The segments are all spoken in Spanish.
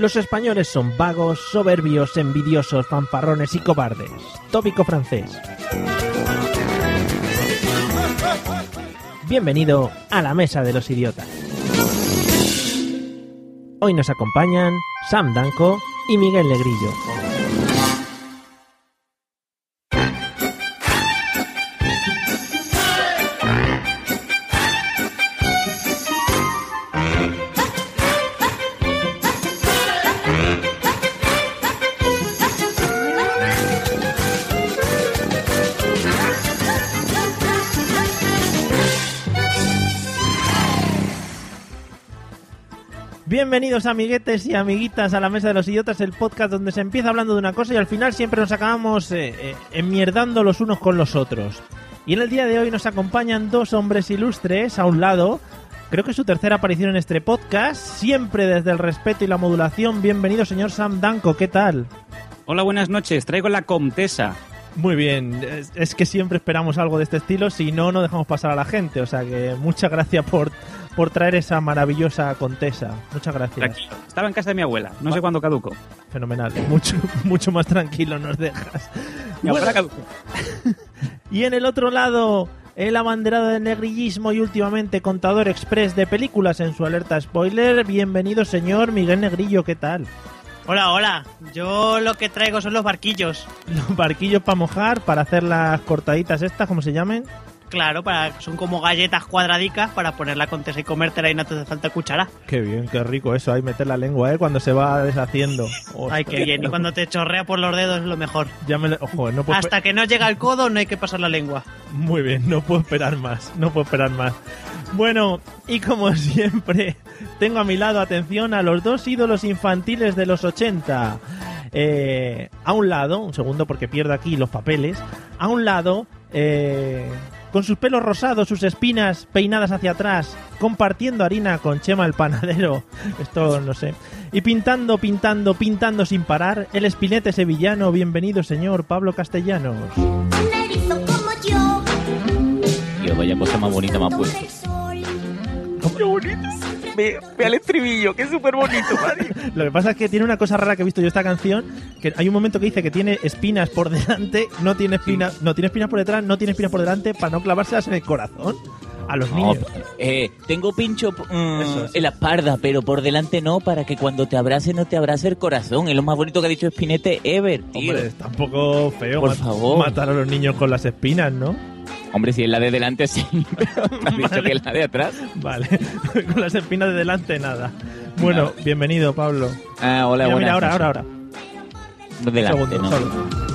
Los españoles son vagos, soberbios, envidiosos, fanfarrones y cobardes. Tópico francés. Bienvenido a la Mesa de los Idiotas. Hoy nos acompañan Sam Danko y Miguel Negrillo. Bienvenidos amiguetes y amiguitas a la Mesa de los Idiotas, el podcast donde se empieza hablando de una cosa y al final siempre nos acabamos eh, eh, enmierdando los unos con los otros. Y en el día de hoy nos acompañan dos hombres ilustres a un lado. Creo que es su tercera aparición en este podcast, siempre desde el respeto y la modulación. Bienvenido señor Sam Danko, ¿qué tal? Hola, buenas noches. Traigo la Comtesa. Muy bien, es, es que siempre esperamos algo de este estilo, si no, no dejamos pasar a la gente. O sea que muchas gracias por, por traer esa maravillosa contesa. Muchas gracias. Estaba en casa de mi abuela. No sé cuándo caduco. Fenomenal. Mucho, mucho más tranquilo nos dejas. Mi abuela caducó. Y en el otro lado, el abanderado del negrillismo y últimamente contador express de películas en su alerta spoiler. Bienvenido, señor Miguel Negrillo, ¿qué tal? Hola, hola. Yo lo que traigo son los barquillos. Los barquillos para mojar, para hacer las cortaditas estas, como se llamen. Claro, para, son como galletas cuadradicas para poner la contesa y comértela y no te hace falta cuchara. Qué bien, qué rico eso, ahí meter la lengua, ¿eh? Cuando se va deshaciendo. Ay, qué bien. Y cuando te chorrea por los dedos es lo mejor. Ya me lo- Ojo, no puedo... Hasta que no llega al codo no hay que pasar la lengua. Muy bien, no puedo esperar más, no puedo esperar más. Bueno, y como siempre, tengo a mi lado, atención, a los dos ídolos infantiles de los 80. Eh, a un lado, un segundo porque pierdo aquí los papeles, a un lado, eh, con sus pelos rosados, sus espinas peinadas hacia atrás, compartiendo harina con Chema el panadero, esto no sé, y pintando, pintando, pintando sin parar, el espinete sevillano, bienvenido señor Pablo Castellanos. Un erizo como yo. Vaya cosa más bonita me ha puesto. ¡Qué bonito! Ve, ve al estribillo, que es súper bonito, Lo que pasa es que tiene una cosa rara que he visto yo esta canción, que hay un momento que dice que tiene espinas por delante, no tiene espinas, no tiene espinas por detrás, no tiene espinas por delante, para no clavárselas en el corazón a los No, niños. eh, tengo pincho mm, Eso en la espalda, pero por delante no, para que cuando te abrace no te abrace el corazón. Es lo más bonito que ha dicho Spinete ever, tío. Hombre, está un poco feo Por mat- favor. matar a los niños con las espinas, ¿no? Hombre, si es la de delante sí, pero ¿te has dicho que es la de atrás? Vale, con las espinas de delante nada. Bueno, bienvenido, Pablo. Ah, hola, mira, buenas mira, ahora, ahora, ahora. Delante, Un segundo, no. solo.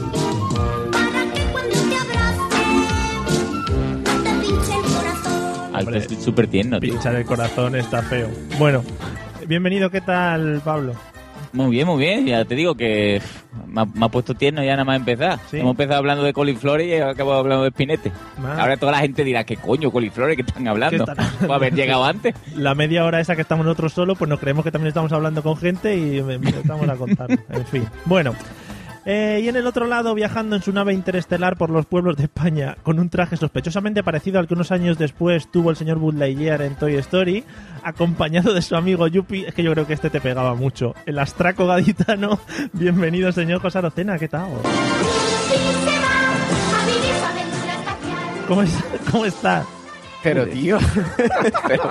Alto, súper tierno, tío. Pinchar el corazón está feo. Bueno, bienvenido, ¿qué tal, Pablo? Muy bien, muy bien. Ya te digo que me ha, me ha puesto tierno ya nada más empezar. Sí. Hemos empezado hablando de coliflores y acabado hablando de espinete. Ah. Ahora toda la gente dirá, ¿qué coño, coliflores? ¿Qué están hablando? ¿Qué están hablando? Puede haber llegado antes. la media hora esa que estamos nosotros solos, pues nos creemos que también estamos hablando con gente y empezamos a contar. En fin. Bueno. Eh, y en el otro lado, viajando en su nave interestelar por los pueblos de España, con un traje sospechosamente parecido al que unos años después tuvo el señor Buzz Lightyear en Toy Story, acompañado de su amigo Yuppie, es que yo creo que este te pegaba mucho, el astraco gaditano. Bienvenido, señor José Arocena, ¿qué tal? ¿Cómo, es- cómo estás? Pero tío, pero,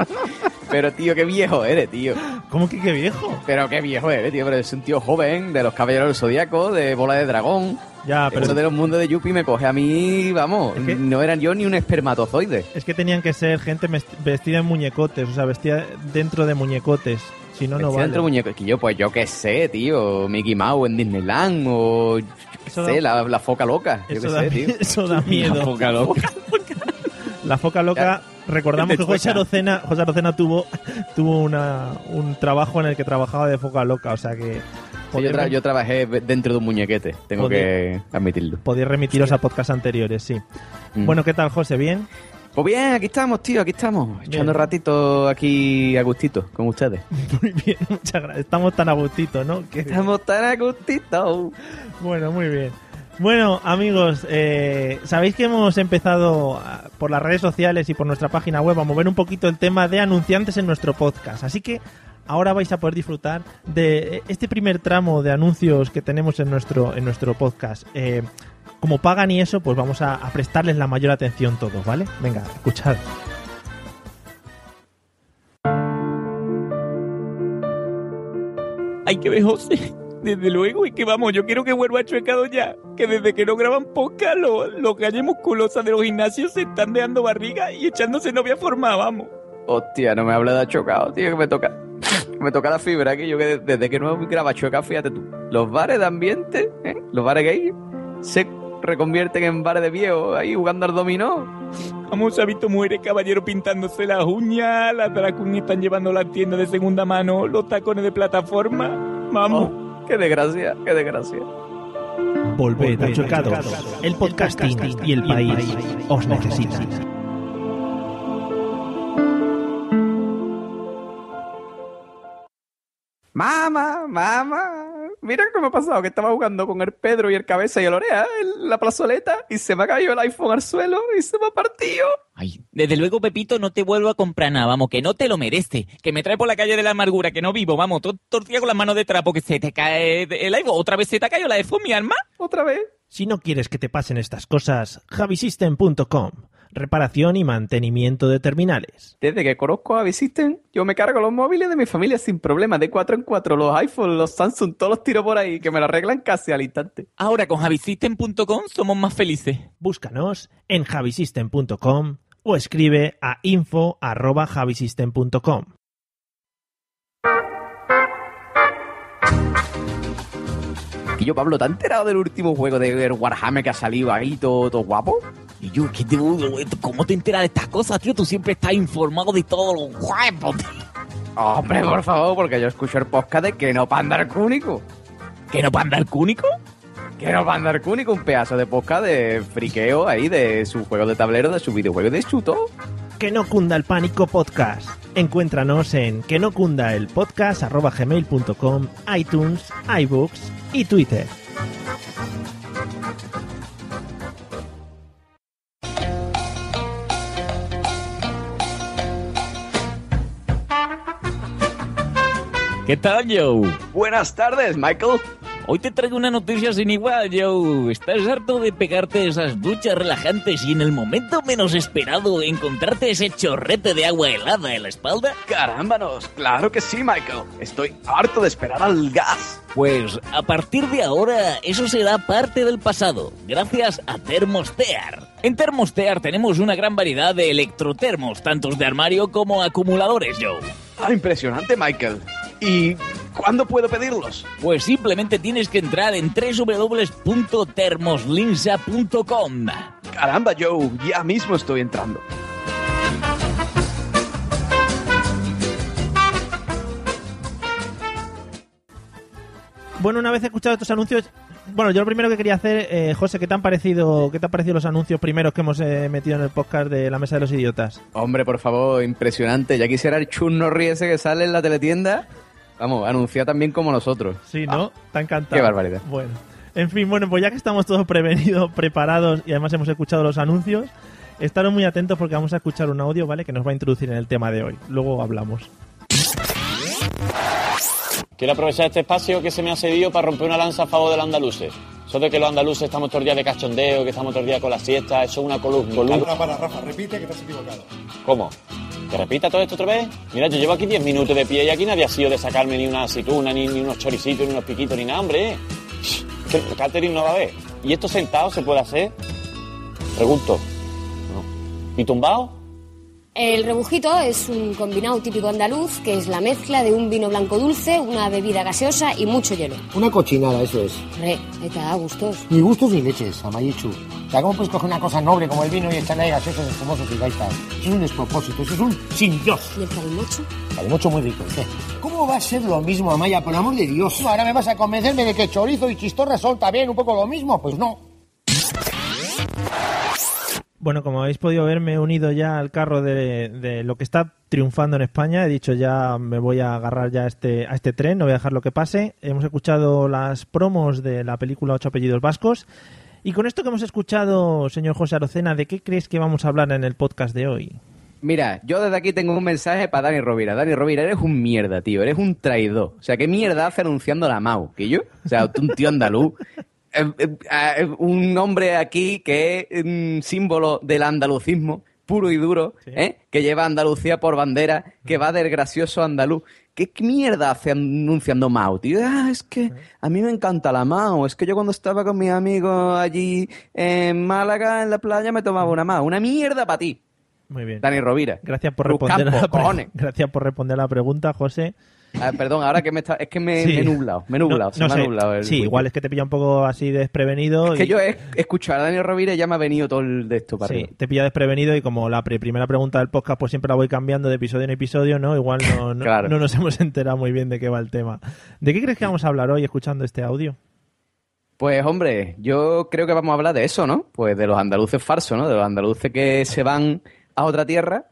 pero, tío, qué viejo eres, tío. ¿Cómo que qué viejo? Pero qué viejo eres, tío. Pero es un tío joven, de los caballeros del zodiaco, de bola de dragón. Ya, pero Eso de los mundos de Yuppie me coge a mí, vamos, Es que- no era yo ni un espermatozoide. Es que tenían que ser gente vestida en muñecotes, o sea, vestida dentro de muñecotes. Si no, no vale. dentro de muñecos. Que yo, pues yo qué sé, tío. Mickey Mouse en Disneyland o yo qué Eso sé, da- la, la foca loca. Yo Eso qué da, sé, tío. eso da miedo. Poca loca. La foca loca Recordamos que José. Arocena, José Arocena tuvo, tuvo una, un trabajo en el que trabajaba de foca loca, o sea que Sí, yo, tra- yo trabajé dentro de un muñequete, tengo que admitirlo. podéis remitiros a podcasts anteriores, sí. Mm. Bueno, ¿qué tal, José? ¿Bien? Pues bien, aquí estamos, tío, aquí estamos. Echando ratito aquí a gustito con ustedes. Muy bien, muchas gracias. Estamos tan a gustito, ¿no? Que- Estamos tan a gustito. Bueno, muy bien. Bueno, amigos, eh, sabéis que hemos empezado a- por las redes sociales y por nuestra página web a mover un poquito el tema de anunciantes en nuestro podcast. Así que ahora vais a poder disfrutar de este primer tramo de anuncios que tenemos en nuestro, en nuestro podcast. Eh, como pagan y eso, pues vamos a, prestarles la mayor atención todos, ¿vale? Venga, escuchad. Hay que ver. Desde luego, y que vamos, yo quiero que vuelva chuecado ya. Que desde que no graban podcast, los, los galles musculosas de los gimnasios se están dejando barriga y echándose novia formada, vamos. Hostia, no me hables de chocado, tío, que me toca. Me toca la fibra aquí, yo que de- desde que no graba chueca, fíjate tú. Los bares de ambiente, ¿eh? los bares gay, se reconvierten en bares de viejo, ahí jugando al dominó. Vamos, ha visto mujeres caballero pintándose las uñas, las drag queens están llevando las tiendas de segunda mano, los tacones de plataforma. Vamos. Oh, qué desgracia, qué desgracia. Volved a Chocados. El podcasting y el país os necesitan. Mamá, mamá, mira qué me ha pasado, que estaba jugando con el Pedro y el Cabeza y el Orea en la plazoleta y se me ha caído el iPhone al suelo y se me ha partido. Ay, desde luego, Pepito, no te vuelvo a comprar nada, vamos, que no te lo merece. Que me trae por la calle de la amargura, que no vivo, vamos, todo tortilla con las manos de trapo, que se te cae el iPhone. ¿Otra vez se te ha caído la iPhone, mi alma? Otra vez. Si no quieres que te pasen estas cosas, javisystem.com. Reparación y mantenimiento de terminales. Desde que conozco a Visisten, yo me cargo los móviles de mi familia sin problema, de cuatro en cuatro, los iPhones, los Samsung, todos los tiro por ahí, que me lo arreglan casi al instante. Ahora con javisystem.com somos más felices. Búscanos en javisystem.com o escribe a info@javisystem.com. Y yo, Pablo, ¿te has enterado del último juego de Warhammer que ha salido ahí todo, todo guapo? Y yo, ¿qué te, ¿cómo te enteras de estas cosas, tío? Tú siempre estás informado de todo lo guapo, tío. Hombre, por favor, porque yo escucho el podcast de Que no panda el cúnico. ¿Que no para andar cúnico? Que no panda el cúnico, un pedazo de podcast de friqueo ahí de su juego de tablero, de su videojuego de chuto. Que no cunda el pánico podcast. Encuéntranos en que no cunda el podcast arroba gmail.com, iTunes, iBooks y Twitter. ¿Qué tal, Joe? Buenas tardes, Michael. Hoy te traigo una noticia sin igual, Joe. ¿Estás harto de pegarte esas duchas relajantes y en el momento menos esperado encontrarte ese chorrete de agua helada en la espalda? Carámbanos, claro que sí, Michael. Estoy harto de esperar al gas. Pues a partir de ahora eso será parte del pasado, gracias a Thermostear. En Thermostear tenemos una gran variedad de electrotermos, tantos de armario como acumuladores, Joe. Ah, impresionante, Michael. ¿Y cuándo puedo pedirlos? Pues simplemente tienes que entrar en www.termoslinsa.com. Caramba, Joe, ya mismo estoy entrando. Bueno, una vez escuchado estos anuncios, bueno, yo lo primero que quería hacer, eh, José, ¿qué te han parecido, qué te han parecido los anuncios primeros que hemos eh, metido en el podcast de la mesa de los idiotas? Hombre, por favor, impresionante. Ya quisiera el churno ese que sale en la teletienda. Vamos, anuncia también como nosotros. Sí, ¿no? Te ha encantado. qué barbaridad. Bueno, en fin, bueno, pues ya que estamos todos prevenidos, preparados y además hemos escuchado los anuncios, estaros muy atentos porque vamos a escuchar un audio, ¿vale? Que nos va a introducir en el tema de hoy. Luego hablamos. Quiero aprovechar este espacio que se me ha cedido para romper una lanza a favor de los andaluces. Eso de que los andaluces estamos todos el día de cachondeo, que estamos todo el día con la siesta, eso es una columna. Para, para, Rafa, repite que te has equivocado. ¿Cómo? ¿Que repita todo esto otra vez? Mira, yo llevo aquí 10 minutos de pie y aquí nadie ha sido de sacarme ni una aceituna, ni, unos choricitos, ni unos piquitos, ni nada, hombre. No va a ver. ¿Y esto sentado se puede hacer? Pregunto. ¿Y tumbado? El rebujito es un combinado típico andaluz que es la mezcla de un vino blanco dulce, una bebida gaseosa y mucho hielo. Una cochinada, eso es. Hombre, eta da gustos. Ni gustos ni leches, Amayichu. O sea, ¿cómo puedes coger una cosa noble como el vino y echarle ahí gaseosos, espumosos y gaitas? Eso es un despropósito, eso es un sin Dios. ¿Y el calimocho? Calimocho muy rico, ¿eh? ¿Cómo va a ser lo mismo, Amaya? Por el amor de Dios. Ahora me vas a convencerme de que chorizo y chistorra son también un poco lo mismo. Pues no. Bueno, como habéis podido ver, me he unido ya al carro de, lo que está triunfando en España. He dicho ya me voy a agarrar ya a este, a este tren, no voy a dejar lo que pase. Hemos escuchado las promos de la película Ocho apellidos vascos. Y con esto que hemos escuchado, señor José Arocena, ¿de qué crees que vamos a hablar en el podcast de hoy? Mira, yo desde aquí tengo un mensaje para Dani Rovira. Dani Rovira, eres un mierda, tío. Eres un traidor. O sea, ¿qué mierda hace anunciando la MAU? ¿Que yo? O sea, tú un tío andaluz. Eh, eh, eh, un hombre aquí que es un símbolo del andalucismo puro y duro, ¿eh? que lleva a Andalucía por bandera, que va del gracioso andaluz. ¿Qué mierda hace anunciando Mao, tío? Ah, es que a mí me encanta la Mao. Es que yo cuando estaba con mis amigos allí en Málaga, en la playa, me tomaba una Mao. Una mierda para ti. Muy bien. Dani Rovira. Gracias por responder, Campo, a la pre-. Gracias por responder a la pregunta, José. Ah, perdón, ahora que me está... Es que me, Sí. me he nublado, me he nublado, se No me ha nublado el sí, igual es que te pilla un poco así desprevenido. Es que yo he escuchado a Dani Rovira y ya me ha venido todo el de esto para Sí, te pilla desprevenido y como la pre- primera pregunta del podcast pues siempre la voy cambiando de episodio en episodio, ¿no? Igual no, no, Claro. no nos hemos enterado muy bien de qué va el tema. ¿De qué crees que vamos a hablar hoy escuchando este audio? Pues hombre, yo creo que vamos a hablar de eso, ¿no? Pues de los andaluces falsos, ¿no? De los andaluces que se van a otra tierra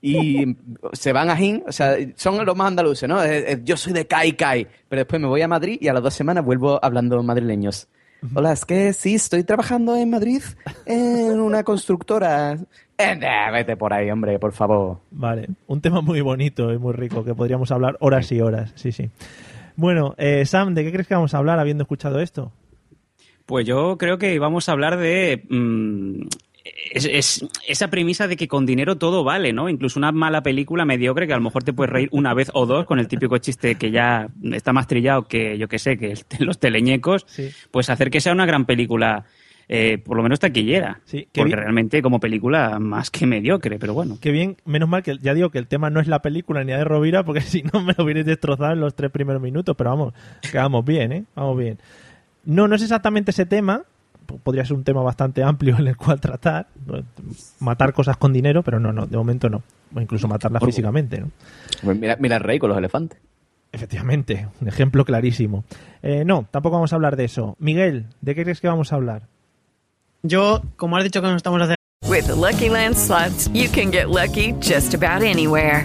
y se van a Jin, o sea, son los más andaluces, ¿no? Yo soy de Kai Kai, pero después me voy a Madrid y a las dos semanas vuelvo hablando madrileños. Hola, es que sí, estoy trabajando en Madrid en una constructora. Eh, nah, vete por ahí, hombre, por favor. Vale, un tema muy bonito y muy rico que podríamos hablar horas y horas, sí, sí. Bueno, eh, Sam, ¿de qué crees que vamos a hablar habiendo escuchado esto? Pues yo creo que vamos a hablar de mm, es- es- esa premisa de que con dinero todo vale, ¿no? Incluso una mala película mediocre que a lo mejor te puedes reír una vez o dos con el típico chiste que ya está más trillado que, yo que sé, que los teleñecos, Sí. pues hacer que sea una gran película, eh, por lo menos taquillera. Sí, porque bien. realmente como película más que mediocre, pero bueno. Qué bien, menos mal que ya digo que el tema no es la película ni la de Rovira, porque si no me lo hubierais destrozado en los tres primeros minutos, pero vamos, que vamos bien, ¿eh? Vamos bien. No, no es exactamente ese tema, podría ser un tema bastante amplio en el cual tratar, matar cosas con dinero, pero no, no, de momento no. O incluso matarlas Por- físicamente, ¿no? Mira, mira el rey con los elefantes. Efectivamente, un ejemplo clarísimo. Eh, no, tampoco vamos a hablar de eso. Miguel, ¿de qué crees que vamos a hablar? Yo, como has dicho que nos estamos haciendo With the Lucky Land slots, you can get lucky just about anywhere.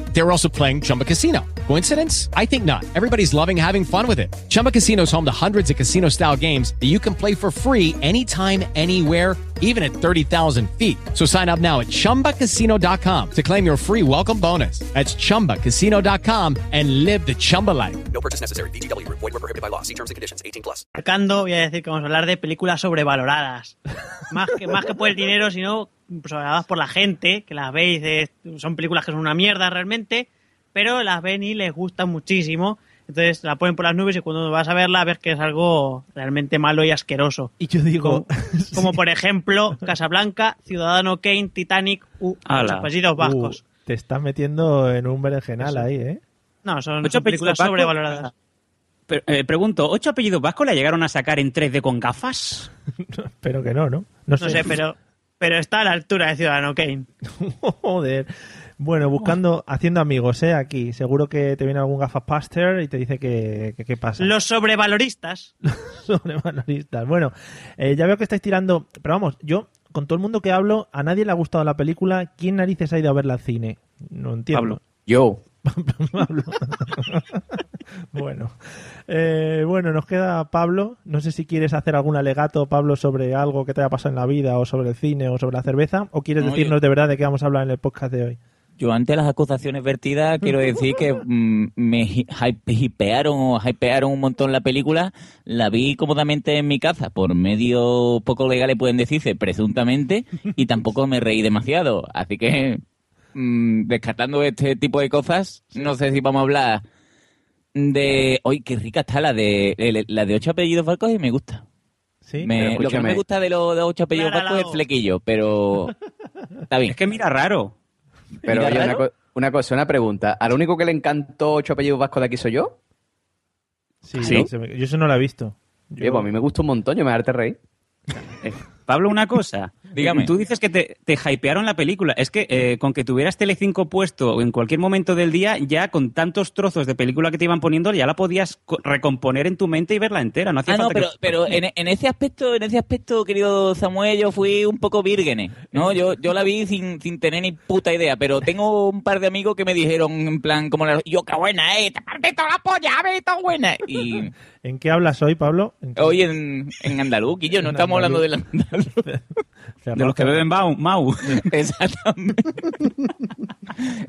They were also playing Chumba Casino. Coincidence? I think not. Everybody's loving having fun with it. Chumba Casino is home to hundreds of casino style games that you can play for free anytime, anywhere, even at 30,000 feet. So sign up now at chumbacasino.com to claim your free welcome bonus. That's chumbacasino.com and live the Chumba life. No purchase necessary. VGW Group. Void were prohibited by law. See terms and conditions. 18 plus. marcando, voy a decir que vamos a hablar de películas sobrevaloradas. más, que, más que por el dinero, sino sobrevaloradas por la gente, que las ve y dice, son películas que son una mierda realmente, pero las ven y les gustan muchísimo. Entonces la ponen por las nubes y cuando vas a verla ves que es algo realmente malo y asqueroso. Y yo digo... Como, como por ejemplo, Casablanca, Ciudadano Kane, Titanic u apellidos vascos. Uh, te estás metiendo en un berenjenal ahí, ¿eh? No, son, Ocho son películas sobrevaloradas. Pero, eh, pregunto, ¿ocho apellidos vascos la llegaron a sacar en 3D con gafas? Espero que no, ¿no? No sé, pero, pero está a la altura de Ciudadano Kane. Joder. Bueno, buscando, haciendo amigos, ¿eh? Aquí. Seguro que te viene algún gafas paster y te dice que que- qué pasa. Los sobrevaloristas. Sobrevaloristas. Bueno, eh, ya veo que estáis tirando. Pero vamos, yo, con todo el mundo que hablo, a nadie le ha gustado la película. ¿Quién narices ha ido a verla al cine? No entiendo. Pablo. Yo. Pablo. bueno. Eh, bueno, nos queda Pablo. No sé si quieres hacer algún alegato, Pablo, sobre algo que te haya pasado en la vida, o sobre el cine, o sobre la cerveza, o quieres No, decirnos yo- de verdad de qué vamos a hablar en el podcast de hoy. Yo ante las acusaciones vertidas quiero decir que mm, me hipearon o hypearon un montón la película. La vi cómodamente en mi casa por medios poco legales pueden decirse, presuntamente, y tampoco me reí demasiado. Así que, mm, descartando este tipo de cosas, no sé si vamos a hablar de... Hoy qué rica está la de la de ocho apellidos vascos y me gusta. Sí, Me- lo que no me gusta de los de ocho apellidos vascos es el flequillo, pero está bien. Es que mira raro. Pero Mira, oye, una, raro. co- una cosa, una pregunta. ¿Al único que le encantó ocho apellidos vascos de aquí soy yo? Sí, ¿Sí? se me- yo eso no lo he visto. Yo- Oye, pues a mí me gusta un montón, yo me harté reír. Pablo, una cosa. Dígame. Tú dices que te, te hypearon la película. Es que eh, con que tuvieras Telecinco puesto en cualquier momento del día, ya con tantos trozos de película que te iban poniendo, ya la podías co- recomponer en tu mente y verla entera. No hacía Ah, no, falta pero, que- pero en, en ese aspecto, en ese aspecto, querido Samuel, yo fui un poco vírgenes, ¿no? Yo, yo la vi sin, sin tener ni puta idea, pero tengo un par de amigos que me dijeron en plan, como la, yo, qué buena, eh, te parte toda la polla, ve, está buena. Y ¿En qué hablas hoy, Pablo? ¿En qué- hoy en, en andaluz, y yo no En estamos hablando del andaluz. de los que beben Mau. Mau. Exactamente.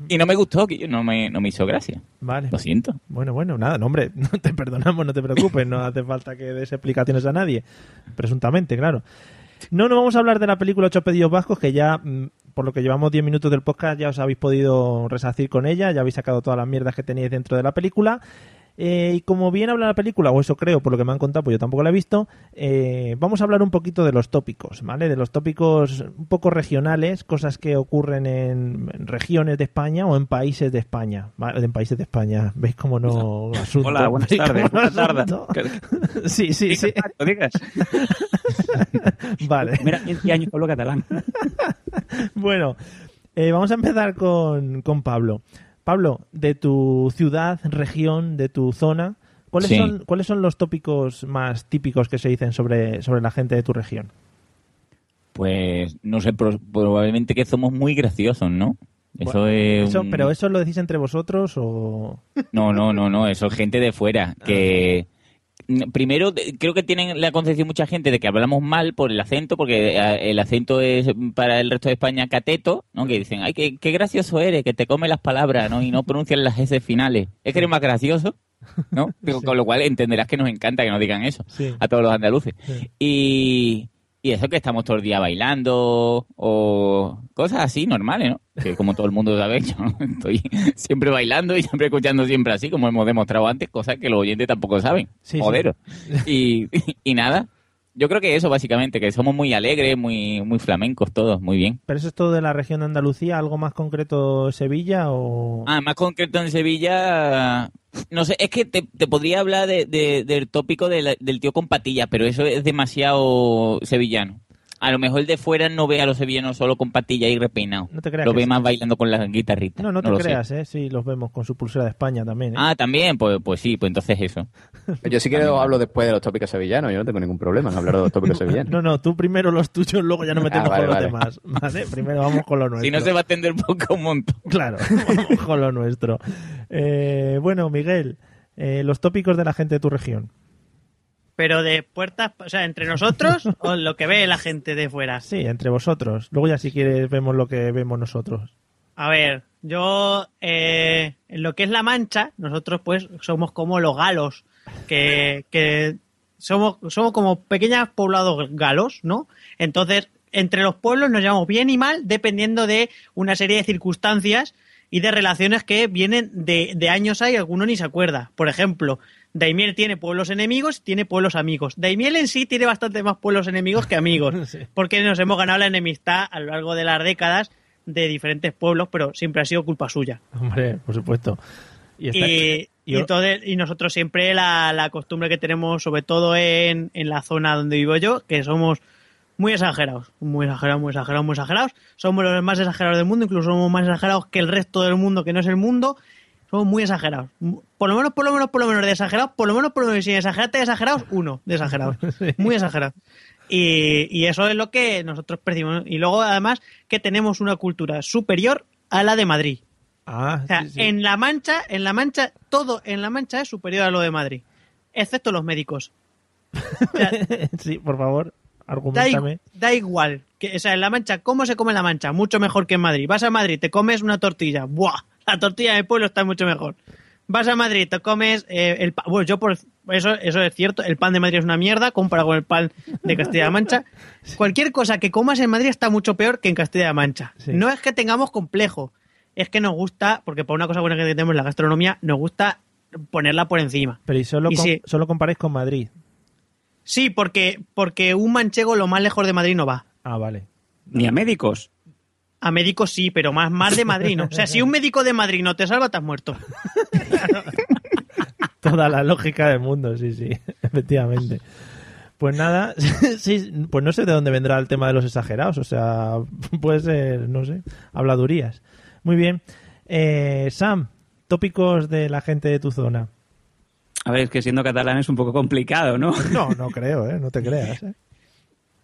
y no me gustó, que yo no me, no me hizo gracia. Vale. Lo siento. Bueno, bueno, nada, no, hombre, no te perdonamos, no te preocupes, no hace falta que des explicaciones a nadie, presuntamente, claro. No, no vamos a hablar de la película Ocho Pedidos Vascos, que ya, mm, por lo que llevamos 10 minutos del podcast, ya os habéis podido resacir con ella, ya habéis sacado todas las mierdas que teníais dentro de la película. Eh, y como bien habla la película, o eso creo, por lo que me han contado, pues yo tampoco la he visto, eh, vamos a hablar un poquito de los tópicos, ¿vale? De los tópicos un poco regionales, cosas que ocurren en, regiones de España o en países de España. ¿vale? En países de España, ¿veis cómo no asunto? Hola, buenas ¿Veis tardes. Buenas tardes. Sí, sí, sí. Lo digas. Vale. Mira, 15 años pueblo catalán. Bueno, eh, vamos a empezar con, con Pablo. Pablo, de tu ciudad, región, de tu zona, ¿cuáles, Sí. son, ¿cuáles son los tópicos más típicos que se dicen sobre, sobre la gente de tu región? Pues, no sé, pro- probablemente que somos muy graciosos, ¿no? Eso es... Eso- un- ¿Pero eso lo decís entre vosotros o...? No, no, no, no, eso es gente de fuera. Que mm, primero creo que tienen la concepción mucha gente de que hablamos mal por el acento, porque eh, el acento es para el resto de España cateto, ¿no? Que dicen, ay, qué, qué gracioso eres, que te come las palabras, ¿no? Y no pronuncias las S finales. Es que eres más gracioso, ¿no? Con lo cual entenderás que nos encanta que nos digan eso Sí. a todos los andaluces. Sí. Y, y eso que estamos todo el día bailando o cosas así normales, ¿no? Que como todo el mundo sabe, yo estoy siempre bailando y siempre escuchando siempre así, como hemos demostrado antes, cosas que los oyentes tampoco saben. Sí, sí. Joder. Y, y nada, yo creo que eso básicamente, que somos muy alegres, muy, muy flamencos todos, muy bien. ¿Pero eso es todo de la región de Andalucía? ¿Algo más concreto Sevilla o...? Ah, más concreto en Sevilla, no sé, es que te, te podría hablar de- de- del tópico de la- del tío con patillas, pero eso es demasiado sevillano. A lo mejor de fuera no ve a los sevillanos solo con patillas y repeinados. No te creas Lo ve sí. más bailando con las guitarritas. No, no te sé. creas, ¿eh? Sí, los vemos con su pulsera de España también, ¿eh? Ah, también, pues, pues sí, pues entonces eso. Yo sí que hablo después de los tópicos sevillanos, yo no tengo ningún problema en hablar de los tópicos sevillanos. No, no, tú primero los tuyos, luego ya no metemos Ah, vale, con los vale. demás, ¿vale? Primero vamos con lo nuestro. Si no se va a atender poco un montón. Claro, vamos con lo nuestro. Eh, bueno, Miguel, eh, los tópicos de la gente de tu región. Pero de puertas, o sea, entre nosotros o lo que ve la gente de fuera. Sí, entre vosotros. Luego ya si quieres vemos lo que vemos nosotros. A ver, yo eh, en lo que es la Mancha, nosotros pues somos como los galos, que, que somos, somos como pequeños poblados galos, ¿no? Entonces, entre los pueblos nos llevamos bien y mal dependiendo de una serie de circunstancias y de relaciones que vienen de, de años hay, alguno ni se acuerda. Por ejemplo, Daimiel tiene pueblos enemigos, tiene pueblos amigos. Daimiel en sí tiene bastante más pueblos enemigos que amigos, porque nos hemos ganado la enemistad a lo largo de las décadas de diferentes pueblos, pero siempre ha sido culpa suya. Hombre, por supuesto. Y, está- Y, y entonces, y nosotros siempre la, la costumbre que tenemos, sobre todo en, en la zona donde vivo yo, que somos muy exagerados, muy exagerados, muy exagerados, muy exagerados. Somos los más exagerados del mundo, incluso somos más exagerados que el resto del mundo, que no es el mundo. Somos muy exagerados. Por lo menos, por lo menos, por lo menos de exagerados, por lo menos, por lo menos, sin exagerarte de exagerados, uno de exagerados. Muy exagerados. Y, y eso es lo que nosotros percibimos. Y luego, además, que tenemos una cultura superior a la de Madrid. Ah, O sea, en La Mancha, en La Mancha, todo en La Mancha es superior a lo de Madrid, excepto los médicos. sí, por favor, Da, argumentame. i- da igual. Que, o sea, en La Mancha, ¿cómo se come en La Mancha? Mucho mejor que en Madrid. Vas a Madrid, te comes una tortilla. ¡Buah! La tortilla del pueblo está mucho mejor. Vas a Madrid, te comes eh, el pan. Bueno, yo por eso, eso es cierto. El pan de Madrid es una mierda comparado con el pan de Castilla-La Mancha. Cualquier cosa que comas en Madrid está mucho peor que en Castilla-La Mancha. Sí. No es que tengamos complejo. Es que nos gusta, porque por una cosa buena que tenemos en la gastronomía, nos gusta ponerla por encima. Pero y solo, Y com- sí. solo comparáis con Madrid. Sí, porque, porque un manchego lo más lejos de Madrid no va. Ah, vale. Ni a médicos. A médicos sí, pero más, más de Madrid, ¿no? O sea, si un médico de Madrid no te salva, te has muerto. Toda la lógica del mundo, sí, sí, efectivamente. Pues nada, sí, pues no sé de dónde vendrá el tema de los exagerados, o sea, puede ser, no sé, habladurías. Muy bien. Eh, Sam, tópicos de la gente de tu zona. A ver, es que siendo catalán es un poco complicado, ¿no? No, no creo, ¿eh? no te creas. ¿eh?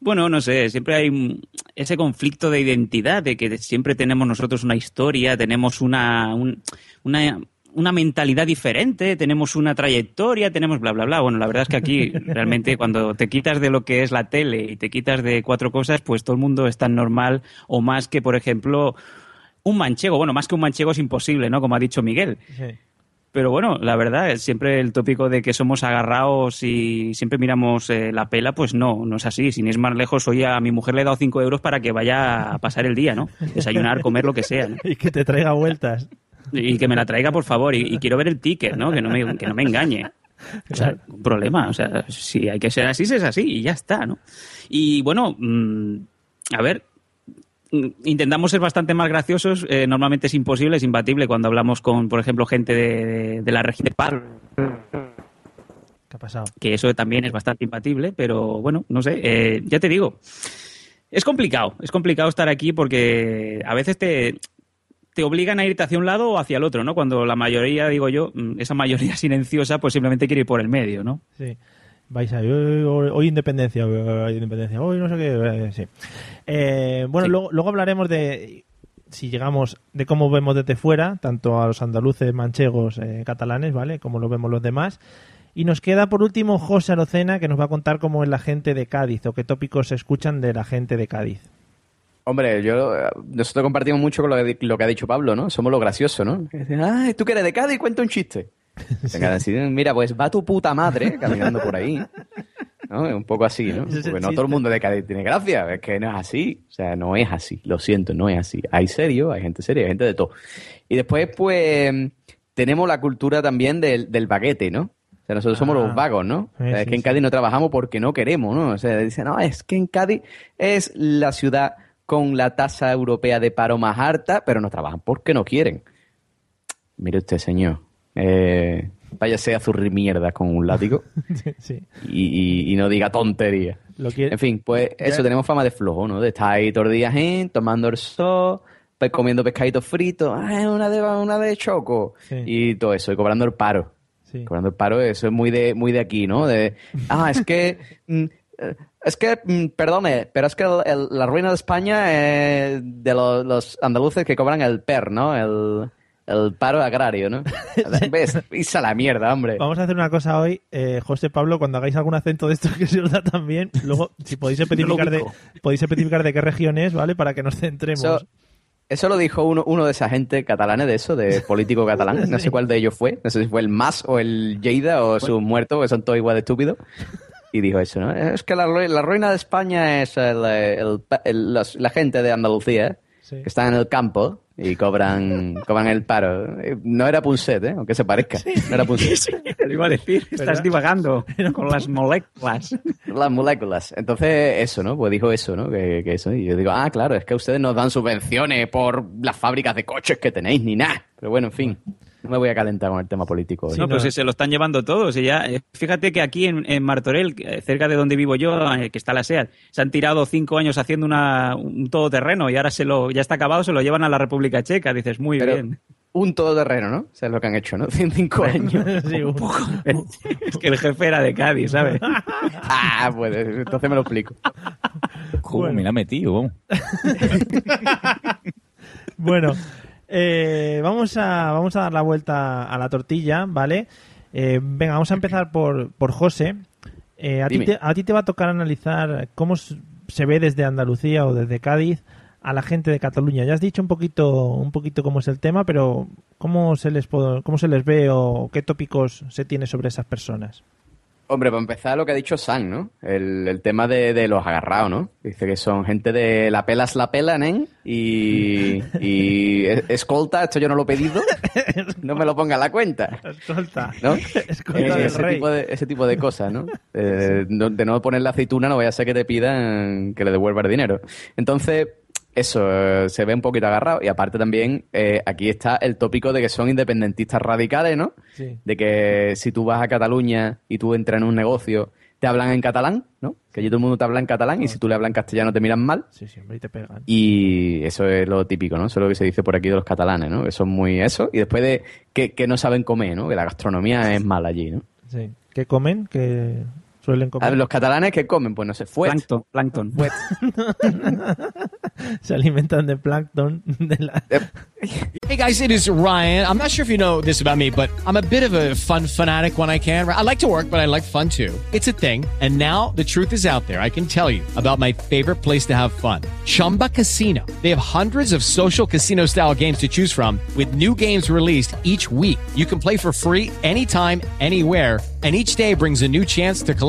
Bueno, no sé, siempre hay ese conflicto de identidad, de que siempre tenemos nosotros una historia, tenemos una, un- una, una mentalidad diferente, tenemos una trayectoria, tenemos bla, bla, bla. Bueno, la verdad es que aquí realmente cuando te quitas de lo que es la tele y te quitas de cuatro cosas, pues todo el mundo es tan normal o más que, por ejemplo, un manchego. Bueno, más que un manchego es imposible, ¿no? Como ha dicho Miguel. Pero bueno, la verdad, es siempre el tópico de que somos agarrados y siempre miramos eh, la pela, pues no, no es así. Sin ir más lejos, hoy a mi mujer le he dado cinco euros para que vaya a pasar el día, ¿no? Desayunar, comer, lo que sea. ¿no? Y que te traiga vueltas. Y que me la traiga, por favor. Y, y quiero ver el ticket, ¿no? Que no me, que no me engañe. O sea, un problema. O sea, si hay que ser así, es así y ya está, ¿no? Y bueno, mm, a ver, intentamos ser bastante más graciosos. eh, normalmente es imposible, es imbatible cuando hablamos con, por ejemplo, gente de, de la región de Pal, ¿Qué ha pasado? que eso también es bastante imbatible, pero bueno, no sé, eh, ya te digo, es complicado, es complicado estar aquí porque a veces te, te obligan a irte hacia un lado o hacia el otro, ¿no? Cuando la mayoría, digo yo, mm, esa mayoría silenciosa, pues simplemente quiere ir por el medio, ¿no? Sí. Vais a hoy, hoy- hoy independencia, hoy independencia, hoy no sé qué, sí. Eh, bueno, Luego, luego hablaremos de si llegamos de cómo vemos desde fuera, tanto a los andaluces, manchegos, eh, catalanes, ¿vale? Como lo vemos los demás. Y nos queda por último José Arocena, que nos va a contar cómo es la gente de Cádiz o qué tópicos se escuchan de la gente de Cádiz. Hombre, yo eh, nosotros compartimos mucho con lo que, lo que ha dicho Pablo, ¿no? Somos lo gracioso, ¿no? Ah, tú que eres de Cádiz, cuenta un chiste. Venga, así, mira, pues va tu puta madre caminando por ahí. ¿no? Un poco así, ¿no? Porque no todo el mundo de Cádiz tiene gracia, es que no es así. O sea, no es así, lo siento, no es así. Hay serio, hay gente seria, hay gente de todo. Y después, pues, tenemos la cultura también del, del baguete, ¿no? O sea, nosotros somos Ah. los vagos, ¿no? Sí, O sea, es sí, que en sí. Cádiz no trabajamos porque no queremos, ¿no? O sea, dicen, no, es que en Cádiz es la ciudad con la tasa europea de paro más alta, pero no trabajan porque no quieren. Mire usted, señor. Eh, váyase a zurrir mierda con un látigo sí. y, y- y no diga tontería. Lo quiere- En fin, pues Ya- eso, tenemos fama de flojo, ¿no? De estar ahí todos los días, ¿eh? tomando el sol, pues comiendo pescaditos fritos, ah, una de, una de choco, Sí. y todo eso, y cobrando el paro. Sí. Cobrando el paro, eso es muy de, muy de aquí, ¿no? De, ah, es que, mm, eh, es que, mm, perdone, pero es que el- el- la ruina de España es de los, los andaluces que cobran el PER, ¿no? El, el paro agrario, ¿no? ¿Ves? La mierda, hombre. Vamos a hacer una cosa hoy, eh, José Pablo, cuando hagáis algún acento de estos que se os da también, luego si podéis especificar de podéis especificar de qué región es, ¿vale? Para que nos centremos. Eso, eso lo dijo uno, uno de esa gente catalana de eso, de político catalán. No sé cuál de ellos fue. No sé si fue el Mas o el Lleida o su muerto, que son todos igual de estúpidos. Y dijo eso, ¿no? Es que la, rui- la ruina de España es el, el- los- la gente de Andalucía, que están en el campo y cobran, cobran el paro. Eh, No era Punset, ¿eh? Aunque se parezca. No era Punset. Te lo iba a decir, estás divagando con las moléculas. Las moléculas. Entonces, eso, ¿no? Pues dijo eso, ¿no? Que, que eso. Y yo digo, ah, claro, es que ustedes nos dan subvenciones por las fábricas de coches que tenéis, ni nada. Pero bueno, en fin. No me voy a calentar con el tema político. hoy. no, pues si se lo están llevando todos. Y ya, eh, fíjate que aquí en, en Martorell, eh, cerca de donde vivo yo, eh, que está la SEAT, se han tirado cinco años haciendo una, un todoterreno y ahora se lo, ya está acabado, se lo llevan a la República Checa. Dices, muy Pero bien. Un todoterreno, ¿no? O sea, es lo que han hecho, ¿no? En cinco años. Sí, un- Es que el jefe era de Cádiz, ¿sabes? ah, pues entonces me lo explico. Joder, me la metido, vamos. Bueno, Eh, vamos, a, vamos a dar la vuelta a la tortilla, ¿vale? Eh, venga, vamos a empezar por, por José. Eh, a, ti te, a ti te va a tocar analizar cómo se ve desde Andalucía o desde Cádiz a la gente de Cataluña. Ya has dicho un poquito, un poquito cómo es el tema, pero ¿cómo se les, cómo se les ve o qué tópicos se tiene sobre esas personas? Hombre, para empezar, lo que ha dicho San, ¿no? El, el tema de, de los agarrados, ¿no? Dice que son gente de la pelas la pelan, ¿eh? Y, y es- escolta, esto yo no lo he pedido, no me lo ponga en la cuenta, Escolta. ¿no? Escolta Eh, del ese, rey. tipo de, ese tipo de cosas, ¿no? Eh, no- de no poner la aceituna no vaya a ser que te pidan que le devuelva el dinero. Entonces, eso, eh, se ve un poquito agarrado. Y aparte también, eh, aquí está el tópico de que son independentistas radicales, ¿no? Sí. de que si tú vas a Cataluña y tú entras en un negocio, te hablan en catalán, ¿no? Que allí todo el mundo te habla en catalán y si tú le hablas en castellano te miran mal. Sí, sí, hombre, y te pegan. Y eso es lo típico, ¿no? Eso es lo que se dice por aquí de los catalanes, ¿no? Que son muy eso. Y después de que, que no saben comer, ¿no? Que la gastronomía es mala allí, ¿no? Sí. ¿Qué comen? ¿Qué suelen A comer? ver, los catalanes que comen, pues no sé, fuet. Plancton. plancton. Fuet. se alimentan de plancton. De la... Hey guys, it is Ryan. I'm not sure if you know this about me, but I'm a bit of a fun fanatic when I can. I like to work, but I like fun too. It's a thing. And now the truth is out there. I can tell you about my favorite place to have fun Chumba Casino. They have hundreds of social casino style games to choose from, with new games released each week. You can play for free anytime, anywhere. And each day brings a new chance to collect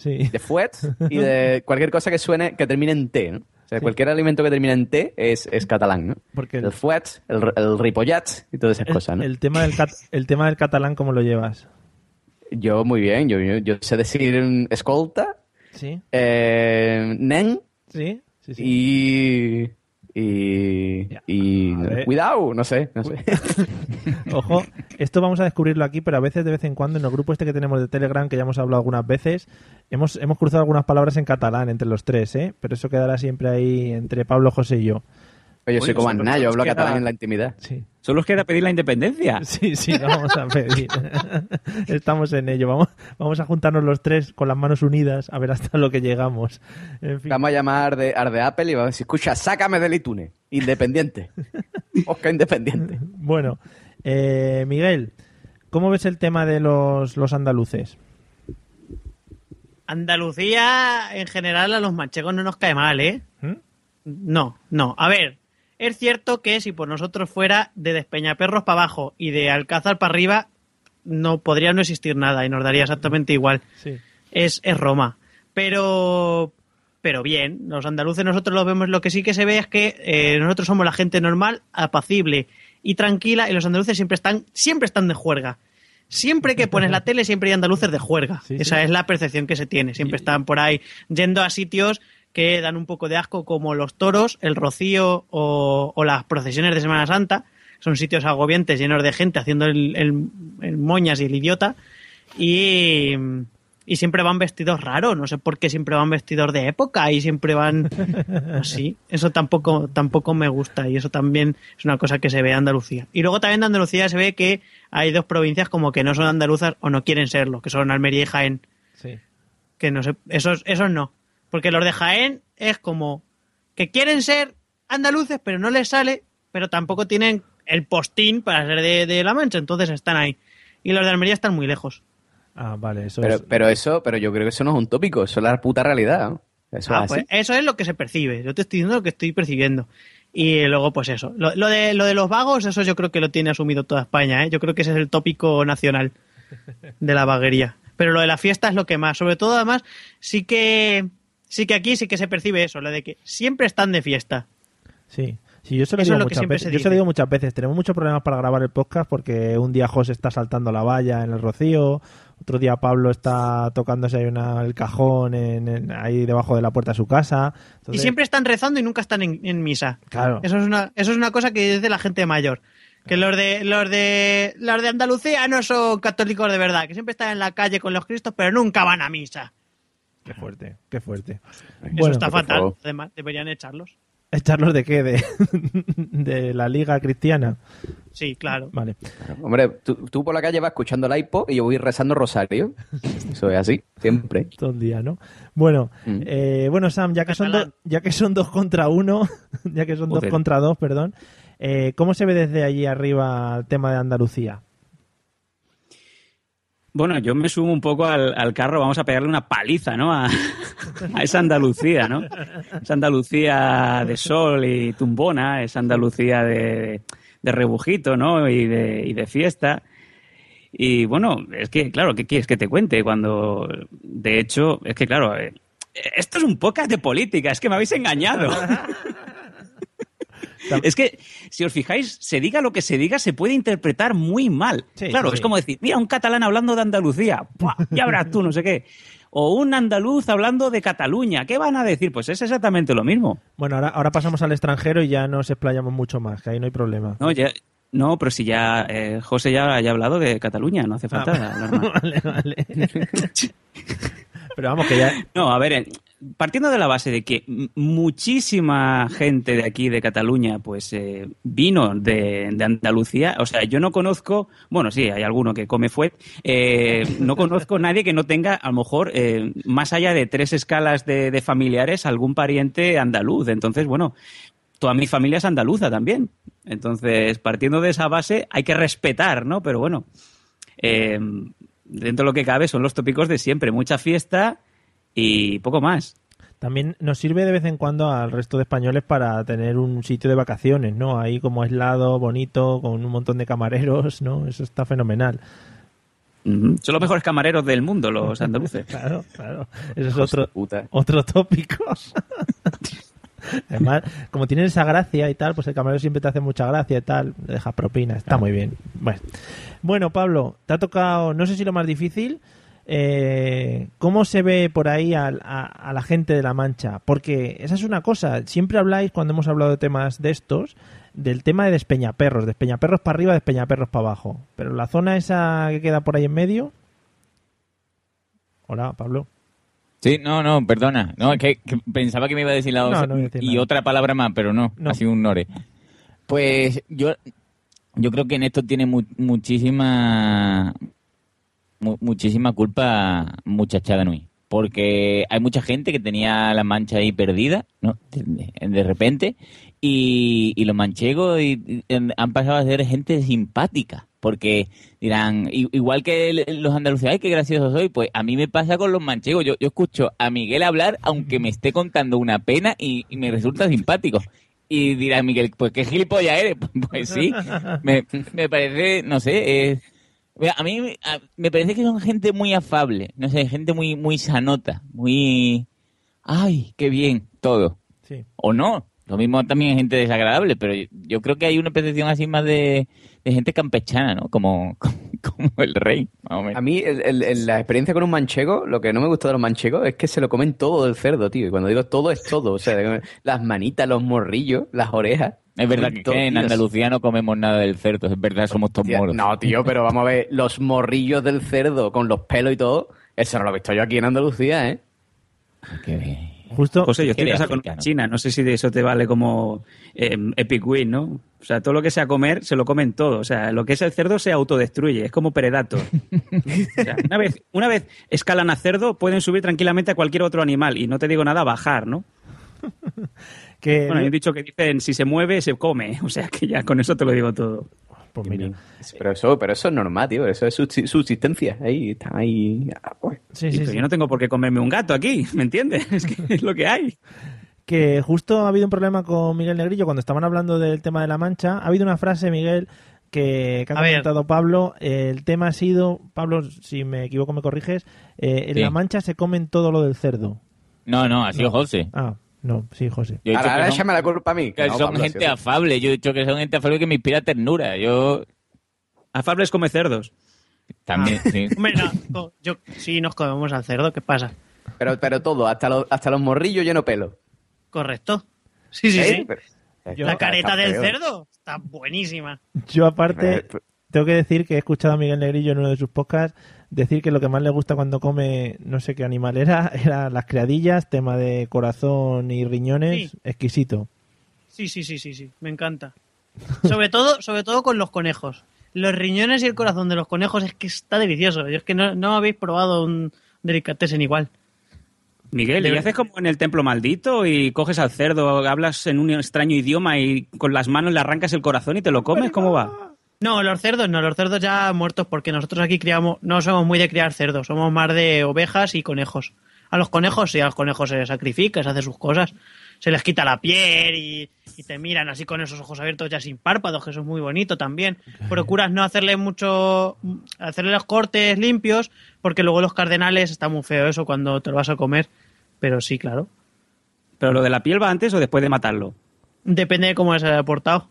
Sí. de fuet y de cualquier cosa que suene, que termine en T, ¿no? O sea, cualquier alimento que termine en T es, es catalán, ¿no? Porque el fuet, el, el ripollat y todas esas cosas, ¿no? El tema del, cat- el tema del catalán, ¿cómo lo llevas? Yo muy bien, yo, yo, yo sé decir escolta, Sí. eh, nen Sí. Sí, sí. y... Y, cuidado, no sé, no sé. Ojo, esto vamos a descubrirlo aquí, pero a veces, de vez en cuando, en el grupo este que tenemos de Telegram, que ya hemos hablado algunas veces, hemos, hemos cruzado algunas palabras en catalán entre los tres, ¿eh? Pero eso quedará siempre ahí entre Pablo, José y yo. Oye, yo soy como solo Aznar, yo hablo catalán en la intimidad. Sí. Solo os queda pedir la independencia. Sí, sí, lo vamos a pedir. Estamos en ello. Vamos, vamos a juntarnos los tres con las manos unidas a ver hasta lo que llegamos. En fin. Vamos a llamar de, al de Apple y vamos a decir, escucha, sácame del iTunes, independiente. Oscar independiente. Bueno, eh, Miguel, ¿cómo ves el tema de los, los andaluces? Andalucía, en general, a los manchegos no nos cae mal, ¿eh? ¿Mm? No, no. A ver, es cierto que si por nosotros fuera de Despeñaperros para abajo y de Alcázar para arriba, no podría no existir nada y nos daría exactamente igual. Sí. Es, es Roma. Pero, pero bien, los andaluces nosotros lo vemos. Lo que sí que se ve es que eh, nosotros somos la gente normal, apacible y tranquila, y los andaluces siempre están, siempre están de juerga. Siempre que pones la tele, siempre hay andaluces de juerga. Sí, Esa sí. es la percepción que se tiene. Siempre están por ahí yendo a sitios que dan un poco de asco, como los toros, el rocío o, o las procesiones de Semana Santa. Son sitios agobiantes, llenos de gente haciendo el, el- el moñas y el idiota. Y, y siempre van vestidos raros. No sé por qué siempre van vestidos de época y siempre van así. Eso tampoco, tampoco me gusta y eso también es una cosa que se ve en Andalucía. Y luego también de Andalucía se ve que hay dos provincias como que no son andaluzas o no quieren serlo, que son Almería y Jaén. Sí. Que no sé, esos, esos no. Porque los de Jaén es como que quieren ser andaluces, pero no les sale, pero tampoco tienen el postín para ser de, de La Mancha, entonces están ahí. Y los de Almería están muy lejos. Ah, vale, eso Pero, es. pero eso, pero yo creo que eso no es un tópico, eso es la puta realidad. ¿no? Eso Ah, es pues eso es lo que se percibe. Yo te estoy diciendo lo que estoy percibiendo. Y luego, pues eso. Lo, lo de, lo de los vagos, eso yo creo que lo tiene asumido toda España. ¿eh? Yo creo que ese es el tópico nacional de la vaguería. Pero lo de la fiesta es lo que más. Sobre todo, además, sí que, sí que aquí sí que se percibe eso, lo de que siempre están de fiesta. Sí. Sí, yo se lo digo lo muchas veces. Yo se lo digo muchas veces. Tenemos muchos problemas para grabar el podcast porque un día José está saltando la valla en el Rocío, otro día Pablo está tocándose ahí una- el cajón en- en- ahí debajo de la puerta de su casa. Y siempre están rezando y nunca están en, en misa. Claro. Eso es una, eso es una cosa que dice la gente mayor. Que los de, los de, los de Andalucía no son católicos de verdad, que siempre están en la calle con los cristos, pero nunca van a misa. Qué fuerte, qué fuerte. Eso Bueno, está fatal. Además, deberían echarlos. ¿Echarlos de qué? De, de la liga cristiana. Sí, claro. Vale. Hombre, tú, tú por la calle vas escuchando el iPod y yo voy rezando rosario. Eso es así, siempre. Todo el día, ¿no? Bueno, Mm. eh, bueno Sam, ya que son dos, ya que son dos contra uno, ya que son dos contra dos, perdón, eh, ¿cómo se ve desde allí arriba el tema de Andalucía? Bueno, yo me sumo un poco al, al carro, vamos a pegarle una paliza, ¿no? A, esa Andalucía, ¿no? Esa Andalucía de sol y tumbona, esa Andalucía de, de rebujito, ¿no? Y de, y de fiesta. Y bueno, es que, claro, ¿qué quieres que te cuente? Cuando, de hecho, es que, claro, eh, esto es un podcast de política, es que me habéis engañado. Es que, si os fijáis, se diga lo que se diga, se puede interpretar muy mal. Sí, claro, sí, es como decir, mira, un catalán hablando de Andalucía, ya verás tú, no sé qué. O un andaluz hablando de Cataluña, ¿qué van a decir? Pues es exactamente lo mismo. Bueno, ahora, ahora pasamos al extranjero y ya nos explayamos mucho más, que ahí no hay problema. No, ya, no pero si ya, eh, José ya, ya ha hablado de Cataluña, no hace falta Ah, hablar más. vale, vale. Pero vamos, que ya... No, a ver, partiendo de la base de que muchísima gente de aquí, de Cataluña, pues eh, vino de, Andalucía, o sea, yo no conozco, bueno, sí, hay alguno que come fuet, eh, no conozco nadie que no tenga, a lo mejor, eh, más allá de tres escalas de, familiares, algún pariente andaluz. Entonces, bueno, toda mi familia es andaluza también. Entonces, partiendo de esa base, hay que respetar, ¿no? Pero bueno, dentro de lo que cabe son los tópicos de siempre, mucha fiesta y poco más. También nos sirve de vez en cuando al resto de españoles para tener un sitio de vacaciones, ¿no? Ahí como aislado, bonito, con un montón de camareros, ¿no? Eso está fenomenal. Son los mejores camareros del mundo, los andaluces. Claro, claro. Eso es puta. otro tópico. Además, como tienen esa gracia y tal, pues el camarero siempre te hace mucha gracia y tal, le deja propina, está muy bien. Bueno, bueno Pablo, te ha tocado, no sé si lo más difícil, eh, ¿cómo se ve por ahí a, a la gente de La Mancha? Porque esa es una cosa, siempre habláis cuando hemos hablado de temas de estos, del tema de despeñaperros, despeñaperros para arriba, despeñaperros para abajo. Pero la zona esa que queda por ahí en medio... Hola, Pablo. Sí, no, no, perdona. No, es que, que pensaba que me iba a decir la No, decir y otra palabra más, pero no, No. ha sido un nore. Pues yo, yo creo que en esto tiene mu- muchísima mu- muchísima culpa muchachada Nui. Porque hay mucha gente que tenía la mancha ahí perdida, ¿no? De, repente, y, y los manchegos y- han pasado a ser gente simpática. Porque dirán, igual que los andaluces, ay, qué gracioso soy, pues a mí me pasa con los manchegos. Yo, yo escucho a Miguel hablar, aunque me esté contando una pena y, y me resulta simpático. Y dirá Miguel, pues qué gilipollas eres. Pues sí, me, me parece, no sé, es- a mí me- a- me parece que son gente muy afable, no sé, gente muy muy sanota, muy... ¡Ay, qué bien! Todo. Sí. O no, lo mismo también hay gente desagradable, pero yo, yo creo que hay una percepción así más de, de gente campechana, ¿no? Como, como, el rey, más o menos. A mí, el- el- el- la experiencia con un manchego, lo que no me gusta de los manchegos es que se lo comen todo del cerdo, tío. Y cuando digo todo, es todo. O sea, las manitas, los morrillos, las orejas. Es verdad que, que en. Andalucía no comemos nada del cerdo, es verdad, somos todos moros. No, tío, pero vamos a ver, los morrillos del cerdo con los pelos y todo, eso no lo he visto yo aquí en Andalucía, ¿eh? Qué bien. Justo. José, yo estoy casado con china, no sé si de eso te vale como eh, Epic Win, ¿no? O sea, todo lo que sea comer, se lo comen todo. O sea, lo que es el cerdo se autodestruye, es como Predator. O sea, una, vez, una vez escalan a cerdo, pueden subir tranquilamente a cualquier otro animal y no te digo nada, bajar, ¿no? Que, Bueno, hay un dicho que dicen, si se mueve, se come. O sea, que ya con eso te lo digo todo. Pues mira. Pero eso, pero eso es normal, tío, eso es subsi- subsistencia. Ahí, está ahí. ah, pues. Sí, sí, pero sí. yo no tengo por qué comerme un gato aquí, ¿me entiendes? Es que es lo que hay. que justo ha habido un problema con Miguel Negrillo cuando estaban hablando del tema de la mancha. Ha habido una frase, Miguel, que, que ha comentado Pablo. El tema ha sido, Pablo, si me equivoco me corriges, eh, en Sí. la mancha se comen todo lo del cerdo. No, no, ha sido No. José. Ah, No, sí, José. Yo he dicho Ahora, ahora son- échame la culpa a mí. que No, son Pablo, gente sí, afable. Yo he dicho que son gente afable que me inspira ternura. Yo Afables come cerdos. también, sí. Hombre, no, yo, sí nos comemos al cerdo, ¿qué pasa? Pero, pero todo, hasta los, hasta los morrillos lleno pelo. Correcto. Sí, sí, ¿Eh? sí. Pero- La careta del cerdo está buenísima. Yo aparte tengo que decir que he escuchado a Miguel Negrillo en uno de sus podcasts decir que lo que más le gusta cuando come no sé qué animal era, era las criadillas, tema de corazón y riñones, Sí. exquisito. Sí, sí, sí, sí, sí. Me encanta. Sobre todo, sobre todo con los conejos. Los riñones y el corazón de los conejos es que está delicioso. Yo es que no, no habéis probado un delicatessen igual. Miguel, ¿y haces como en el templo maldito y coges al cerdo, hablas en un extraño idioma y con las manos le arrancas el corazón y te lo comes? ¿Cómo va? No, los cerdos no, los cerdos ya muertos porque nosotros aquí criamos, no somos muy de criar cerdos, somos más de ovejas y conejos. A los conejos sí, a los conejos se les sacrifica, se hace sus cosas, se les quita la piel y, y te miran así con esos ojos abiertos ya sin párpados, que eso es muy bonito también. Procuras no hacerle mucho, hacerle los cortes limpios porque luego los cardenales está muy feo eso cuando te lo vas a comer, pero sí, claro. ¿Pero lo de la piel va antes o después de matarlo? Depende de cómo se haya portado.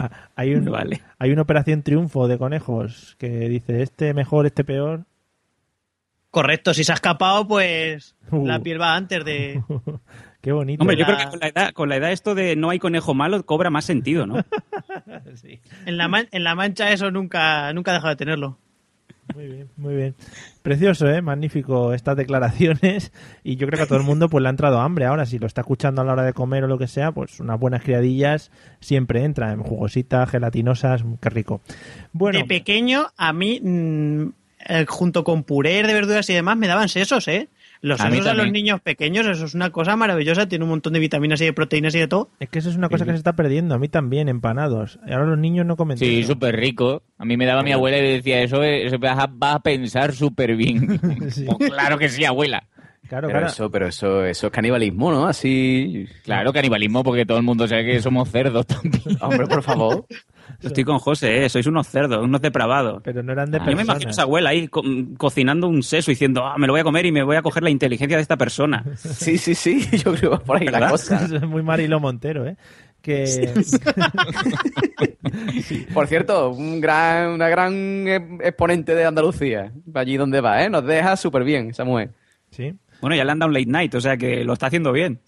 Ah, hay, un, Vale. hay una operación triunfo de conejos que dice este mejor, este peor. Correcto, si se ha escapado, pues Uh. la piel va antes de... Qué bonito. Hombre, yo La- creo que con la, edad, con la edad esto de no hay conejo malo cobra más sentido, ¿no? Sí. En la, man- en la mancha eso nunca, nunca deja de tenerlo. Muy bien, muy bien. Precioso, ¿eh? Magnífico estas declaraciones. Y yo creo que a todo el mundo pues le ha entrado hambre. Ahora, si lo está escuchando a la hora de comer o lo que sea, pues unas buenas criadillas siempre entran. Jugositas, gelatinosas, qué rico. Bueno, De pequeño, a mí, mm, eh, junto con puré de verduras y demás, me daban sesos, ¿eh? Los A sesos a los niños pequeños, eso es una cosa maravillosa, tiene un montón de vitaminas y de proteínas y de todo. es que eso es una cosa que se está perdiendo. A mí también, empanados. Y ahora los niños no comen Sí, súper rico. A mí me daba mi abuela y decía, eso, eso vas, a, pensar súper bien. Sí. Pues claro que sí, abuela. Claro, Pero claro. eso, pero eso, eso es canibalismo, ¿no? Así. Claro, canibalismo, porque todo el mundo sabe que somos cerdos también. Hombre, por favor. Estoy con José, ¿eh? sois unos cerdos, unos depravados. Pero no eran de Ah, Yo me imagino a esa abuela ahí co- cocinando un seso diciendo, ah, me lo voy a comer y me voy a coger la inteligencia de esta persona. Sí, sí, sí. Yo creo que va por ahí la cosa. Eso es muy Marilo Montero, ¿eh? Que... Por cierto, un gran, una gran eh, exponente de Andalucía. Allí donde va, ¿eh? Nos deja súper bien esa mujer. sí. Bueno, ya le han dado un late night, o sea que lo está haciendo bien.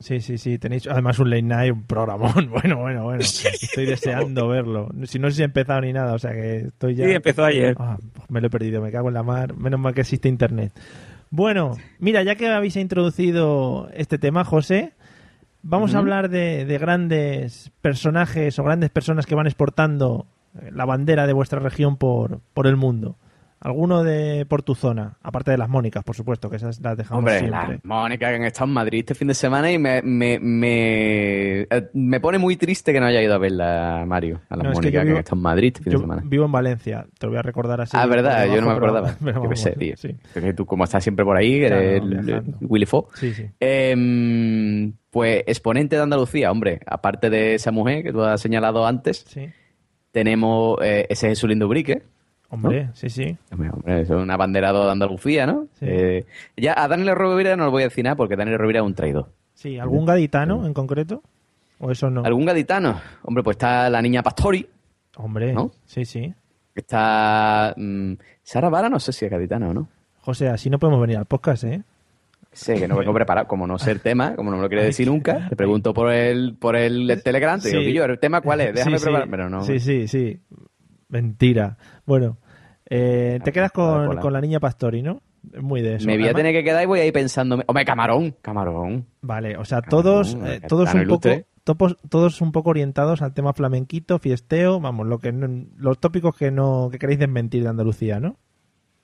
Sí, sí, sí. Tenéis además un late night, un programón. Bueno, bueno, bueno. Estoy deseando verlo. Si no sé si he empezado ni nada, o sea que estoy ya. Sí, empezó ayer. Ah, me lo he perdido, me cago en la mar. Menos mal que existe internet. Bueno, mira, ya que habéis introducido este tema, José, vamos a hablar de, de grandes personajes o grandes personas que van exportando la bandera de vuestra región por, por el mundo. Alguno de por tu zona, aparte de las Mónicas, por supuesto, que esas las dejamos Hombre, siempre. la Mónica que han estado en Madrid este fin de semana y me, me, me, eh, me pone muy triste que no haya ido a verla, Mario, a la No, es que que, han estado en Madrid este fin Yo de semana. vivo en Valencia, te lo voy a recordar así. Ah, verdad, yo no me pero- acordaba. pero Yo vamos, sé, tío. sí. Porque tú, como estás siempre por ahí, Claro, eres viajando. Willy Fo. Sí, sí. Em, pues exponente de Andalucía, hombre. Aparte de esa mujer que tú has señalado antes, tenemos eh, ese Jesús Lindo Hombre, sí, sí. Hombre, hombre, es un abanderado de Andalucía, ¿no? Sí. Eh, ya a Daniel Rovira no le voy a decir nada porque Daniel Rovira es un traidor. Sí, ¿algún gaditano en concreto? ¿O eso no? ¿Algún gaditano? Hombre, pues está la niña Pastori, Hombre, ¿No? sí, sí. está mm, Sara Vara, no sé si es gaditana o no. José, así no podemos venir al podcast, ¿eh? Sé que no vengo preparado, como no sé el tema, como no me lo quiere decir nunca, te pregunto por el, por el Telegram, te digo, Sí. "Guillo, ¿el tema cuál es? Déjame Sí, sí. preparar, pero no. Sí, sí, sí. Mentira. Bueno, eh, te quedas con, con la niña Pastori, ¿no? Es Muy de eso. Me voy a tener que quedar y voy a ir pensando, hombre, camarón, camarón. Vale, o sea, todos, eh, todos un poco, topos- todos un poco orientados al tema flamenquito, fiesteo, vamos, lo que no- los tópicos que no que queréis desmentir de Andalucía, ¿no?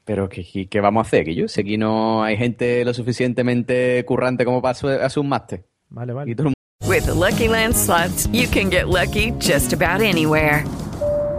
Pero ¿qué, qué, vamos a hacer, Guillo? Si aquí no hay gente lo suficientemente currante como para hacer un máster. Vale, vale. Y todo el With the Lucky Land slots, you can get lucky just about anywhere.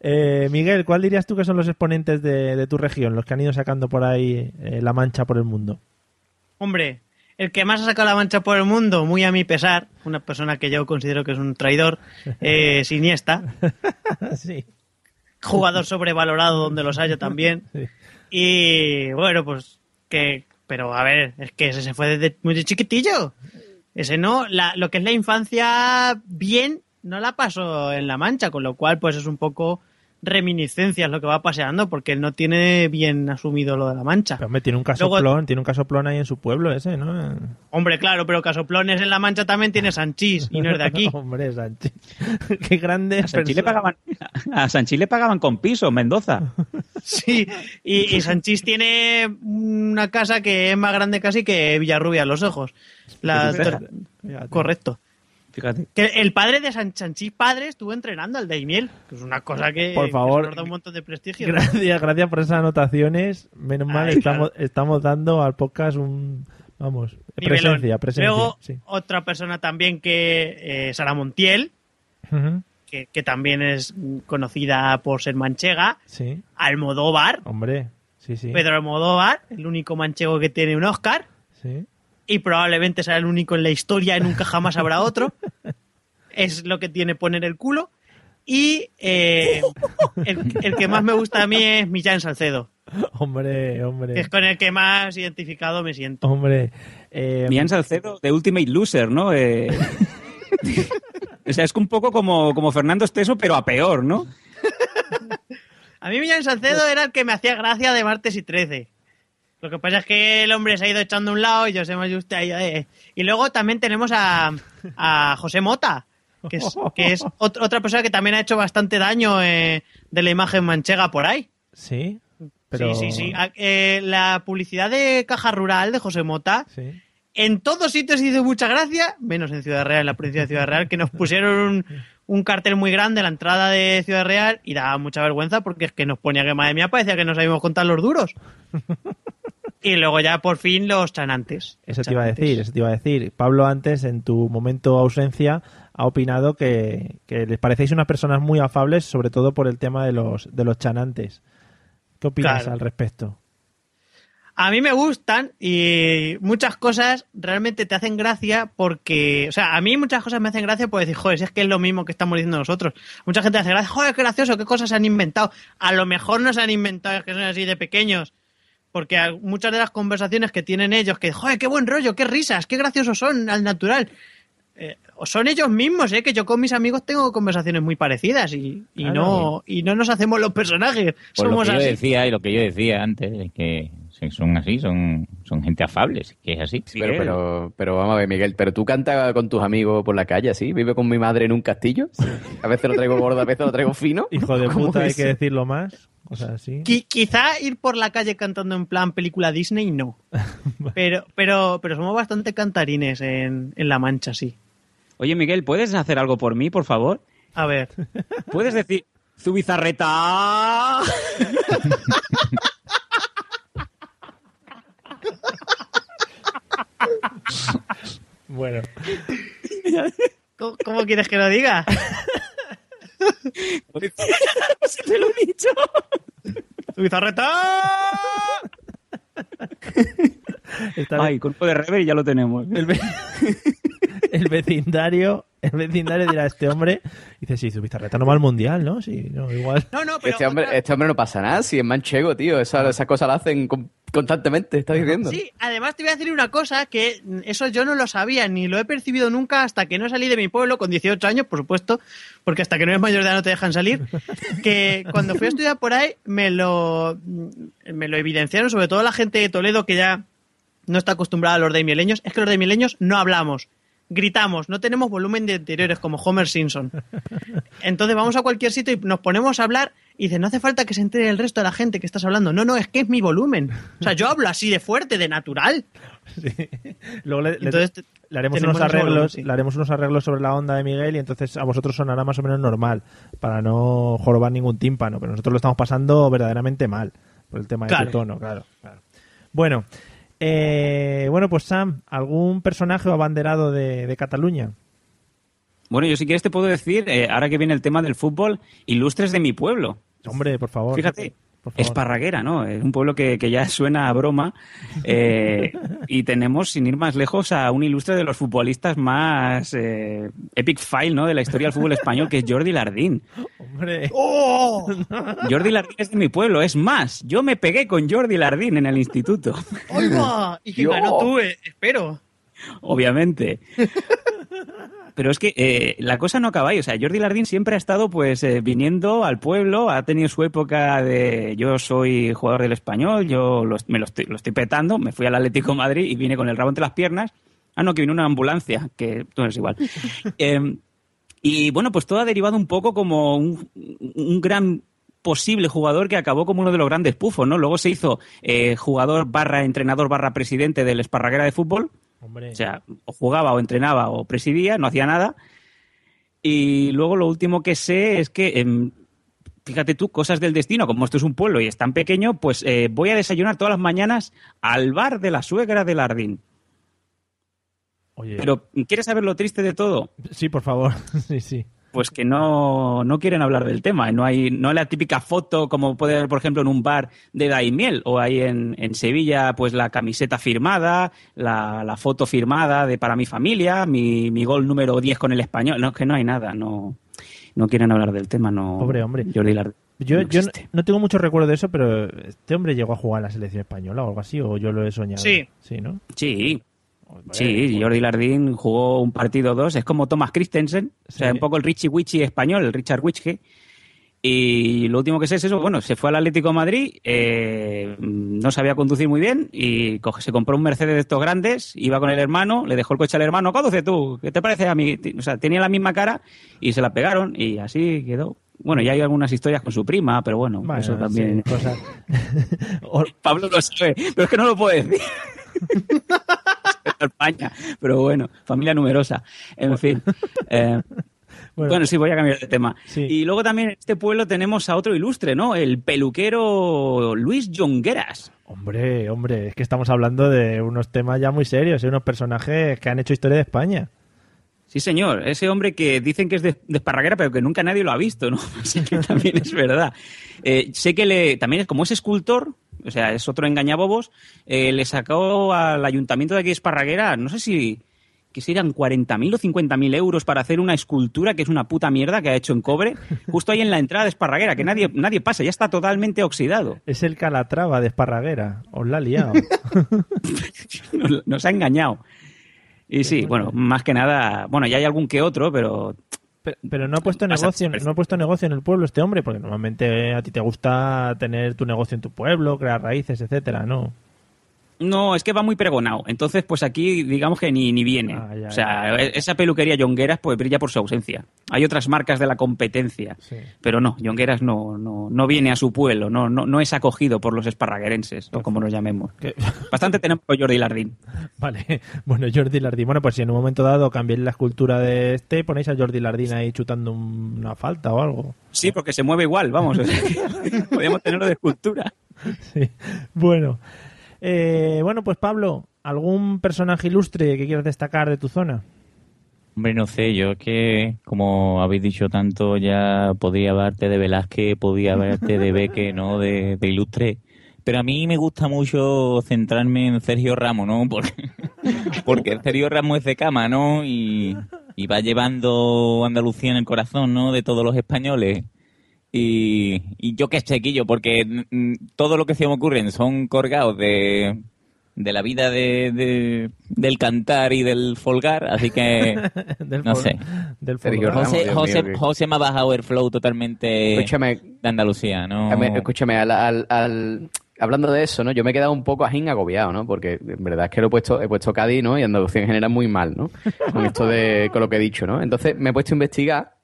eh, Miguel, ¿cuál dirías tú que son los exponentes de, de tu región, los que han ido sacando por ahí eh, la mancha por el mundo? Hombre, el que más ha sacado la mancha por el mundo, muy a mi pesar, una persona que yo considero que es un traidor, eh, Siniesta, sí. jugador sobrevalorado donde los haya también. Y bueno, pues que, pero a ver, es que ese se fue desde muy chiquitillo. Ese no, la, lo que es la infancia bien, no la pasó en la mancha, con lo cual pues es un poco reminiscencias lo que va paseando porque él no tiene bien asumido lo de la mancha. Pero hombre, tiene un Luego- casoplón, tiene un casoplón ahí en su pueblo ese, ¿no? Hombre, claro, pero Casoplones en la mancha también tiene Sanchís y no es de aquí. Hombre, Sánchez. Qué grande. A Sanchís le pagaban, a Sanchís le pagaban con piso en Mendoza. Sí, y, y Sanchís tiene una casa que es más grande casi que Villarrubia los ojos. La- Fíjate. correcto. Fíjate. Que el padre de San Sanchís padre estuvo entrenando al Daimiel, que es una cosa que, Por que favor. nos da un montón de prestigio. Gracias, gracias por esas anotaciones. Menos mal, estamos, estamos dando al podcast un. Vamos, Nivelón. presencia. Luego, sí. otra persona también que eh, Sara Montiel, que, que también es conocida por ser manchega. sí, Almodóvar, hombre, sí, sí. Pedro Almodóvar, el único manchego que tiene un Oscar. Sí. Y probablemente será el único en la historia y nunca jamás habrá otro. Es lo que tiene poner el culo. Y eh, el, el que más me gusta a mí es Millán Salcedo, Hombre, que hombre. es con el que más identificado me siento. Hombre. Eh, Millán Salcedo de Ultimate Loser, ¿no? Eh, o sea, es un poco como, como Fernando Esteso, pero a peor, ¿no? A mí Millán Salcedo era el que me hacía gracia de martes y 13. Lo que pasa es que el hombre se ha ido echando a un lado y José Mayuste ahí. eh. Y luego también tenemos a, a José Mota, que es, que es ot- otra persona que también ha hecho bastante daño eh, de la imagen manchega por ahí. sí, pero. Sí, sí, sí. Eh, la publicidad de Caja Rural de José Mota, Sí. en todos sitios hizo mucha gracia, menos en Ciudad Real, en la provincia de Ciudad Real, que nos pusieron un, un cartel muy grande en la entrada de Ciudad Real y daba mucha vergüenza porque es que nos ponía que madre mía parecía que no sabíamos contar los duros. y luego ya por fin los chanantes. Eso te iba a decir, eso te iba a decir. Pablo antes, en tu momento ausencia, ha opinado que, que les parecéis unas personas muy afables, sobre todo por el tema de los, de los chanantes. ¿Qué opinas Claro. al respecto? A mí me gustan y muchas cosas realmente te hacen gracia porque, o sea, a mí muchas cosas me hacen gracia por decir, joder, si es que es lo mismo que estamos diciendo nosotros. Mucha gente hace gracia, joder, qué gracioso, qué cosas se han inventado. A lo mejor no se han inventado, es que son así de pequeños. Porque muchas de las conversaciones que tienen ellos, que, joder, qué buen rollo, qué risas, qué graciosos son al natural. eh, son ellos mismos, ¿eh? que yo con mis amigos tengo conversaciones muy parecidas y, y Claro. no y no nos hacemos los personajes. Lo Somos que yo así. decía y lo que yo decía antes, es que son así, son, son gente afable, que es así. Pero, pero, pero vamos a ver, Miguel, pero tú cantas con tus amigos por la calle, ¿sí? ¿Vive con mi madre en un castillo? A veces lo traigo gordo, a veces lo traigo fino. Hijo de ¿Cómo puta, hay que decirlo más. O sea, sí. Qui- quizá ir por la calle cantando en plan película Disney, no. Pero, pero, pero somos bastante cantarines en, en La Mancha, sí. Oye, Miguel, ¿puedes hacer algo por mí, por favor? A ver. ¿Puedes decir Zubizarreta? Bueno. ¿Cómo, cómo quieres que lo diga? Si te lo he dicho. ¡Zubizarreta! Está Ay, cuerpo de rever y ya lo tenemos. el, ve- el vecindario, el vecindario dirá este hombre, dice, sí, su bizarreta no va al mundial, ¿no? Sí, no, igual. No, no, pero Este hombre, este hombre no pasa nada, si es manchego, tío. Esa, esa cosa la hacen con constantemente, estás diciendo. Sí, además te voy a decir una cosa que eso yo no lo sabía ni lo he percibido nunca hasta que no salí de mi pueblo con 18 años, por supuesto, porque hasta que no eres mayor de edad no te dejan salir. Que cuando fui a estudiar por ahí me lo, me lo evidenciaron, sobre todo la gente de Toledo que ya no está acostumbrada a los de mieleños, es que los de mieleños no hablamos. Gritamos, no tenemos volumen de interiores como Homer Simpson. Entonces vamos a cualquier sitio y nos ponemos a hablar y dice, no hace falta que se entere el resto de la gente que estás hablando. No, no, es que es mi volumen. O sea, yo hablo así de fuerte, de natural. Luego le, Entonces, haremos unos volumen, arreglos, sí. le haremos unos arreglos sobre la onda de Miguel y entonces a vosotros sonará más o menos normal para no jorobar ningún tímpano, pero nosotros lo estamos pasando verdaderamente mal por el tema de Claro. tu tono, claro. claro. Bueno, eh, bueno, pues Sam, ¿algún personaje o abanderado de, de Cataluña? Bueno, yo si quieres te puedo decir, eh, ahora que viene el tema del fútbol, ilustres de mi pueblo. Hombre, por favor. Fíjate. Esparraguera, ¿no? Es un pueblo que, que ya suena a broma. eh, y tenemos, sin ir más lejos, a un ilustre de los futbolistas más eh, epic file, ¿no? De la historia del fútbol español, que es Jordi Lardín. Hombre. ¡Oh! Jordi Lardín es de mi pueblo. Es más, yo me pegué con Jordi Lardín en el instituto. ¡Oiga! Y que Yo. ganó tú, eh, espero. obviamente. Pero es que eh, la cosa no acaba ahí. O sea, Jordi Lardín siempre ha estado pues eh, viniendo al pueblo, ha tenido su época de yo soy jugador del español, yo lo- me lo estoy, lo estoy petando, me fui al Atlético de Madrid y vine con el rabo entre las piernas. Ah, no, que vino una ambulancia, que tú no es igual. Eh, y bueno, pues todo ha derivado un poco como un, un gran posible jugador que acabó como uno de los grandes pufos, ¿no? Luego se hizo eh, jugador barra entrenador barra presidente del Esparraguera de fútbol. Hombre. O sea, o jugaba o entrenaba o presidía, no hacía nada. Y luego lo último que sé es que, em, fíjate tú, cosas del destino, como esto es un pueblo y es tan pequeño, pues eh, voy a desayunar todas las mañanas al bar de la suegra de Lardín. Oye. Pero, ¿quieres saber lo triste de todo? Sí, por favor. sí, sí. Pues que no, no quieren hablar del tema. No hay, no hay la típica foto como puede haber, por ejemplo, en un bar de Daimiel o hay en, en Sevilla, pues la camiseta firmada, la, la foto firmada de para mi familia, mi, mi gol número 10 con el español. No, es que no hay nada. No, no quieren hablar del tema. No, Pobre hombre. Yo, no yo no, no tengo mucho recuerdo de eso, pero este hombre llegó a jugar a la selección española o algo así, o yo lo he soñado. Sí. Sí, ¿no? Sí. Sí, Jordi Lardín jugó un partido o dos, es como Thomas Christensen, o sea, un poco el Richie Wichi español, el Richard Wichke. Y lo último que sé es eso, bueno, se fue al Atlético de Madrid, eh, no sabía conducir muy bien y coge- se compró un Mercedes de estos grandes, iba con el hermano, le dejó el coche al hermano, conduce tú, ¿qué te parece a mí? O sea, tenía la misma cara y se la pegaron y así quedó. Bueno, ya hay algunas historias con su prima, pero bueno, Bueno, eso también. sí, cosas- Pablo lo sabe, pero es que no lo puedo decir. España, pero bueno, familia numerosa. En fin. Eh, bueno. sí, voy a cambiar de tema. Y luego también en este pueblo tenemos a otro ilustre, ¿no? El peluquero Luis Jongueras. Hombre, hombre, es que estamos hablando de unos temas ya muy serios, de unos personajes que han hecho historia de España. Sí, señor. Ese hombre que dicen que es de, de Esparraguera, pero que nunca nadie lo ha visto, ¿no? Así que también es verdad. Eh, sé que le, también, como es escultor, o sea, es otro engañabobos, eh, le sacó al ayuntamiento de aquí de Esparraguera, no sé si que si eran 40.000 o 50.000 euros para hacer una escultura que es una puta mierda que ha hecho en cobre, justo ahí en la entrada de Esparraguera, que nadie, nadie pasa, ya está totalmente oxidado. Es el Calatrava de Esparraguera. Os la ha liado. Nos, nos ha engañado. Y sí, bueno, más que nada, bueno, ya hay algún que otro, pero Pero, pero no ha puesto negocio, no ha puesto negocio en el pueblo este hombre, porque normalmente a ti te gusta tener tu negocio en tu pueblo, crear raíces, etcétera, ¿no? No, es que va muy pregonado. Entonces, pues aquí digamos que ni, ni viene. Ah, ya, o sea, esa peluquería Jongueras pues brilla por su ausencia. Hay otras marcas de la competencia, pero no, Jongueras no, no, no viene a su pueblo, no, no, no es acogido por los esparraguerenses, o como nos llamemos. Bastante tenemos Jordi Lardín. Vale, bueno, Jordi Lardín. Bueno, pues si en un momento dado cambiéis la escultura de este, ponéis a Jordi Lardín ahí chutando un- una falta o algo. Sí, porque se mueve igual, vamos. o sea, podríamos tenerlo de escultura. Sí. Bueno, eh, bueno, pues Pablo, ¿algún personaje ilustre que quieras destacar de tu zona? Hombre, no sé, yo es que, como habéis dicho tanto, ya podía hablarte de Velázquez, podía hablarte de Beque, ¿no? De, Ilustre. Pero a mí me gusta mucho centrarme en Sergio Ramos, ¿no? Porque, porque Sergio Ramos es de cama, ¿no? Y, y va llevando Andalucía en el corazón, ¿no? De todos los españoles. Y, y yo qué sé, Quillo, porque mm, todo lo que se me ocurren son colgados de, de la vida de, de- del cantar y del folgar, así que Del no sé. del Sergio folgar. Ramos, José, Dios José, mío, que- José me ha bajado el flow totalmente Escúchame, de Andalucía, ¿no? Escúchame, al, al- al- hablando de eso, ¿no? Yo me he quedado un poco ajín agobiado, ¿no? Porque en verdad es que lo he puesto, he puesto Cádiz, ¿no? Y Andalucía en general muy mal, ¿no? Con esto de, con lo que he dicho, ¿no? Entonces me he puesto a investigar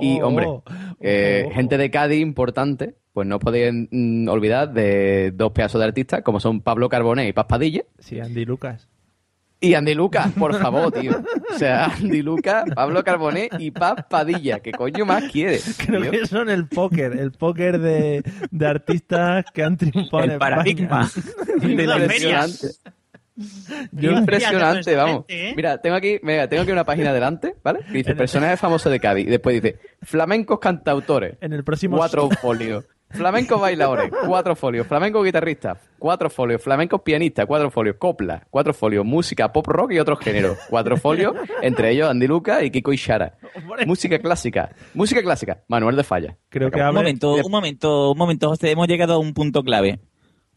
y, Oh, hombre, oh, eh, oh. gente de Cádiz importante, pues no podéis mm, olvidar de dos pedazos de artistas como son Pablo Carboné y Paz Padilla. Sí, Andy Lucas. Y Andy Lucas, por favor, tío. O sea, Andy Lucas, Pablo Carboné y Paz Padilla. ¿Qué coño más quieres? Creo tío? que son el póker, el póker de, de artistas que han triunfado en El España. paradigma. De las ferias. Yo- Impresionante, Fíjate, vamos. ¿eh? Mira, tengo aquí, mira, tengo aquí una página delante, ¿vale? Que dice personaje famoso de Cádiz. Y después dice flamencos cantautores, En el próximo cuatro folios. Flamencos bailadores, cuatro folios. Flamenco guitarristas, cuatro folios. Flamencos pianistas, cuatro folios. Copla, cuatro folios. Música pop rock y otros géneros, cuatro folios. Entre ellos Andy Luca y Kiko Ishara. Música clásica, música clásica. Manuel de Falla. creo que Un momento, un momento, un momento, José, hemos llegado a un punto clave.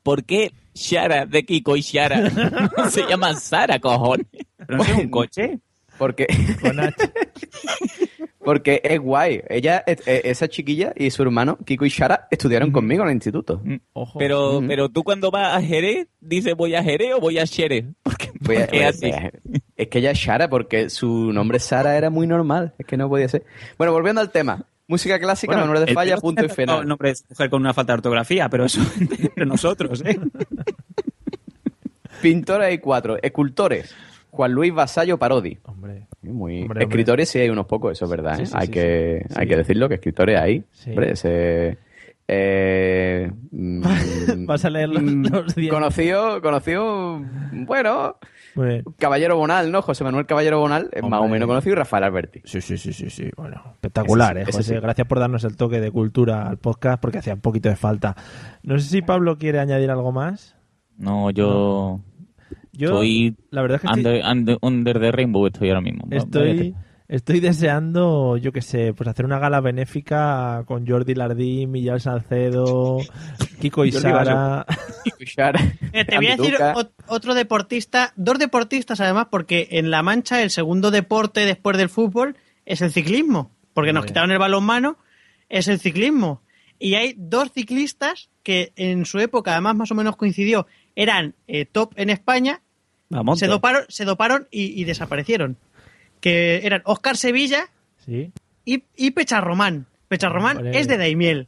¿Por qué Shara de Kiko y Shara se llama Sara, cojones? ¿Pero no es un coche? Porque, con H. porque es guay. Ella, eh, eh, esa chiquilla y su hermano, Kiko y Shara, estudiaron conmigo en el instituto. Ojo. Pero, Mm. pero tú cuando vas a Jerez, dices voy a Jerez o voy a Xerez. Porque, Voy a- voy a- así. Es que ella es Shara, porque su nombre Sara era muy normal. Es que no podía ser. Bueno, volviendo al tema. Música clásica, Bueno, Manuel de el Falla, punto y final. No, nombre de mujer con una falta de ortografía, pero eso entre nosotros, ¿eh? Pintores hay cuatro. Escultores. Juan Luis Vasallo Parodi. Hombre. Muy... Hombre, escritores sí hay unos pocos, eso es verdad. Sí, ¿eh? sí, hay, sí, que, sí. hay Sí. que decirlo, que escritores hay. Sí. Hombre, ese... eh, mm, Vas a leer los, mm, los diez. Conocido, conocido, bueno, Muy bien. Caballero Bonal, ¿no? José Manuel Caballero Bonal es más o menos conocido y Rafael Alberti. Sí, sí, sí, sí, sí. Bueno, espectacular, Ese ¿eh, ese José? sí. Gracias por darnos el toque de cultura al podcast porque hacía un poquito de falta. No sé si Pablo quiere añadir algo más. No, yo, Yo, soy la verdad es que estoy- under, under, under the rainbow estoy ahora mismo. Estoy, Váyate. Estoy deseando, yo qué sé, pues hacer una gala benéfica con Jordi Lardín, Millán Salcedo, Kiko y Sara. Kiko y Sara, Eh, te voy a decir otro deportista, dos deportistas además, porque en La Mancha el segundo deporte después del fútbol es el ciclismo, porque nos quitaron el balonmano, es el ciclismo. Y hay dos ciclistas que en su época además más o menos coincidió, eran eh, top en España, Vamos. se doparon, se doparon y, y desaparecieron. Que eran Oscar Sevilla Sí. y, y Pecharromán. Pecharromán Hombre. es de Daimiel.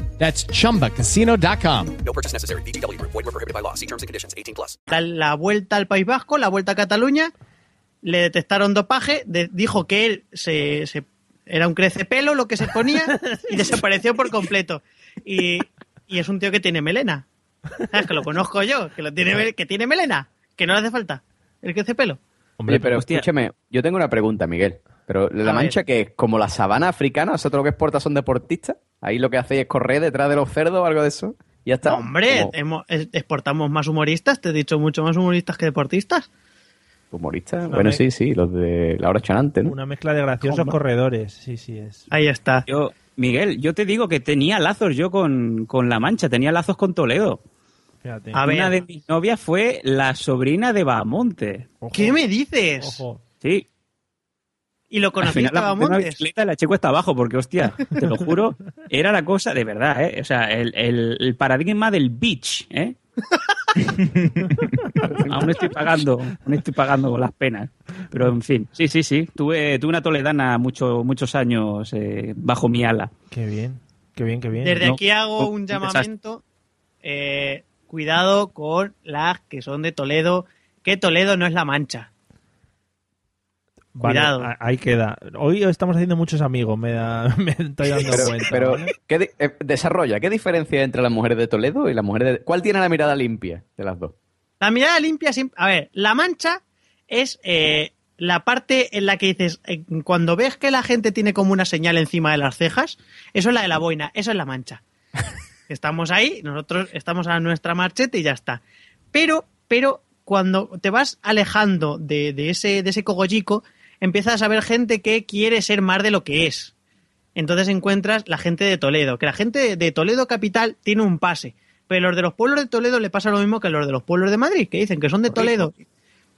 That's chumbacasino.com. No purchase necessary. VGW Group. Void were prohibited by law. See terms and conditions. 18 plus. la, vuelta al País Vasco, la vuelta a Cataluña, le detectaron dopaje, de- dijo que él se, se- era un crecepelo lo que se ponía y desapareció por completo. Y, y es un tío que tiene melena. ¿Sabes? Que lo conozco yo, que, lo tiene, que tiene melena, que no le hace falta el crecepelo. Oye, pero hostia. escúchame, yo tengo una pregunta, Miguel. Pero La A Mancha, que es como la sabana africana, o sea, todo lo que exporta son deportistas. Ahí lo que hacéis es correr detrás de los cerdos o algo de eso. Y ya está. Hombre, hemos- exportamos más humoristas, te he dicho mucho más humoristas que deportistas. humoristas. Bueno, me- sí, sí, los de la hora chanante, ¿no? Una mezcla de graciosos corredores. Sí, sí es. Ahí está. Yo, Miguel, yo te digo que tenía lazos yo con, con La Mancha, tenía lazos con Toledo. Fíjate. A ver. Una de mis novias fue la sobrina de Bamonte. Ojo, ¿Qué me dices? Ojo. Sí. ¿Y lo Al conociste final la a monté en una Montes? bicicleta y la checo está abajo, porque hostia, te lo juro, era la cosa de verdad, ¿eh? O sea, el, el- el paradigma del beach, ¿eh? aún estoy pagando, aún estoy pagando las penas. Pero en fin, sí, sí, sí. Tuve, tuve una toledana mucho, muchos años eh, bajo mi ala. Qué bien. Qué bien, qué bien. Desde No, aquí hago no, un llamamiento. eh, cuidado con las que son de Toledo, que Toledo no es la mancha. Vale, Cuidado. ahí queda. Hoy estamos haciendo muchos amigos, me, da- me estoy dando Pero, cuenta. pero ¿vale? ¿qué eh, desarrolla, ¿qué diferencia hay entre las mujeres de Toledo y las mujeres de... ¿Cuál tiene la mirada limpia de las dos? La mirada limpia siempre. A ver, la mancha es eh, la parte en la que dices, eh, cuando ves que la gente tiene como una señal encima de las cejas, eso es la de la boina, eso es la mancha. Estamos ahí, nosotros estamos a nuestra marchete y ya está. Pero, pero cuando te vas alejando de, de ese, de ese cogollico, empiezas a ver gente que quiere ser más de lo que es. Entonces encuentras la gente de Toledo, que la gente de Toledo capital tiene un pase, pero los de los pueblos de Toledo le pasa lo mismo que los de los pueblos de Madrid, que dicen que son de Toledo.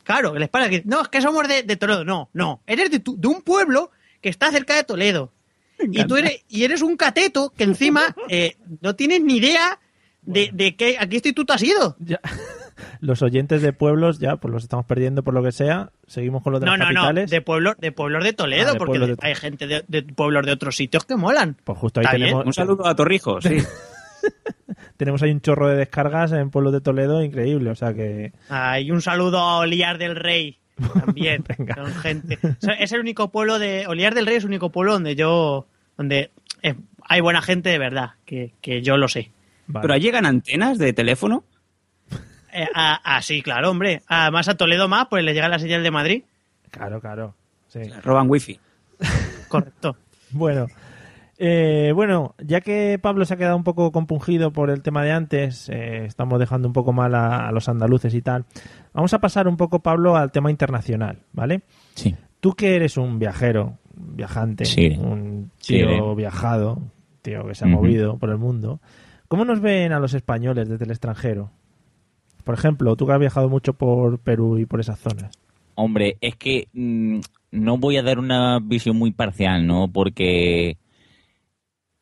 Claro, que les pasa que no, es que somos de, de Toledo. No, no, eres de, tu- de un pueblo que está cerca de Toledo. Y tú eres, y eres un cateto que encima eh, no tienes ni idea de, de qué, a qué instituto has ido. Los oyentes de pueblos ya, pues los estamos perdiendo por lo que sea. Seguimos con los de No, las no, no, de pueblos de pueblos de Toledo, Ah, de porque de- hay gente de, de pueblos de otros sitios que molan. Pues justo ahí bien. tenemos. Un saludo a Torrijos, sí. tenemos ahí un chorro de descargas en pueblos de Toledo increíble. O sea que. Hay un saludo a Oliar del Rey también. Son gente. o sea, Es el único pueblo de. Oliar del Rey es el único pueblo donde yo. donde eh, hay buena gente de verdad, que, que yo lo sé. Pero ahí llegan antenas de teléfono. Eh, ah, ah, sí, claro, hombre. Además a Toledo más, pues le llega la señal de Madrid. Claro, claro. Sí. Roban wifi. Correcto. Bueno, eh, bueno, ya que Pablo se ha quedado un poco compungido por el tema de antes, eh, estamos dejando un poco mal a, a los andaluces y tal. Vamos a pasar un poco, Pablo, al tema internacional, ¿vale? Sí. Tú que eres un viajero, un viajante, Sí. un Sí, tío eh. viajado, tío que se ha movido por el mundo, ¿cómo nos ven a los españoles desde el extranjero? Por ejemplo, tú que has viajado mucho por Perú y por esas zonas. Hombre, es que mm, no voy a dar una visión muy parcial, ¿no? Porque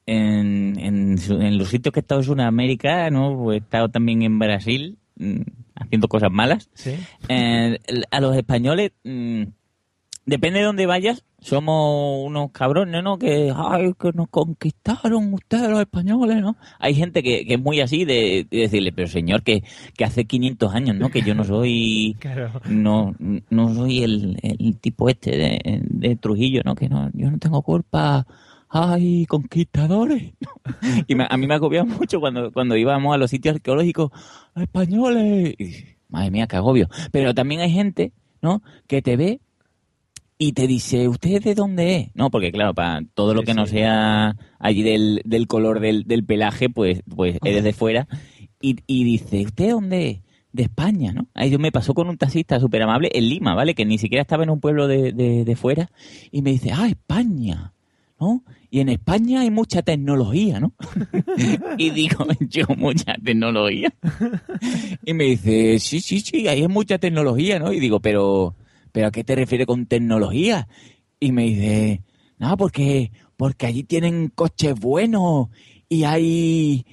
en, en, su- en los sitios que he estado en Sudamérica, ¿no? Pues he estado también en Brasil mm, haciendo cosas malas. Sí. Eh, a los españoles, mm, depende de dónde vayas, somos unos cabrones, ¿no? Que, ay, que nos conquistaron ustedes los españoles, ¿no? Hay gente que, que es muy así de, de decirle, pero señor, que, que hace 500 años, ¿no? Que yo no soy, Claro. no, no soy el, el tipo este de, de Trujillo, ¿no? Que no, yo no tengo culpa. ¡Ay, conquistadores! y me- a mí me agobia mucho cuando, cuando íbamos a los sitios arqueológicos españoles. Y, madre mía, qué agobio. Pero también hay gente, ¿no? Que te ve y te dice, ¿usted de dónde es? No, porque claro, para todo lo que no sea allí del, del color del, del pelaje, pues, pues eres de fuera. Y, y dice, ¿usted de dónde es? De España, ¿no? Ahí yo me pasó con un taxista súper amable en Lima, ¿vale? Que ni siquiera estaba en un pueblo de, de, de fuera. Y me dice, ah, España, ¿no? Y en España hay mucha tecnología, ¿no? y digo, yo, mucha tecnología. Y me dice, sí, sí, sí, ahí hay mucha tecnología, ¿no? Y digo, pero, ¿pero a qué te refieres con tecnología? Y me dice, no, porque, porque allí tienen coches buenos y hay,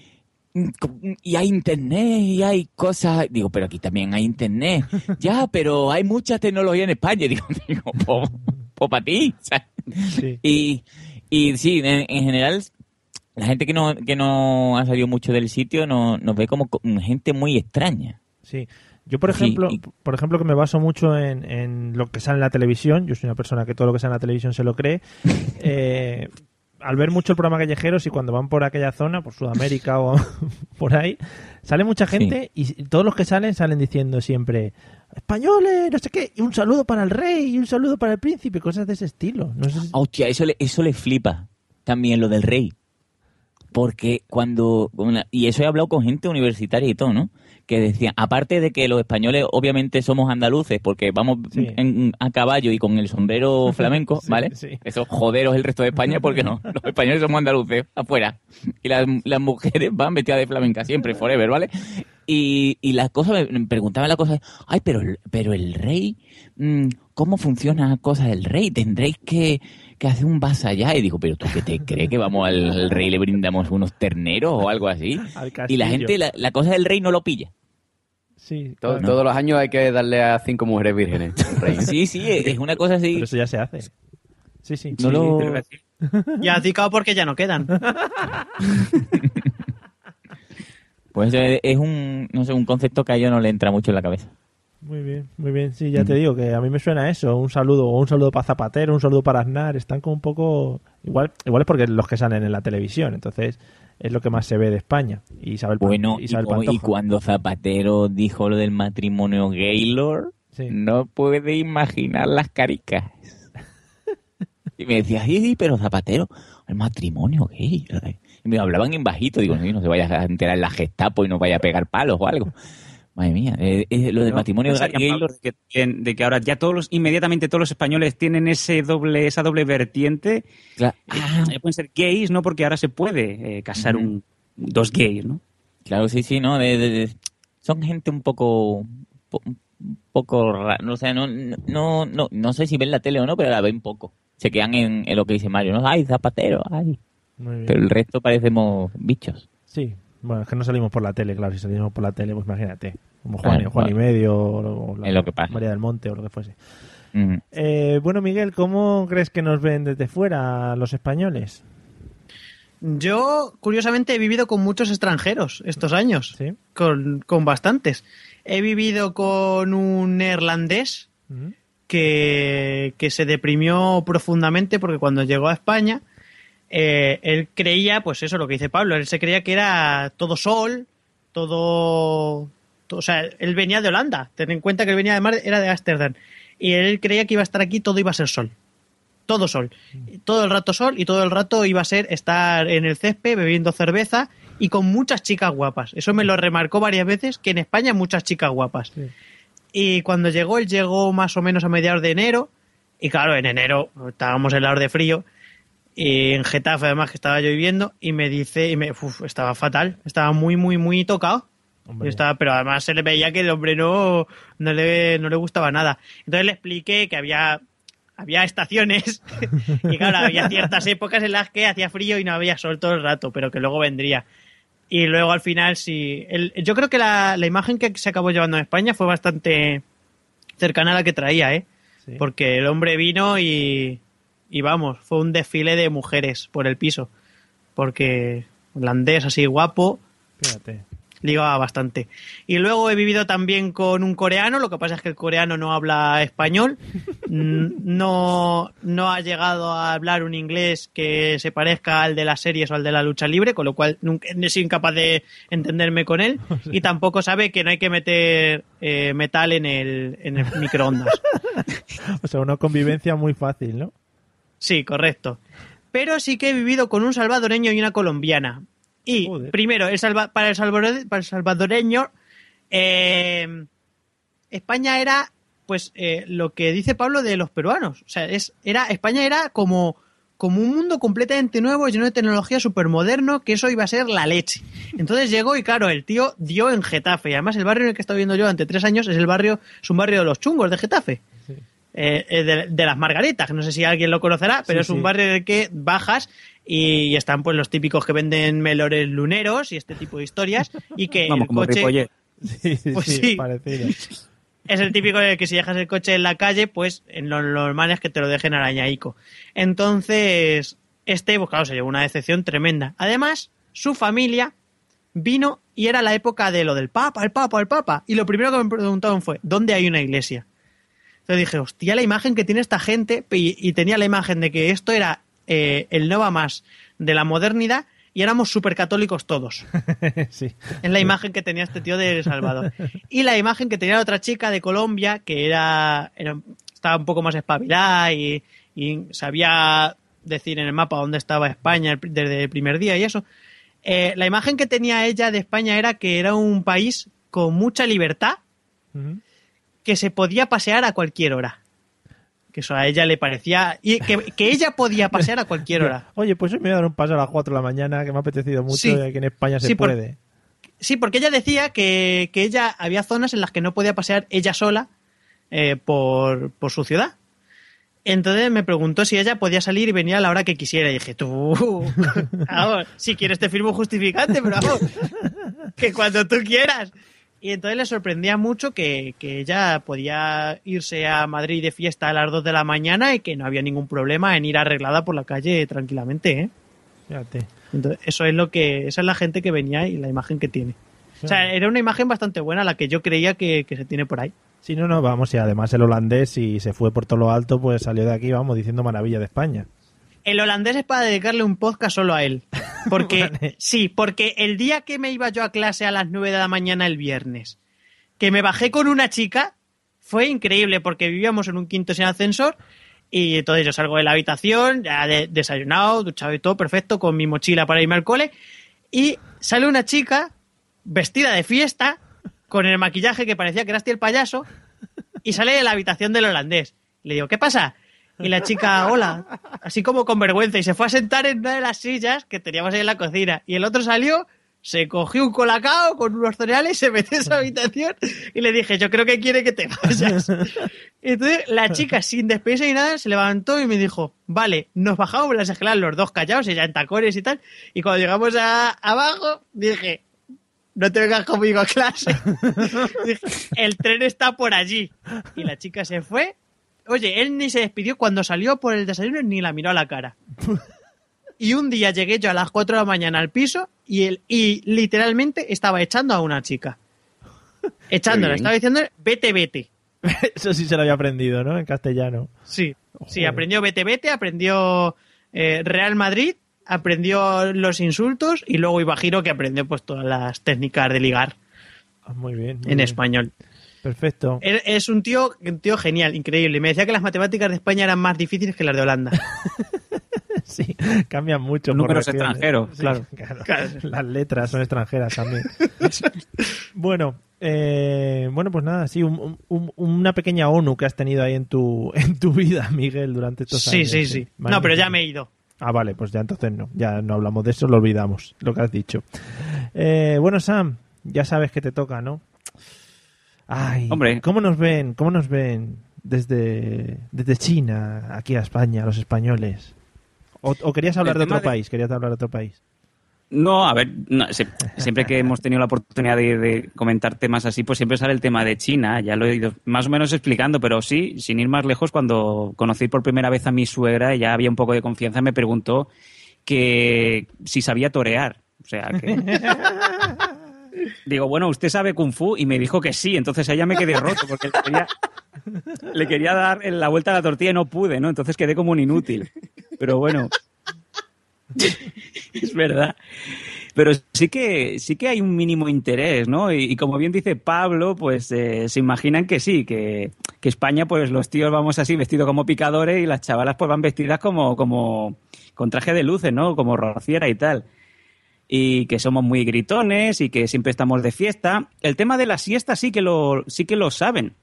y hay internet y hay cosas. Digo, pero aquí también hay internet. ya, pero hay mucha tecnología en España. Digo, digo, pues para ti. Y, y sí, en, en general, la gente que no, que no ha salido mucho del sitio no, nos ve como co- gente muy extraña. Sí. Yo, por ejemplo, por ejemplo, que me baso mucho en, en lo que sale en la televisión. Yo soy una persona que todo lo que sale en la televisión se lo cree. Eh, al ver mucho el programa Callejeros y cuando van por aquella zona, por Sudamérica o por ahí, sale mucha gente y todos los que salen salen diciendo siempre españoles, no sé qué, y un saludo para el rey y un saludo para el príncipe, cosas de ese estilo. No sé si- Hostia, eso le, eso le flipa también lo del rey. Porque cuando. una- y eso he hablado con gente universitaria y todo, ¿no? Que decían, aparte de que los españoles obviamente somos andaluces porque vamos en- a caballo y con el sombrero flamenco, Sí, ¿vale? sí. Eso joderos el resto de España porque no. Los españoles somos andaluces, afuera. Y las, las mujeres van vestidas de flamenca siempre, forever, ¿vale? Y, y las cosas, me preguntaban la cosa, ay, pero, el- pero el rey, mm, ¿cómo funciona la cosa del rey? Tendréis que, que hacer un vasallá. Y digo, pero tú qué te crees que vamos al, al rey y le brindamos unos terneros o algo así? Al Y la gente, la, la cosa del rey no lo pilla. Sí. Todos los años hay que darle a cinco mujeres vírgenes. al rey. Sí, sí, es es una cosa así. Pero eso ya se hace. Sí, sí. No lo- Ya has dicado porque ya no quedan. Pues es es un, no sé, un concepto que a ellos no le entra mucho en la cabeza. Muy bien, muy bien. Sí, ya te digo que a mí me suena eso. Un saludo, un saludo para Zapatero, un saludo para Aznar. Están como un poco. Igual, igual es porque los que salen en la televisión. Entonces, es lo que más se ve de España. Y Isabel, Bueno, y, Isabel y cuando Zapatero dijo lo del matrimonio Gaylord, no puede imaginar las caricas. Y me decía, sí, sí, pero Zapatero, el matrimonio gay. Y me hablaban en bajito, digo, no, no se vaya a enterar la Gestapo y no vaya a pegar palos o algo. Madre mía, eh, eh, lo del matrimonio gay. De que, de que ahora ya todos los, inmediatamente todos los españoles tienen ese doble, esa doble vertiente. Eh, pueden ser gays, ¿no? Porque ahora se puede eh, casar un, dos gays, ¿no? Claro, sí, sí, no, de- de- de- son gente un poco, po- un poco rara, no, o sea, no, no, no, no sé si ven la tele o no, pero la ven poco. Se quedan en, en lo que dice Mario, ¿no? Ay, Zapatero, ay. Muy bien. Pero el resto parecemos bichos. Sí, bueno, es que no salimos por la tele, claro. Si salimos por la tele, pues imagínate. Como Juan, Claro, Juan y medio, o, la- Es lo que pasa. María del Monte, o lo que fuese. Mm. Eh, bueno, Miguel, ¿cómo crees que nos ven desde fuera los españoles? Yo, curiosamente, he vivido con muchos extranjeros estos años. Con, con bastantes. He vivido con un neerlandés que, que se deprimió profundamente porque cuando llegó a España, eh, él creía, pues eso, lo que dice Pablo, él se creía que era todo sol, todo... o sea, él venía de Holanda, ten en cuenta que él venía de mar, era de Ámsterdam. Y él creía que iba a estar aquí, todo iba a ser sol. Todo sol. Todo el rato sol y todo el rato iba a ser estar en el césped bebiendo cerveza y con muchas chicas guapas. Eso me lo remarcó varias veces, que en España muchas chicas guapas. Y cuando llegó, él llegó más o menos a mediados de enero. Y claro, en enero estábamos helados de frío. Y en Getafe, además, que estaba lloviendo. Y me dice, y me, uf, estaba fatal. Estaba muy, muy, muy tocado. Estaba, pero además se le veía que el hombre no, no, le, no le gustaba nada. Entonces le expliqué que había, había estaciones. y claro, había ciertas épocas en las que hacía frío y no había sol todo el rato, pero que luego vendría. Y luego al final sí. el- yo creo que la, la imagen que se acabó llevando en España fue bastante cercana a la que traía, ¿eh? Porque el hombre vino y, y vamos, fue un desfile de mujeres por el piso. Porque holandés así guapo, Fíjate. Ligaba bastante. Y luego he vivido también con un coreano, lo que pasa es que el coreano no habla español, Mm, no, no ha llegado a hablar un inglés que se parezca al de las series o al de la lucha libre, con lo cual nunca he sido incapaz de entenderme con él, y tampoco sabe que no hay que meter eh, metal en el, en el microondas. O sea, una convivencia muy fácil, ¿no? Sí, correcto. Pero sí que he vivido con un salvadoreño y una colombiana. Y primero, el salva- para, el salvadore- para el salvadoreño, eh, España era, pues, eh, lo que dice Pablo de los peruanos. O sea, es, era, España era como, como un mundo completamente nuevo, lleno de tecnología súper moderno, que eso iba a ser la leche. Entonces llegó y claro, el tío dio en Getafe. Y además el barrio en el que he estado viviendo yo durante tres años es el barrio, es un barrio de los chungos de Getafe. Eh, eh, de, de las Margaritas, que no sé si alguien lo conocerá, pero Sí, es un sí. barrio en el que bajas y, están pues los típicos que venden melores luneros y este tipo de historias y que Vamos, el como coche. Sí, Pues sí, sí. parecido. es el típico de que si dejas el coche en la calle, pues en lo normal es que te lo dejen arañaico. Entonces, este, pues claro, se llevó una decepción tremenda. Además, su familia vino y era la época de lo del Papa, el Papa, el Papa. Y lo primero que me preguntaron fue, ¿dónde hay una iglesia? Entonces dije, hostia, la imagen que tiene esta gente, y, y tenía la imagen de que esto era eh, el Nova más de la modernidad y éramos súper católicos todos. sí. Es la imagen que tenía este tío de El Salvador. Y la imagen que tenía la otra chica de Colombia, que era, era- estaba un poco más espabilada y, y sabía decir en el mapa dónde estaba España desde el primer día y eso. Eh, la imagen que tenía ella de España era que era un país con mucha libertad, que se podía pasear a cualquier hora. Que eso a ella le parecía... Y que, que ella podía pasear a cualquier hora. Oye, pues hoy me voy a dar un paso a las 4 de la mañana, que me ha apetecido mucho, Sí. y aquí en España se por- puede. Sí, porque ella decía que, que ella había zonas en las que no podía pasear ella sola eh, por, por su ciudad. Entonces me preguntó si ella podía salir y venir a la hora que quisiera. Y dije, tú, vamos, si quieres te firmo un justificante, pero vamos, que cuando tú quieras. Y entonces le sorprendía mucho que, que ella podía irse a Madrid de fiesta a las 2 de la mañana y que no había ningún problema en ir arreglada por la calle tranquilamente, ¿eh? Fíjate. Entonces, eso es lo que, esa es la gente que venía y la imagen que tiene. O sea, era una imagen bastante buena la que yo creía que, que se tiene por ahí. Sí, no, no, vamos, y además el holandés, si se fue por todo lo alto, pues salió de aquí, vamos, diciendo maravilla de España. El holandés es para dedicarle un podcast solo a él. Porque, sí, porque el día que me iba yo a clase a las 9 de la mañana el viernes, que me bajé con una chica, fue increíble porque vivíamos en un quinto sin ascensor y entonces yo salgo de la habitación, ya de- desayunado, duchado y todo, perfecto, con mi mochila para irme al cole y sale una chica vestida de fiesta con el maquillaje que parecía que era el payaso y sale de la habitación del holandés. Le digo, ¿qué pasa? Y la chica, hola, así como con vergüenza, y se fue a sentar en una de las sillas que teníamos ahí en la cocina. Y el otro salió, se cogió un colacao con unos cereales, se metió en esa habitación y le dije, yo creo que quiere que te vayas. Y entonces la chica, sin despedirse ni nada, se levantó y me dijo, vale, nos bajamos las escaleras los dos callados, ella en tacones y tal. Y cuando llegamos a, abajo, dije, no te vengas conmigo a clase. El tren está por allí. Y la chica se fue. Oye, él ni se despidió cuando salió por el desayuno ni la miró a la cara. Y un día llegué yo a las 4 de la mañana al piso y él y literalmente estaba echando a una chica. Echándola, estaba diciendo vete, vete. Eso sí se lo había aprendido, ¿no? En castellano. Sí, sí, aprendió vete, vete, aprendió eh, Real Madrid, aprendió los insultos y luego iba Giro que aprendió pues todas las técnicas de ligar Ah, Muy bien. muy en bien. español. Perfecto. Es es un tío, un tío genial, increíble. Me decía que las matemáticas de España eran más difíciles que las de Holanda. Sí, cambian mucho. Números extranjeros, Sí, claro. claro. Las letras son extranjeras también. bueno, eh, bueno, pues nada, sí, un- un- una pequeña ONU que has tenido ahí en tu, en tu vida, Miguel, durante estos Sí, años. sí, sí. No, Magnífico. pero ya me he ido. Ah, vale, pues ya entonces no, ya no hablamos de eso, lo olvidamos, lo que has dicho. Eh, bueno, Sam, ya sabes que te toca, ¿no? Ay, Hombre. ¿cómo nos ven? ¿Cómo nos ven desde, desde China aquí a España, los españoles? ¿O, o querías hablar de otro de- país? ¿Querías hablar de otro país? No, a ver, no, se- siempre que hemos tenido la oportunidad de, de comentar temas así, pues siempre sale el tema de China. Ya lo he ido más o menos explicando, pero sí, sin ir más lejos, cuando conocí por primera vez a mi suegra, ya había un poco de confianza, me preguntó que si sabía torear. O sea, que... Digo, bueno, ¿usted sabe Kung Fu? Y me dijo que sí, entonces ya me quedé roto, porque le quería, dar la vuelta a la tortilla y no pude, ¿no? Entonces quedé como un inútil. Pero bueno, es verdad. Pero sí que, sí que hay un mínimo interés, ¿no? Y, y como bien dice Pablo, pues eh, se imaginan que sí, que, que España, pues los tíos vamos así vestidos como picadores y las chavalas pues van vestidas como, como con traje de luces, ¿no? Como rociera y tal. Y que somos muy gritones y que siempre estamos de fiesta. El tema de la siesta sí que lo, sí que lo saben.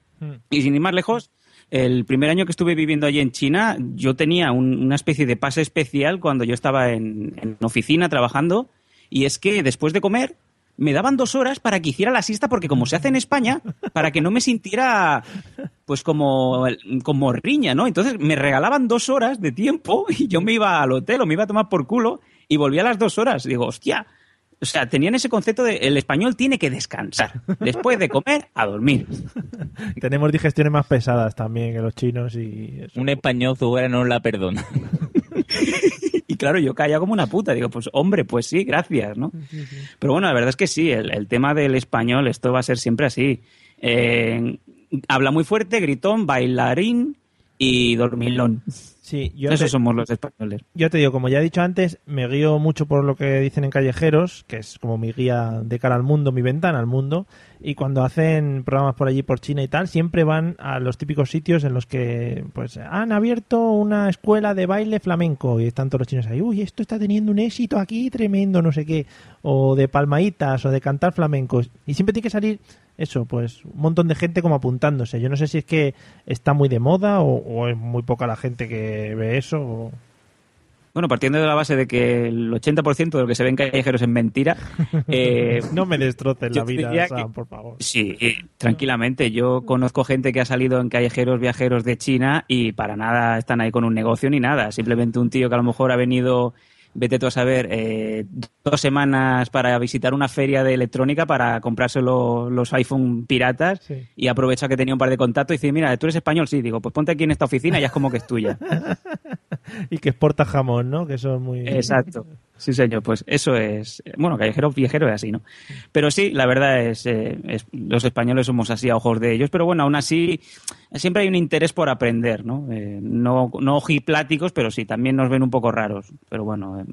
Y sin ir más lejos, el primer año que estuve viviendo allí en China, yo tenía un- una especie de pase especial cuando yo estaba en, en oficina trabajando. Y es que después de comer, me daban dos horas para que hiciera la siesta, porque como se hace en España, para que no me sintiera pues como, como riña, ¿no? Entonces me regalaban dos horas de tiempo y yo me iba al hotel o me iba a tomar por culo y volvía a las dos horas. Digo, hostia. O sea, tenían ese concepto de el español tiene que descansar. Después de comer, a dormir. Tenemos digestiones más pesadas también que los chinos y... eso. Un español su no la perdona. Y claro, yo caía como una puta. Digo, pues hombre, pues sí, gracias, ¿no? Pero bueno, la verdad es que sí, el, el tema del español, esto va a ser siempre así. Eh, habla muy fuerte, gritón, bailarín y dormilón. Sí, yo Esos te- somos los españoles. Yo te digo, como ya he dicho antes, me guío mucho por lo que dicen en Callejeros, que es como mi guía de cara al mundo, mi ventana al mundo, y cuando hacen programas por allí, por China y tal, siempre van a los típicos sitios en los que pues han abierto una escuela de baile flamenco y están todos los chinos ahí, uy, esto está teniendo un éxito aquí tremendo, no sé qué, o de palmaditas o de cantar flamencos, y siempre tiene que salir eso, pues un montón de gente como apuntándose. Yo no sé si es que está muy de moda o, o es muy poca la gente que ve eso. o- Bueno, partiendo de la base de que el 80% de lo que se ve en callejeros es mentira. eh, no me destroces la vida, Sam, que- por favor. Sí, eh, tranquilamente. Yo conozco gente que ha salido en callejeros viajeros de China y para nada están ahí con un negocio ni nada. Simplemente un tío que a lo mejor ha venido, vete tú a saber, eh, dos semanas para visitar una feria de electrónica para comprarse lo- los iPhone piratas Sí. y aprovecha que tenía un par de contactos y dice, mira, tú eres español, sí. Digo, pues ponte aquí en esta oficina y ya es como que es tuya. y que exporta jamón, ¿no? Que eso es muy... Exacto. Sí, señor, pues eso es. Bueno, callejero viajero es así, ¿no? Pero sí, la verdad es, eh, es- Los españoles somos así a ojos de ellos, pero bueno, aún así siempre hay un interés por aprender, ¿no? Eh, no, no ojipláticos, pero sí, también nos ven un poco raros. Pero bueno, eh,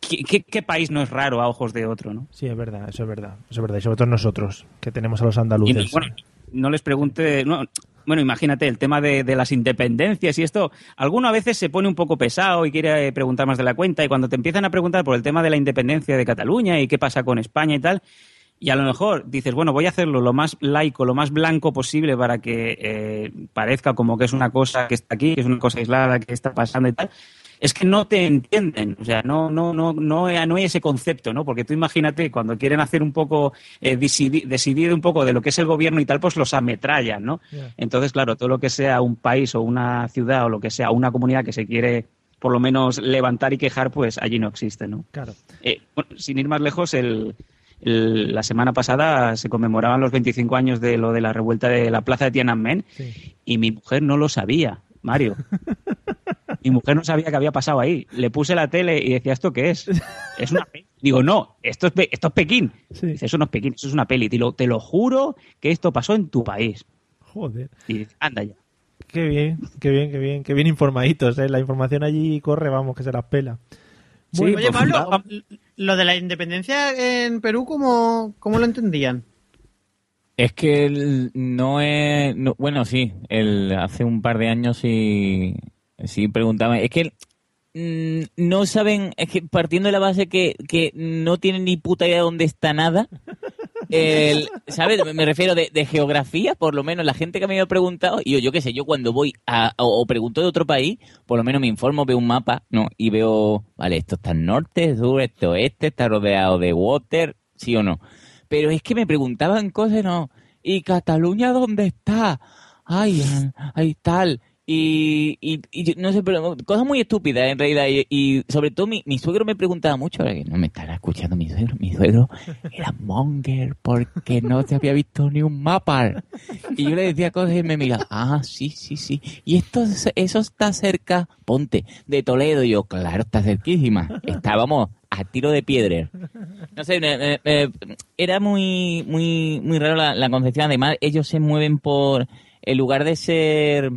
¿qué, qué, qué país no es raro a ojos de otro, ¿no? Sí, es verdad, eso es verdad. Eso es verdad. Y sobre todo nosotros, que tenemos a los Y, andaluces. bueno, no les pregunte. no, bueno, imagínate el tema de, las independencias y esto. Alguno a veces se pone un poco pesado y quiere eh, preguntar más de la cuenta. Y cuando te empiezan a preguntar por el tema de la independencia de Cataluña y qué pasa con España y tal. Y a lo mejor dices, bueno, voy a hacerlo lo más laico, lo más blanco posible para que eh, parezca como que es una cosa que está aquí, que es una cosa aislada, que está pasando y tal. Es que no te entienden, o sea, no, no, no, no, no hay ese concepto, ¿no? Porque tú imagínate, cuando quieren hacer un poco, eh, decidir, decidir un poco de lo que es el gobierno y tal, pues los ametrallan, ¿no? Entonces, claro, todo lo que sea un país o una ciudad o lo que sea una comunidad que se quiere por lo menos levantar y quejar, pues allí no existe, ¿no? Claro. Eh, bueno, sin ir más lejos, el, el- la semana pasada se conmemoraban los 25 años de lo de la revuelta de la plaza de Tiananmen y mi mujer no lo sabía, Mario. mi mujer no sabía que había pasado ahí. Le puse la tele y decía, ¿esto qué es? Es una peli. Digo, no, esto es, esto es Pekín. Dice, eso no es Pekín, eso es una peli. Te lo, te lo juro que esto pasó en tu país. Joder. Y dice, anda ya. Qué bien, qué bien, qué bien, qué bien informaditos, ¿eh? La información allí corre, vamos, que se las pela. Bueno, Oye, pues, Pablo, lo de la independencia en Perú, ¿cómo, cómo lo entendían? Es que el- no es... no- bueno, sí, el, hace un par de años sí, sí preguntaba. Es que mm, no saben, es que partiendo de la base que, que no tienen ni puta idea de dónde está nada, el, ¿sabes? Me refiero de, de geografía, por lo menos la gente que me ha preguntado, y yo, yo qué sé, yo cuando voy a, o, o pregunto de otro país, por lo menos me informo, veo un mapa, ¿no? Y veo, vale, esto está al norte, sur, este, oeste, está rodeado de water, sí o no. Pero es que me preguntaban cosas, ¿no? ¿Y Cataluña dónde está? Ay, ay, tal. Y, y, no sé, pero cosas muy estúpidas en realidad. Y, y sobre todo mi, mi suegro me preguntaba mucho, ahora que no me estará escuchando mi suegro, mi suegro era monger porque no se había visto ni un mapa. Y yo le decía cosas y me miraba, ah, sí, sí, sí. Y esto, es- eso está cerca, ponte, de Toledo. Y yo, claro, está cerquísima. Estábamos a tiro de piedra. No sé, me- era muy, muy, muy raro la, la concepción. Además, ellos se mueven por, en lugar de ser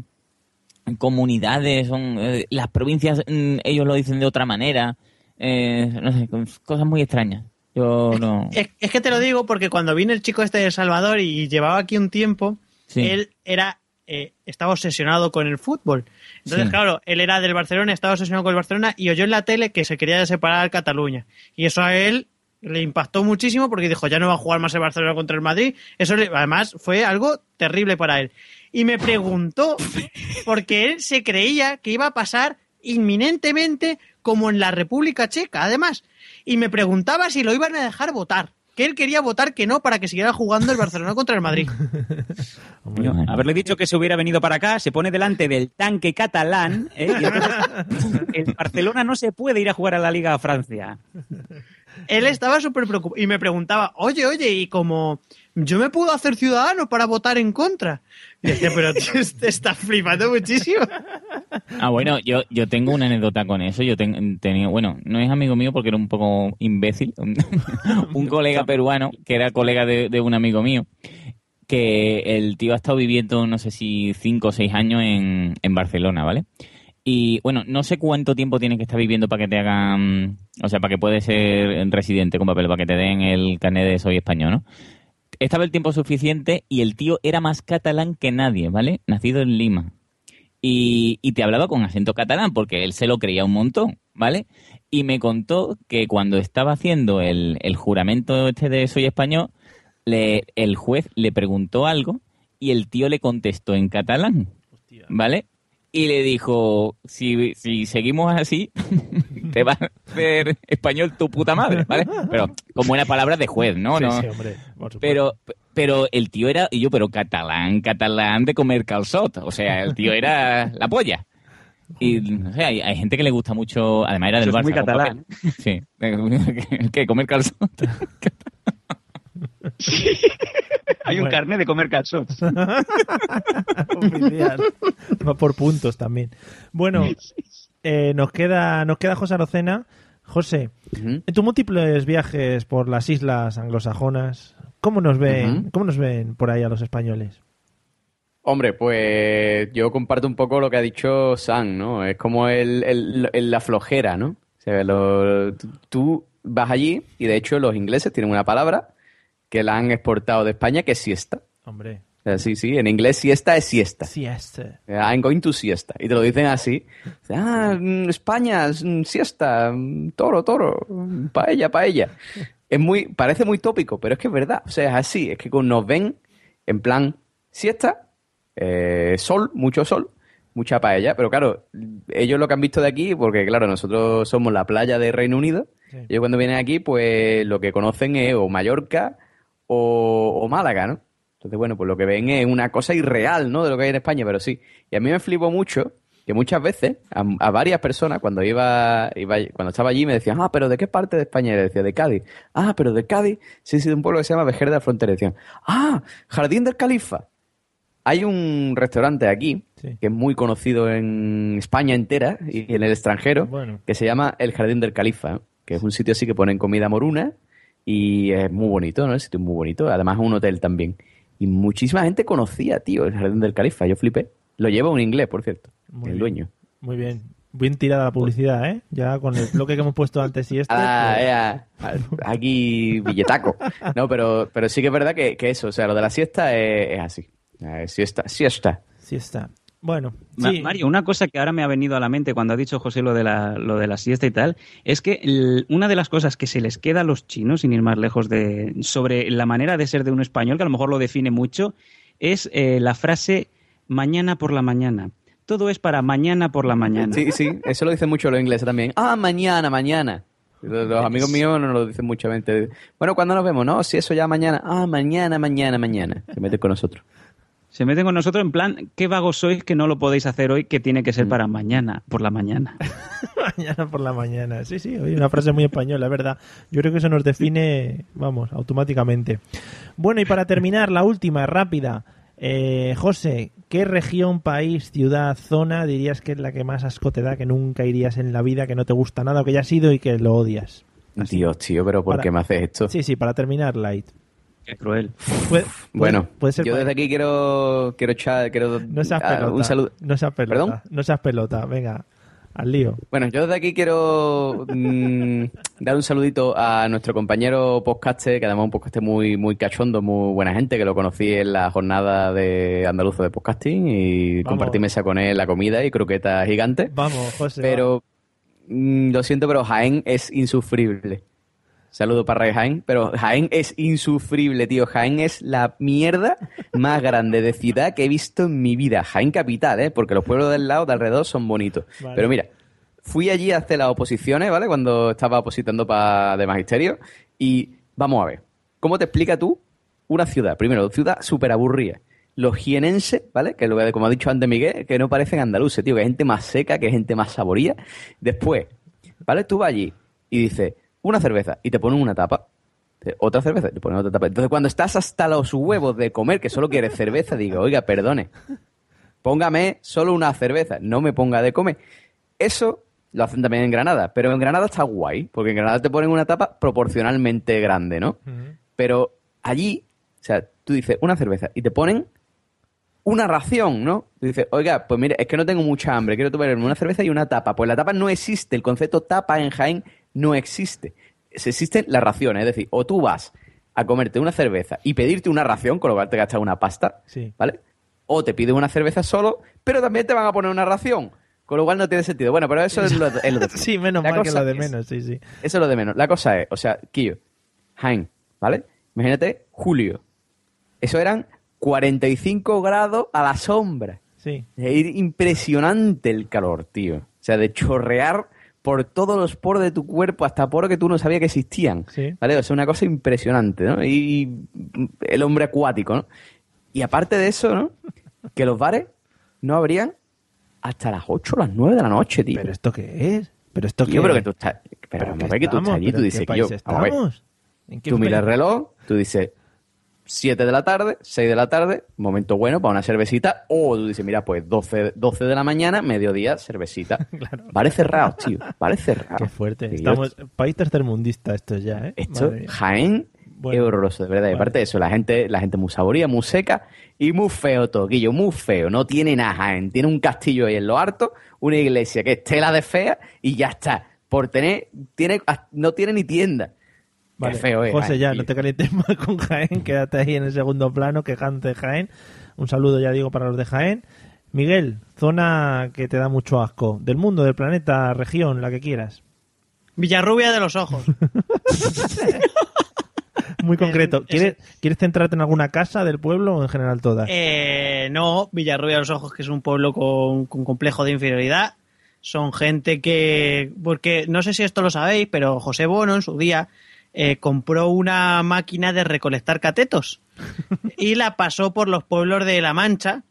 comunidades, son eh, las provincias, mm, ellos lo dicen de otra manera. Eh, no sé, con- cosas muy extrañas. Yo no. Es, es que te lo digo porque cuando vino el chico este de El Salvador y llevaba aquí un tiempo, Sí. él era eh, estaba obsesionado con el fútbol. Entonces, Sí. claro, él era del Barcelona, estaba obsesionado con el Barcelona y oyó en la tele que se quería separar Cataluña. Y eso a él le impactó muchísimo porque dijo, ya no va a jugar más el Barcelona contra el Madrid. Eso le- además fue algo terrible para él. Y me preguntó, porque él se creía que iba a pasar inminentemente como en la República Checa, además. Y me preguntaba si lo iban a dejar votar. Que él quería votar que no para que siguiera jugando el Barcelona contra el Madrid. Haberle dicho que se hubiera venido para acá, se pone delante del tanque catalán, ¿eh? y entonces el Barcelona no se puede ir a jugar a la Liga a Francia. Él estaba súper preocupado y me preguntaba, oye, oye, y como yo me puedo hacer ciudadano para votar en contra. Y decía, pero tío, te estás flipando muchísimo. Ah, bueno, yo, yo tengo una anécdota con eso. Yo ten- tenía, bueno, no es amigo mío porque era un poco imbécil. Un, un colega peruano que era colega de, de un amigo mío. Que el tío ha estado viviendo, no sé si cinco o seis años en, en Barcelona, ¿vale? Y bueno, no sé cuánto tiempo tienes que estar viviendo para que te hagan, o sea, para que puedes ser residente con papel, para que te den el carnet de soy español, ¿no? Estaba el tiempo suficiente y el tío era más catalán que nadie, ¿vale? Nacido en Lima. Y, y te hablaba con acento catalán porque él se lo creía un montón, ¿vale? Y me contó que cuando estaba haciendo el, el juramento este de soy español, le, el juez le preguntó algo y el tío le contestó en catalán, ¿vale? Y le dijo, si, si seguimos así, te va a hacer español tu puta madre, ¿vale? Pero como una palabra de juez, ¿no? Sí, no sí, hombre, pero, pero el tío era, y yo, pero catalán, catalán de comer calzot. O sea, el tío era la polla. Y no sé, hay, hay gente que le gusta mucho, además era del Eso Barça. es muy con catalán. Sí, que comer calzot. Hay un Bueno. carnet de comer calzots. Va por puntos también. Bueno, eh, nos queda nos queda José Arocena José, en tus múltiples viajes por las islas anglosajonas, ¿cómo nos ven, cómo nos ven por ahí a los españoles? Hombre, pues yo comparto un poco lo que ha dicho Sam, ¿no? Es como el, el- el- la flojera, ¿no? O sea, lo- tú vas allí y de hecho los ingleses tienen una palabra que la han exportado de España que es siesta. Hombre. Sí, sí, en inglés siesta es siesta. Siesta. I'm going to siesta. Y te lo dicen así. Ah, mm, España, mm, siesta, mm, toro, toro, paella, paella. Es muy, parece muy tópico, pero es que es verdad. O sea, es así. Es que nos ven en plan siesta, eh, sol, mucho sol, mucha paella. Pero claro, ellos lo que han visto de aquí, porque claro, nosotros somos la playa de Reino Unido. Ellos cuando vienen aquí, pues lo que conocen es o Mallorca o, o Málaga, ¿no? Entonces, bueno, pues lo que ven es una cosa irreal, ¿no? De lo que hay en España, pero sí. Y a mí me flipó mucho que muchas veces a, a varias personas cuando iba, iba cuando estaba allí me decían, ah, pero ¿de qué parte de España? Y le decía, de Cádiz. Ah, pero de Cádiz, sí, sí, de un pueblo que se llama Vejer de la Frontera. Y decían, ah, Jardín del Califa. Hay un restaurante aquí que es muy conocido en España entera y en el extranjero Bueno. que se llama el Jardín del Califa, que es un sitio así que ponen comida moruna y es muy bonito, ¿no? El sitio es muy bonito. Además es un hotel también. Y muchísima gente conocía, tío, el Jardín del Califa. Yo flipé. Lo lleva un inglés, por cierto. Muy el bien. dueño. Muy bien. Bien tirada la publicidad, ¿eh? Ya con el bloque que hemos puesto antes y este. Ah, pues- ea, aquí billetaco. No, pero, pero sí que es verdad que, que eso, o sea, lo de la siesta es, es así. Eh, siesta, siesta. Siesta. Bueno, Ma- sí. Mario, una cosa que ahora me ha venido a la mente cuando ha dicho José lo de la, lo de la siesta y tal, es que el- una de las cosas que se les queda a los chinos, sin ir más lejos de sobre la manera de ser de un español, que a lo mejor lo define mucho, es eh, la frase mañana por la mañana. Todo es para mañana por la mañana. Sí, sí, eso lo dicen mucho los ingleses también. Ah, mañana, mañana. Los, amigos míos no lo dicen mucho. Bueno, ¿cuándo nos vemos? No, si eso ya mañana. Ah, mañana, mañana, mañana. Se mete con nosotros. Se meten con nosotros en plan, qué vagos sois que no lo podéis hacer hoy, que tiene que ser para mañana, por la mañana. mañana por la mañana. Sí, sí, oye, una frase muy española, es verdad. Yo creo que eso nos define, vamos, automáticamente. Bueno, y para terminar, la última, rápida. Eh, José, ¿qué región, país, ciudad, zona dirías que es la que más asco te da, que nunca irías en la vida, que no te gusta nada, o que ya has ido y que lo odias? Dios, tío, pero ¿por Para- qué me haces esto? Sí, sí, para terminar, Light. Qué cruel. Puede- Bueno, puede ser yo desde aquí quiero quiero echar, quiero No seas ah, pelota. un saludo. No seas pelota. ¿Perdón? No seas pelota. Venga, al lío. Bueno, yo desde aquí quiero mm, dar un saludito a nuestro compañero podcaster, que además es un podcaster muy, muy cachondo, muy buena gente, que lo conocí en la jornada de andaluza de podcasting y Vamos. compartí mesa con él la comida y croquetas gigantes. Vamos, José. Pero mm, lo siento, pero Jaén es insufrible. Saludo para Jaén, pero Jaén es insufrible, tío. Jaén es la mierda más grande de ciudad que he visto en mi vida. Jaén capital, ¿eh? Porque los pueblos del lado, de alrededor, son bonitos. Vale. Pero mira, fui allí a hacer las oposiciones, ¿vale? Cuando estaba opositando para de magisterio. Y vamos a ver, ¿cómo te explica tú una ciudad? Primero, ciudad súper aburrida. Los jienenses, ¿vale? Que lo que, como ha dicho antes Miguel, que no parecen andaluces, tío, que gente más seca, que hay gente más saboría. Después, ¿vale? Tú vas allí y dices, una cerveza, y te ponen una tapa. Otra cerveza, y te ponen otra tapa. Entonces, cuando estás hasta los huevos de comer, que solo quieres cerveza, digo, oiga, perdone, póngame solo una cerveza, no me ponga de comer. Eso lo hacen también en Granada, pero en Granada está guay, porque en Granada te ponen una tapa proporcionalmente grande, ¿no? Pero allí, o sea, tú dices una cerveza y te ponen una ración, ¿no? Tú dices, oiga, pues mire, es que no tengo mucha hambre, quiero tomarme una cerveza y una tapa. Pues la tapa no existe, el concepto tapa en Jaén no existe. Existen las raciones, es decir, o tú vas a comerte una cerveza y pedirte una ración, con lo cual te gastas una pasta, Sí. ¿vale? O te pides una cerveza solo, pero también te van a poner una ración, con lo cual no tiene sentido. Bueno, pero eso es lo, es lo de Sí, menos La mal que lo de es- menos, sí, sí. eso es lo de menos. La cosa es, o sea, Quillo, Jaén, ¿vale? Imagínate, julio. Eso eran 45 grados a la sombra. Sí. Es impresionante el calor, tío. O sea, de chorrear por todos los poros de tu cuerpo, hasta poros que tú no sabías que existían. Sí. ¿Vale? O sea, una cosa impresionante, ¿no? Y, y el hombre acuático, ¿no? Y aparte de eso, ¿no? Que los bares no abrían hasta las 8 o las 9 de la noche, tío. ¿Pero esto qué es? ¿Pero esto Yo qué creo que tú estás... Pero, ¿Pero ver que tú estás allí, tú ¿Pero en dices que yo... a ver. ¿En qué Tú miras el reloj, tú dices... 7 de la tarde, 6 de la tarde, momento bueno para una cervecita. O tú dices, mira, pues 12, 12 de la mañana, mediodía, cervecita. Vale cerrado, tío. Vale cerrado. Qué fuerte. Tío, Estamos país tercermundista esto ya, ¿eh? Esto. Jaén, es horroroso, de verdad. Y aparte de eso, la gente, la gente muy saboría, muy seca y muy feo todo, Guillo, muy feo. No tiene nada, Jaén. Tiene un castillo ahí en lo harto, una iglesia que es tela de fea y ya está. Por tener, tiene, no tiene ni tienda. Vale, Qué feo es. José, ya, no te calientes más con Jaén, quédate ahí en el segundo plano, quejante de Jaén. Un saludo, ya digo, para los de Jaén. Miguel, zona que te da mucho asco. Del mundo, del planeta, región, la que quieras. Villarrubia de los ojos. Muy concreto. ¿Quieres, ¿Quieres centrarte en alguna casa del pueblo o en general todas? Eh, no, Villarrubia de los Ojos, que es un pueblo con, con complejo de inferioridad. Son gente que. Porque no sé si esto lo sabéis, pero José Bono en su día eh, compró una máquina de recolectar catetos y la pasó por los pueblos de La Mancha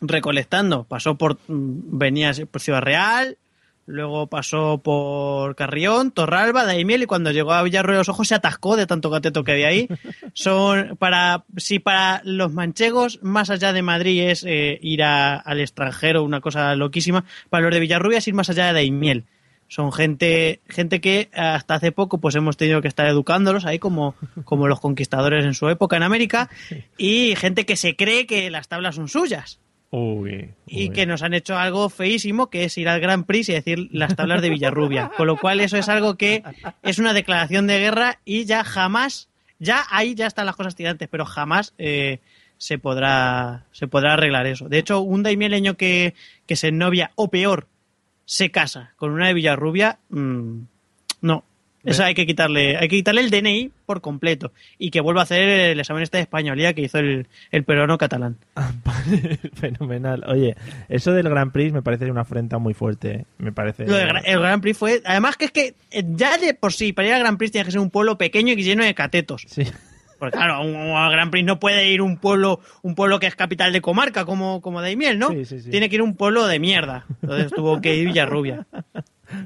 recolectando. Pasó por. mm, Venía por Ciudad Real, luego pasó por Carrión, Torralba, Daimiel y cuando llegó a Villarruel de los Ojos se atascó de tanto cateto que había ahí. Son para si para los manchegos más allá de Madrid es eh, ir a- al extranjero, una cosa loquísima, para los de Villarrubia es ir más allá de Daimiel. Son gente gente que hasta hace poco pues hemos tenido que estar educándolos ahí como, como los conquistadores en su época en América y gente que se cree que las tablas son suyas Uy. y que nos han hecho algo feísimo que es ir al Grand Prix y decir las tablas de Villarrubia. Con lo cual eso es algo que es una declaración de guerra y ya jamás, ya ahí ya están las cosas tirantes, pero jamás eh, se podrá se podrá arreglar eso. De hecho, un daimieleño que, que se novia o peor se casa con una de Villarrubia, mm, no. Eso hay que quitarle, hay que quitarle el DNI por completo y que vuelva a hacer el examen este de españolía que hizo el, el peruano catalán. Fenomenal. Oye, eso del Grand Prix me parece una afrenta muy fuerte. ¿eh? Me parece. Lo de el Grand Prix fue. Además, que es que eh, ya de por sí, para ir al Grand Prix tiene que ser un pueblo pequeño y lleno de catetos. Sí. Porque claro, un, un- al Grand Prix no puede ir un pueblo un pueblo que es capital de comarca como, como Daimiel, ¿no? Sí, sí, sí. Tiene que ir un pueblo de mierda. Entonces tuvo que ir Villarrubia.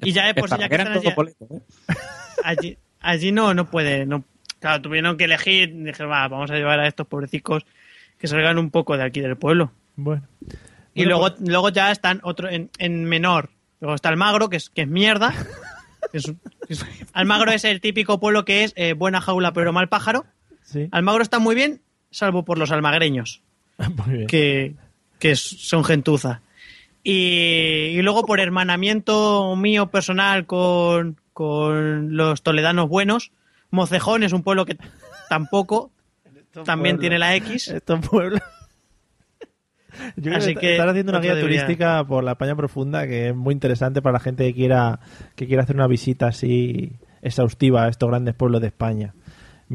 Y ya de por sí, ya que están allí, ¿eh? allí, allí no, no puede. No, claro, tuvieron que elegir. Dijeron, va, vamos a llevar a estos pobrecicos que salgan un poco de aquí del pueblo. Bueno. Y Bueno, luego, luego ya están otro en, en menor. Luego está Almagro, que es, que es mierda. Es- es- Almagro es el típico pueblo que es eh, buena jaula pero mal pájaro. Sí. Almagro está muy bien, salvo por los almagreños, Muy bien. que, son gentuza. Y, y luego por hermanamiento mío personal con, con los toledanos buenos, Mocejón es un pueblo que tampoco también tiene la X. Estos pueblos. Yo Así que, que están haciendo una guía debería- turística por la España profunda que es muy interesante para la gente que quiera que quiera hacer una visita así exhaustiva a estos grandes pueblos de España.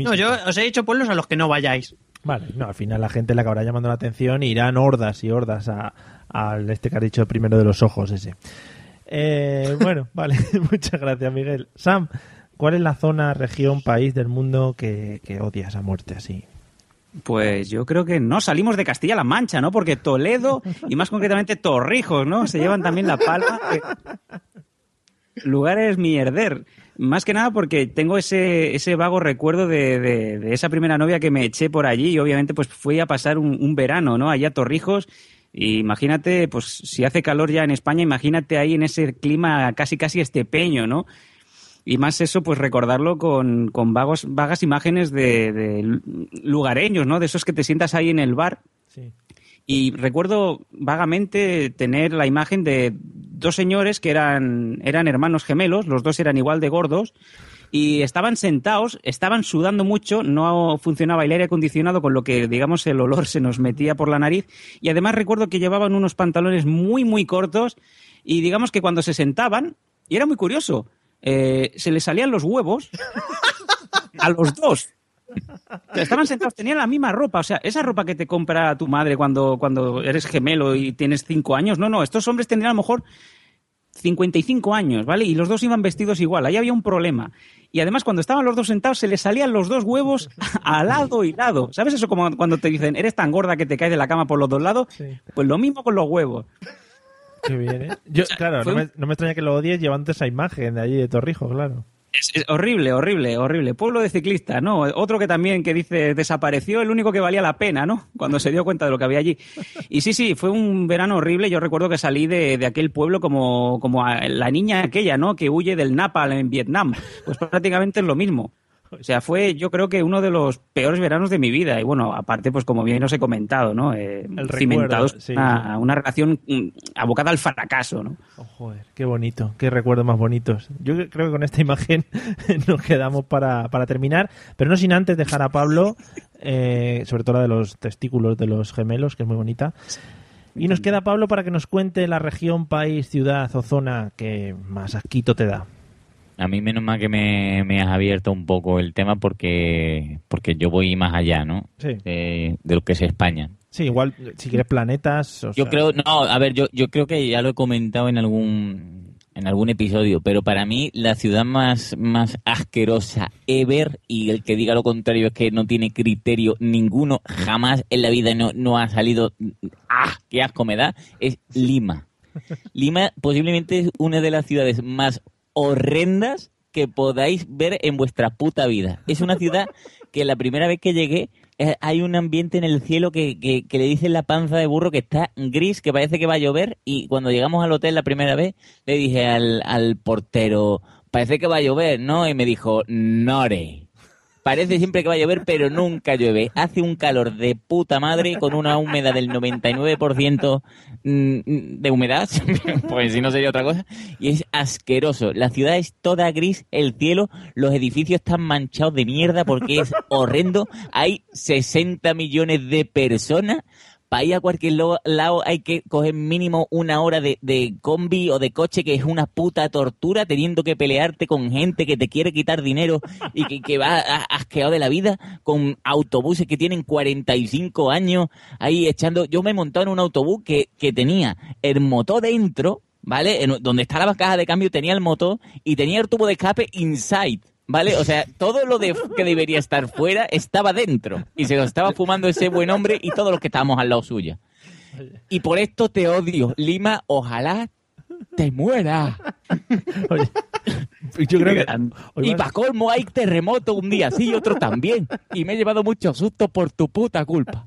No, yo os he dicho pueblos a los que no vayáis. Vale, no, al final la gente le acabará llamando la atención y irán hordas y hordas a, al este que has dicho primero de los ojos ese. Eh, bueno, vale, muchas gracias Miguel. Sam, ¿cuál es la zona, región, país del mundo que, que odias a muerte así? Pues yo creo que no salimos de Castilla-La Mancha, ¿no? Porque Toledo y más concretamente Torrijos, ¿no? Se llevan también la palma. que- Lugares mierder. Más que nada porque tengo ese, ese vago recuerdo de, de- de esa primera novia que me eché por allí y obviamente pues fui a pasar un, un verano, ¿no? Allá a Torrijos. Y imagínate, pues si hace calor ya en España, imagínate ahí en ese clima casi casi estepeño, ¿no? Y más eso, pues recordarlo con, con vagos, vagas imágenes de, de lugareños, ¿no? De esos que te sientas ahí en el bar. Sí. Y recuerdo vagamente tener la imagen de dos señores que eran, eran hermanos gemelos, los dos eran igual de gordos, y estaban sentados, estaban sudando mucho, no funcionaba el aire acondicionado, con lo que, digamos, el olor se nos metía por la nariz, y además recuerdo que llevaban unos pantalones muy, muy cortos, y digamos que cuando se sentaban, y era muy curioso, eh, se les salían los huevos a los dos. Estaban sentados, tenían la misma ropa, o sea, esa ropa que te compra tu madre cuando, cuando eres gemelo y tienes cinco años. No, no, estos hombres tendrían a lo mejor 55 años, ¿vale? Y los dos iban vestidos igual, ahí había un problema. Y además, cuando estaban los dos sentados, se les salían los dos huevos a lado y lado. ¿Sabes eso como cuando te dicen, eres tan gorda que te caes de la cama por los dos lados? Pues lo mismo con los huevos. Qué bien, ¿eh? Yo, claro, me, no me extraña que lo odies llevando esa imagen de allí de Torrijos, claro. Es, horrible, horrible, horrible. Pueblo de ciclistas, ¿no? Otro que también que dice desapareció, el único que valía la pena, ¿no? Cuando se dio cuenta de lo que había allí. Y sí, sí, fue un verano horrible. Yo recuerdo que salí de, de aquel pueblo como, como la niña aquella, ¿no? Que huye del Napal en Vietnam. Pues prácticamente es lo mismo. O sea, fue yo creo que uno de los peores veranos de mi vida. Y bueno, aparte, pues como bien os he comentado, ¿no? Eh, cimentados sí, una, una relación mm, abocada al fracaso, ¿no? Oh, joder, qué bonito, qué recuerdos más bonitos. Yo creo que con esta imagen nos quedamos para, para terminar, pero no sin antes dejar a Pablo, eh, sobre todo la de los testículos de los gemelos, que es muy bonita. Y nos queda Pablo para que nos cuente la región, país, ciudad o zona que más asquito te da. A mí menos mal que me, me has abierto un poco el tema porque porque yo voy más allá, ¿no? Sí. De, de lo que es España. Sí, igual, si quieres planetas... o Yo sea, creo, no, a ver, yo, yo creo que ya lo he comentado en algún en algún episodio, pero para mí la ciudad más, más asquerosa ever, y el que diga lo contrario es que no tiene criterio ninguno, jamás en la vida no, no ha salido, ¡ah! ¡Qué asco me da! Es Lima. Lima posiblemente es una de las ciudades más horrendas que podáis ver en vuestra puta vida. Es una ciudad que la primera vez que llegué eh, hay un ambiente en el cielo que, que, le dicen la panza de burro que está gris, que parece que va a llover y cuando llegamos al hotel la primera vez le dije al, al portero, parece que va a llover, ¿no? Y me dijo, Nore. Parece siempre que va a llover, pero nunca llueve. Hace un calor de puta madre con una humedad del 99% mm, de humedad, pues si no sería otra cosa, y es asqueroso. La ciudad es toda gris, el cielo, los edificios están manchados de mierda porque es horrendo. Hay 60 millones de personas. Para ir a cualquier lado hay que coger mínimo una hora de, de combi o de coche, que es una puta tortura, teniendo que pelearte con gente que te quiere quitar dinero y que, que va asqueado de la vida, con autobuses que tienen 45 años ahí echando. Yo me he montado en un autobús que, que tenía el motor dentro, ¿vale? En- donde está la caja de cambio tenía el motor y tenía el tubo de escape inside. ¿Vale? O sea, todo lo de, que debería estar fuera estaba dentro. Y se lo estaba fumando ese buen hombre y todos los que estábamos al lado suya. Y por esto te odio. Lima, ojalá te muera. Yo creo que... Y para colmo hay terremoto un día sí y otro también. Y me he llevado muchos sustos por tu puta culpa.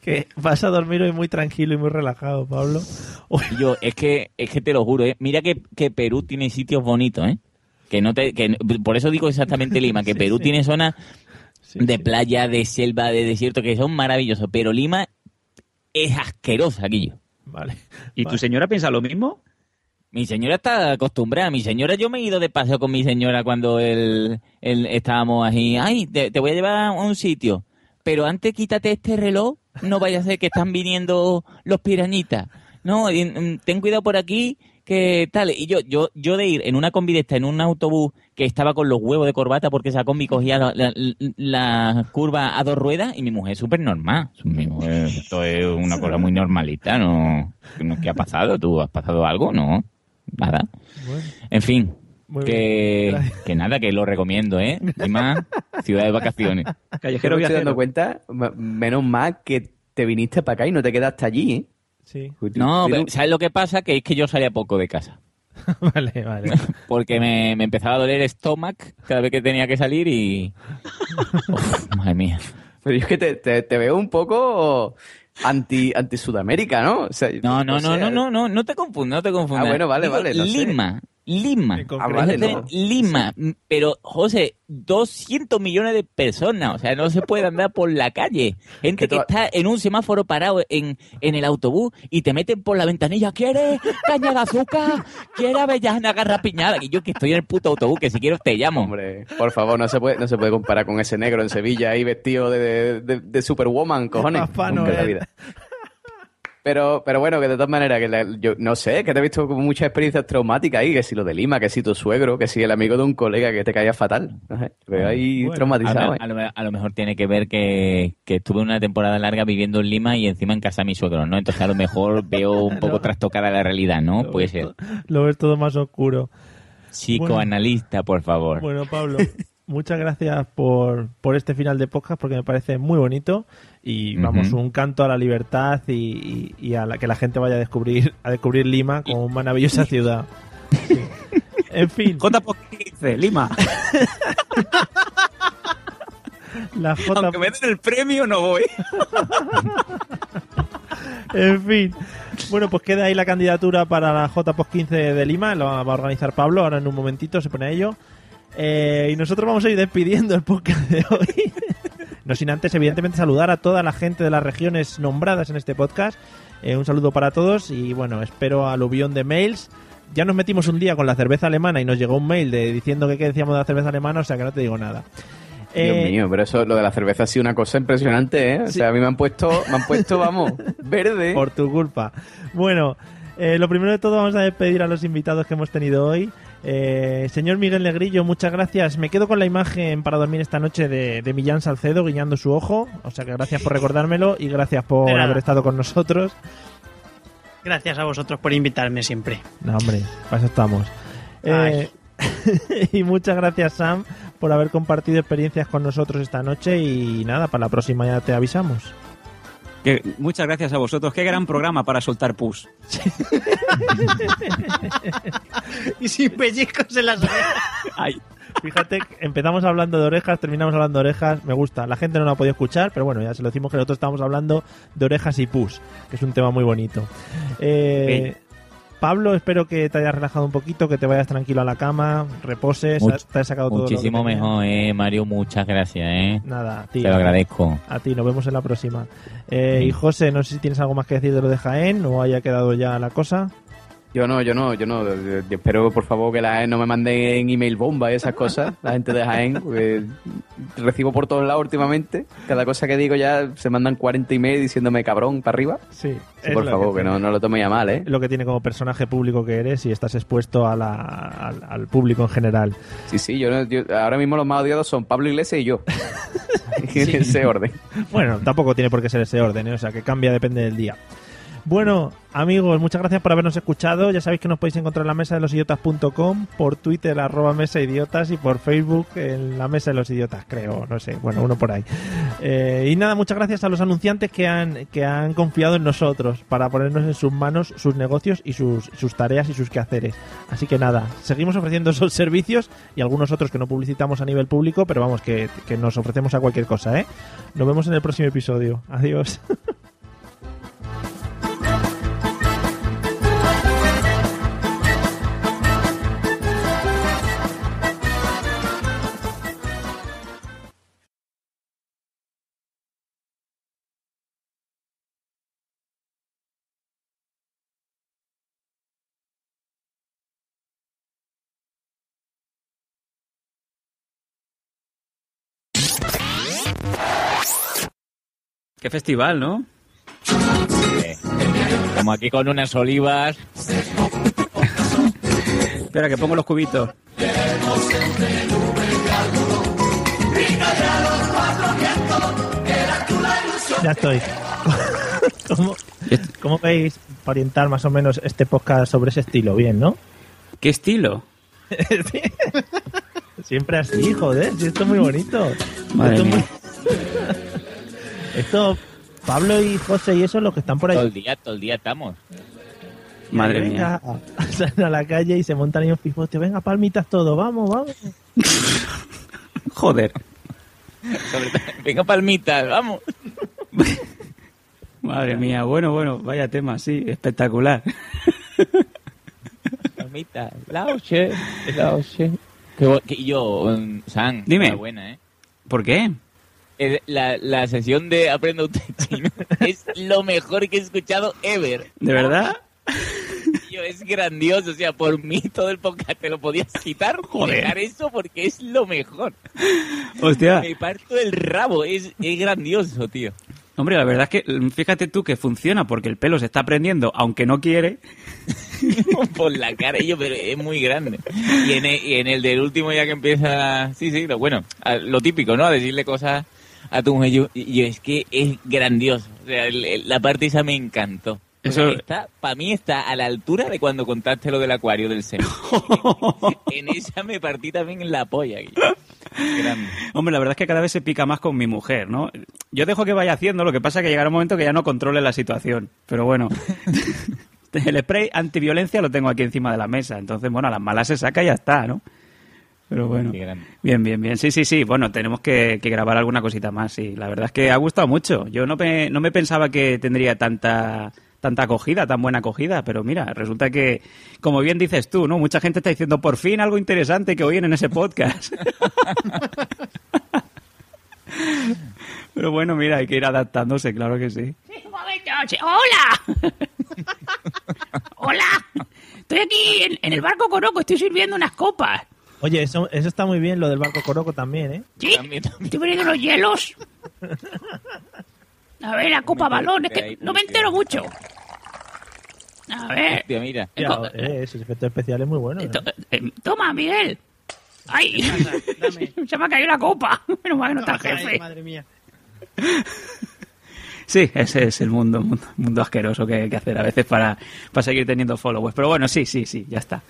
que vas a dormir hoy muy tranquilo y muy relajado, Pablo. Yo, es que, es que te lo juro, ¿eh? Mira que, que Perú tiene sitios bonitos, ¿eh? Que no te, que, por eso digo exactamente Lima, que Perú tiene zonas de playa, de selva, de desierto, que son maravillosos, pero Lima es asquerosa, Guillo. Vale. ¿Y tu señora piensa lo mismo? Mi señora está acostumbrada. Mi señora, yo me he ido de paseo con mi señora cuando él, él- estábamos ahí. Ay, te, te voy a llevar a un sitio. Pero antes quítate este reloj. No vaya a ser que están viniendo los pirañitas. No, mm, ten cuidado por aquí, que tal. Y yo, yo, yo de ir en una combi de esta, en un autobús que estaba con los huevos de corbata porque esa combi cogía la, la- la curva a dos ruedas y mi mujer súper normal. Mi mujer, esto es una cosa muy normalita, ¿no? ¿no? ¿Qué ha pasado? ¿Tú has pasado algo? No, nada. En fin, Muy que, que nada, que lo recomiendo, ¿eh? Lima, ciudad de vacaciones. Yo me estoy dando cuenta, menos mal que te viniste para acá y no te quedaste allí, ¿eh? Sí. No, pero ¿sabes lo que pasa? Que es que yo salía poco de casa. vale, vale. Porque me, me empezaba a doler el estómago cada vez que tenía que salir y... Uf, madre mía. Pero yo es que te, te- te veo un poco anti, anti Sudamérica, ¿no? O sea, No, no, no, no, no, no, no te confundas, no te confundas. Ah, bueno, vale, Digo, vale, no sé. Lima, Lima. Ah. Lima, pero José, 200 millones de personas, o sea, no se puede andar por la calle. Gente que está en un semáforo parado en, en el autobús y te meten por la ventanilla, ¿quieres caña de azúcar? ¿Quieres avellana garrapiñada? Y yo que estoy en el puto autobús, que si quiero te llamo. Hombre, por favor, no se puede, no se puede comparar con ese negro en Sevilla ahí vestido de, de, de- de Superwoman, cojones. Papá Nunca en la Noel. vida. Pero, pero bueno, que de todas maneras, que la- yo no sé, que te he visto como muchas experiencias traumáticas ahí, que si lo de Lima, que si tu suegro, que si el amigo de un colega que te caía fatal. No sé, te veo ahí Bueno, traumatizado. A, ¿eh? a lo, a lo mejor tiene que ver que, que estuve una temporada larga viviendo en Lima y encima en casa de mi suegro, ¿no? Entonces a lo mejor veo un poco trastocada la realidad, ¿no? Puede ser. Lo ves todo más oscuro. Psicoanalista, por favor. Bueno, Pablo, muchas gracias por, por este final de podcast porque me parece muy bonito y vamos, un canto a la libertad y, y- y a la, que la gente vaya a descubrir a descubrir Lima como una maravillosa ciudad. En fin. J15, Lima. La J... Aunque me den el premio, no voy. En fin. Bueno, pues queda ahí la candidatura para la JPOS 15 de Lima. Lo va a organizar Pablo ahora en un momentito, se pone a ello. Eh, y nosotros vamos a ir despidiendo el podcast de hoy. No sin antes, evidentemente, saludar a toda la gente de las regiones nombradas en este podcast. Eh, un saludo para todos y bueno, espero aluvión de mails. Ya nos metimos un día con la cerveza alemana y nos llegó un mail de, diciendo que qué decíamos de la cerveza alemana, o sea que no te digo nada. Dios Eh, mío, pero eso, lo de la cerveza ha sido una cosa impresionante, ¿eh? O sea, a mí me han puesto, me han puesto, vamos, verde. Por tu culpa. Bueno, eh, lo primero de todo vamos a despedir a los invitados que hemos tenido hoy. Eh, señor Miguel Negrillo, muchas gracias. Me quedo con la imagen para dormir esta noche de, de Millán Salcedo guiñando su ojo. O sea que gracias por recordármelo y gracias por haber estado con nosotros. Gracias a vosotros por invitarme siempre. No, hombre, para eso estamos. Eh, y muchas gracias, Sam, por haber compartido experiencias con nosotros esta noche. Y nada, para la próxima ya te avisamos. Que- muchas gracias a vosotros. Qué gran programa para soltar pus. y sin pellizcos en las orejas. Ay. Fíjate, empezamos hablando de orejas, terminamos hablando de orejas, me gusta. La gente no lo ha podido escuchar, pero bueno, ya se lo decimos que nosotros estábamos hablando de orejas y pus, que es un tema muy bonito. Eh, Pablo, espero que te hayas relajado un poquito, que te vayas tranquilo a la cama, reposes, Much- te has sacado todo lo que Muchísimo mejor, eh, Mario. Muchas gracias, eh. Nada, a ti. Te lo agradezco. A ti, nos vemos en la próxima. Eh, Y José, no sé si tienes algo más que decir de lo de Jaén o haya quedado ya la cosa. Yo no, yo no, yo no. Yo Espero, por favor, que la Jaén no me manden email bomba y esas cosas, la gente de Jaén, porque recibo por todos lados últimamente. Cada cosa que digo ya se mandan 40 emails diciéndome cabrón para arriba. Sí, por favor, que que, no, no lo toméis a mal, ¿eh? Lo que tiene como personaje público que eres y estás expuesto a la- al, al público en general. Sí, sí, yo, no- yo- ahora mismo los más odiados son Pablo Iglesias y yo. en ese orden. Bueno, tampoco tiene por qué ser ese orden, ¿eh? o sea que cambia, depende del día. Bueno, amigos, muchas gracias por habernos escuchado. Ya sabéis que nos podéis encontrar en la mesa de los idiotas.com, por Twitter, arroba mesa idiotas, y por Facebook en la mesa de los idiotas, creo, no sé, bueno, uno por ahí. Eh, y nada, muchas gracias a los anunciantes que han, que han confiado en nosotros para ponernos en sus manos sus negocios y sus, sus tareas y sus quehaceres. Así que nada, seguimos ofreciendo esos servicios y algunos otros que no publicitamos a nivel público, pero vamos, que, que nos ofrecemos a cualquier cosa, ¿eh? Nos vemos en el próximo episodio. Adiós. Qué festival, ¿no? Estamos aquí con unas olivas. Espera, que pongo los cubitos. Ya estoy. ¿Cómo, cómo veis para orientar más o menos este podcast sobre ese estilo? Bien, ¿no? ¿Qué estilo? Siempre así, joder. Si esto es muy bonito. Madre esto, es mía. muy- Esto, Pablo y José y eso, los que están por ahí. Todo el día, todo el día estamos. Madre venga, salen a la calle y se montan ahí un pivote. Venga, palmitas todo, vamos, vamos. Joder. Venga, palmitas, vamos. Madre mía, bueno, bueno, vaya tema, sí, espectacular. Palmitas, lauche, lauche. Que yo, um, San, Dime. enhorabuena, ¿eh? ¿Por qué? La, la sesión de Aprenda usted chino es lo mejor que he escuchado ever. ¿De verdad? Tío, es grandioso. O sea, por mí todo el podcast te lo podías quitar. Joder. Dejar eso porque es lo mejor. Hostia. Me parto el rabo. Es, es grandioso, tío. Hombre, la verdad es que mm, fíjate tú que funciona porque el pelo se está prendiendo, aunque no quiere. por la cara, yo, pero es muy grande. Y en, el, y en el del último ya que empieza, sí, sí, lo bueno, lo típico, ¿no? A decirle cosas a tu mujer. Yo, yo es que es grandioso. O sea, el- el- la parte esa me encantó. O sea, Eso- está, para mí está a la altura de cuando contaste lo del acuario del seno. en esa me partí también en la polla. Grande. Hombre, la verdad es que cada vez se pica más con mi mujer, ¿no? Yo dejo que vaya haciendo, lo que pasa es que llegará un momento que ya no controle la situación. Pero bueno, el spray antiviolencia lo tengo aquí encima de la mesa. Entonces, bueno, a las malas se saca y ya está, ¿no? Pero bueno. Bien, bien, bien. Sí, sí, sí. Bueno, tenemos que, que grabar alguna cosita más, sí. La verdad es que ha gustado mucho. Yo no me, no me pensaba que tendría tanta tanta acogida, tan buena acogida, pero mira, resulta que, como bien dices tú, ¿no? Mucha gente está diciendo, por fin algo interesante que oyen en ese podcast. pero bueno, mira, hay que ir adaptándose, claro que sí. ¡Hola! ¡Hola! Estoy aquí en, en el barco Coroco, estoy sirviendo unas copas. Oye, eso, eso está muy bien, lo del barco Coroco también, ¿eh? ¿Sí? Estoy poniendo los hielos. A ver, la copa balón, es que no me entero mucho. A ver. Hostia, mira. Eh, ese efecto especial es muy bueno. ¿eh? Eh, Toma, Miguel. ¡Ay! Se me ha caído la copa. Menos mal que no está el jefe. Madre mía. Sí, ese es el mundo, mundo, mundo asqueroso que hay que hacer a veces para, para seguir teniendo followers. Pero bueno, sí, sí, sí, ya está.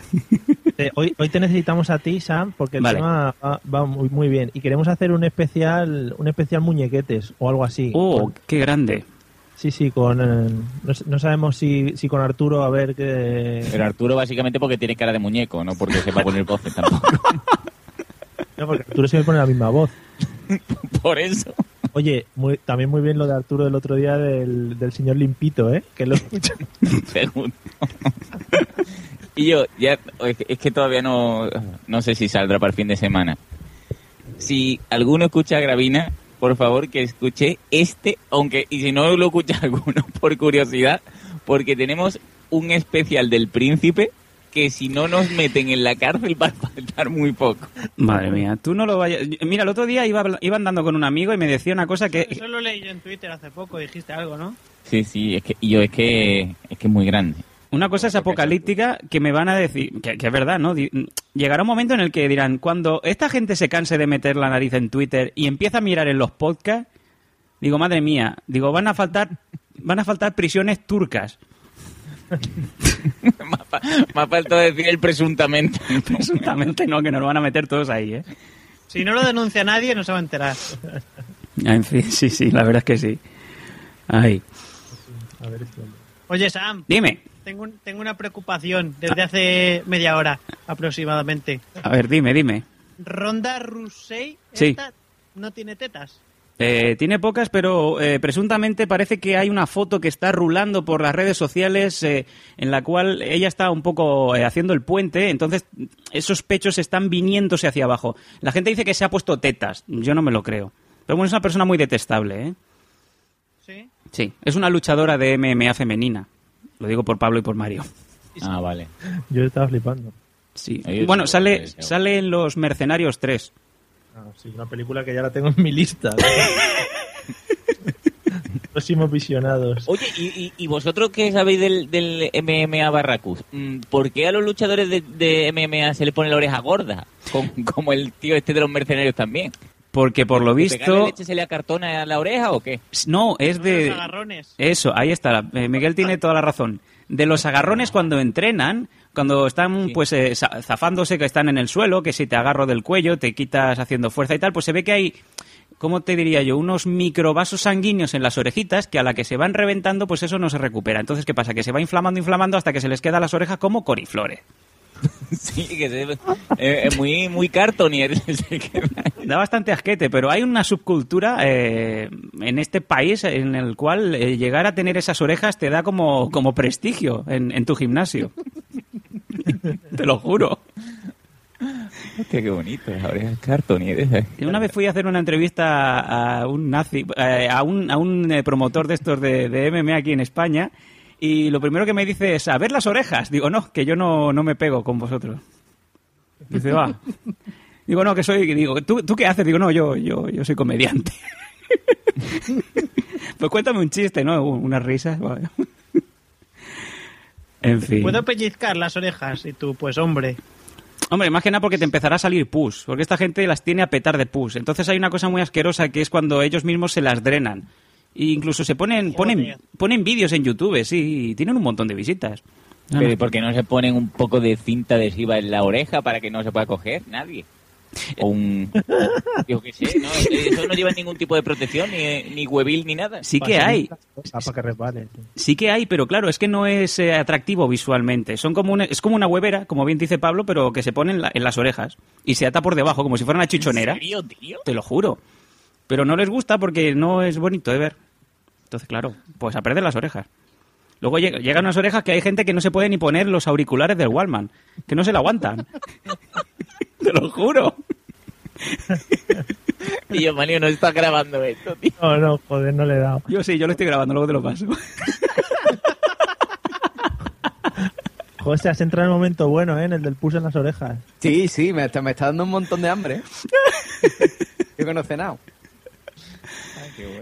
Eh, hoy, hoy te necesitamos a ti, Sam, porque el Vale. tema va, va muy, muy bien. Y queremos hacer un especial un especial muñequetes o algo así. ¡Oh, qué grande! Sí, sí, con... eh, no sabemos si, si con Arturo, a ver qué... Pero Arturo básicamente porque tiene cara de muñeco, no porque sepa poner voces tampoco. No, porque Arturo siempre pone la misma voz. Por eso. Oye, muy- también muy bien lo de Arturo del otro día del, del señor Limpito, ¿eh? Que lo. Segundo. y yo, ya, es que todavía no, no sé si saldrá para el fin de semana. Si alguno escucha a Gravina, por favor que escuche este, aunque, y si no lo escucha alguno por curiosidad, porque tenemos un especial del príncipe que si no nos meten en la cárcel va a faltar muy poco. Madre mía, tú no lo vayas... Mira, el otro día iba, iba andando con un amigo y me decía una cosa que... Eso lo leí yo en Twitter hace poco, dijiste algo, ¿no? Sí, sí, es que, yo es que, es que es muy grande. Una cosa es apocalíptica que me van a decir, que, que es verdad, ¿no? Llegará un momento en el que dirán, cuando esta gente se canse de meter la nariz en Twitter y empieza a mirar en los podcasts, digo, madre mía, digo, van a faltar, van a faltar prisiones turcas. Me ha faltado decir el presuntamente. Presuntamente no, que nos van a meter todos ahí, ¿eh? Si no lo denuncia nadie, no se va a enterar. En fin, sí, sí, la verdad es que sí. Ay. A ver, hombre. Oye, Sam. Dime. Tengo, un- tengo una preocupación desde hace media hora aproximadamente. A ver, dime, dime. Ronda Rousey, Sí. esta no tiene tetas. Eh, tiene pocas, pero eh, presuntamente parece que hay una foto que está rulando por las redes sociales eh, en la cual ella está un poco eh, haciendo el puente, entonces esos pechos están viniéndose hacia abajo. La gente dice que se ha puesto tetas, yo no me lo creo. Pero bueno, es una persona muy detestable, ¿eh? ¿Sí? Sí, es una luchadora de MMA femenina. Lo digo por Pablo y por Mario. Ah, vale. Yo estaba flipando. Sí. Bueno, sale, sale en Los Mercenarios 3. Ah, sí, una película que ya la tengo en mi lista. Próximos visionados. Oye, ¿y, y, y vosotros qué sabéis del, del MMA Barracus? Mm, ¿Por qué a los luchadores de, de MMA se le pone la oreja gorda? Como, como el tío este de los mercenarios también. Porque por lo ¿De pegarle visto... leche se le acartona a la oreja o qué? No, es de... Los agarrones. Eso, ahí está. Eh, Miguel tiene toda la razón. De los agarrones cuando entrenan, cuando están pues eh, za- zafándose, que están en el suelo, que si te agarro del cuello, te quitas haciendo fuerza y tal, pues se ve que hay, ¿cómo te diría yo? Unos microvasos sanguíneos en las orejitas que a la que se van reventando, pues eso no se recupera. Entonces, ¿qué pasa? Que se va inflamando, inflamando hasta que se les queda las orejas como coriflores. Sí, que se, eh, es muy, muy cartonier. Da bastante asquete, pero hay una subcultura eh, en este país en el cual eh, llegar a tener esas orejas te da como, como prestigio en, en tu gimnasio. te lo juro. Hostia, qué bonito, las orejas cartonieres. Y Una vez fui a hacer una entrevista a un nazi, eh, a un, a un eh, promotor de estos de, de MMA aquí en España, y lo primero que me dice es, a ver las orejas. Digo, no, que yo no, no me pego con vosotros. Dice, va. Digo, no, que soy... Digo, ¿tú, ¿tú qué haces? Digo, no, yo, yo, yo soy comediante. pues cuéntame un chiste, ¿no? Unas risas. vale. En fin. ¿Puedo pellizcar las orejas? Y tú, pues hombre. Hombre, más que nada porque te empezará a salir pus, porque esta gente las tiene a petar de pus. Entonces hay una cosa muy asquerosa que es cuando ellos mismos se las drenan. E incluso se ponen ponen ponen vídeos en YouTube, sí, y tienen un montón de visitas. Pero ¿y por qué no se ponen un poco de cinta adhesiva en la oreja para que no se pueda coger? Nadie. O un... Yo qué sé, ¿no? Eso no lleva ningún tipo de protección, ni, ni huevil, ni nada. Sí que hay. Sí. Que hay, pero claro, es que no es eh, atractivo visualmente. Son como una- es como una huevera, como bien dice Pablo, pero que se pone en, la- en las orejas y se ata por debajo, como si fuera una chichonera. serio, tío? Te lo juro. Pero no les gusta porque no es bonito de ver. Entonces, claro, pues a perder las orejas. Luego lleg- llegan unas orejas que hay gente que no se puede ni poner los auriculares del Wallman, que no se la aguantan. Te lo juro. Tío, Manio, no estás grabando esto, tío. No, no, joder, no le he dado. Yo sí, yo lo estoy grabando, luego te lo paso. Joder, has entrado en el momento bueno, ¿eh? En el del pulso en las orejas. Sí, sí, me está, me está dando un montón de hambre. Yo que no he cenado.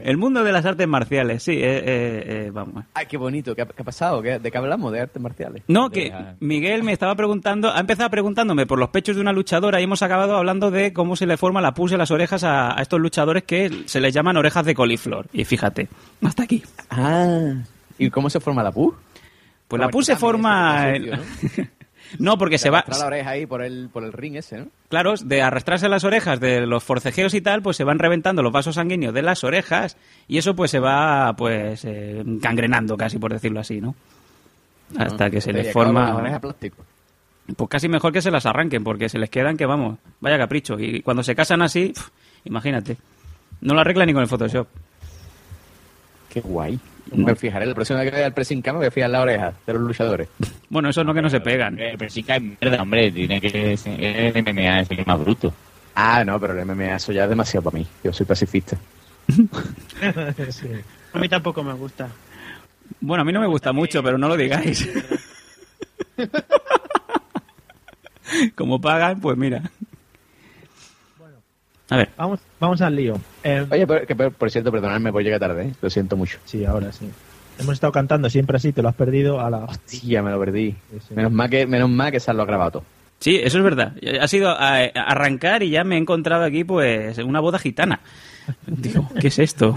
El mundo de las artes marciales, sí, eh, eh, eh, vamos. Ay, qué bonito. ¿Qué ha, qué ha pasado? ¿Qué- ¿De qué hablamos? ¿De artes marciales? No, que Miguel me estaba preguntando, ha empezado preguntándome por los pechos de una luchadora y hemos acabado hablando de cómo se le forma la pus en las orejas a, a estos luchadores que se les llaman orejas de coliflor. Y fíjate, hasta aquí. Ah. ¿Y cómo se forma la pus? Pues la pus se forma... No, porque se va... La oreja ahí por el, por el ring ese, ¿no? Claro, de arrastrarse las orejas, de los forcejeos y tal, pues se van reventando los vasos sanguíneos de las orejas y eso pues se va pues eh, gangrenando casi, por decirlo así, ¿no? Hasta que se les forma... las orejas plástico. Pues casi mejor que se las arranquen, porque se les quedan que vamos, vaya capricho. Y cuando se casan así, imagínate. No lo arregla ni con el Photoshop. Qué guay. Me fijaré, la próxima vez que vaya al pressing cam me voy a fijar la oreja de los luchadores. Bueno, eso no que no se pegan. Sí que hay mierda, hombre. Tiene que ser el MMA es el más bruto. Ah, no, pero el MMA eso ya es demasiado para mí. Yo soy pacifista. Sí. A mí tampoco me gusta. Bueno, a mí no me gusta mucho, pero no lo digáis. Como pagan, pues mira. A ver. Vamos, vamos al lío. Eh, Oye, por, que por, por cierto, perdonadme, pues llegué tarde, ¿eh? Lo siento mucho. Sí, ahora sí. Hemos estado cantando siempre así, te lo has perdido a la... Sí, ya me lo perdí. Menos mal que, menos mal que se lo ha grabado todo. Sí, eso es verdad. Ha sido a- a arrancar y ya me he encontrado aquí, pues, una boda gitana. Digo, ¿qué es esto?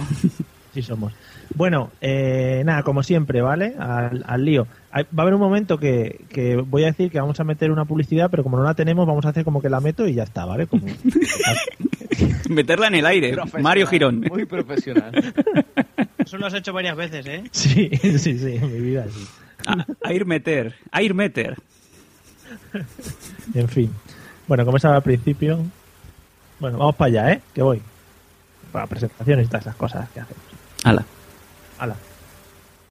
Sí somos. Bueno, eh, nada, como siempre, ¿vale? Al, al lío. Hay- Va a haber un momento que, que voy a decir que vamos a meter una publicidad, pero como no la tenemos, vamos a hacer como que la meto y ya está, ¿vale? Como- Meterla en el aire. Mario Girón. Muy profesional. Eso lo has hecho varias veces, ¿eh? Sí, sí, sí, en mi vida sí. A, a ir meter. A ir meter. En fin. Bueno, como estaba al principio. Bueno, vamos para allá, ¿eh? Que voy. Para presentaciones y todas esas cosas que hacemos. Hala. Hala.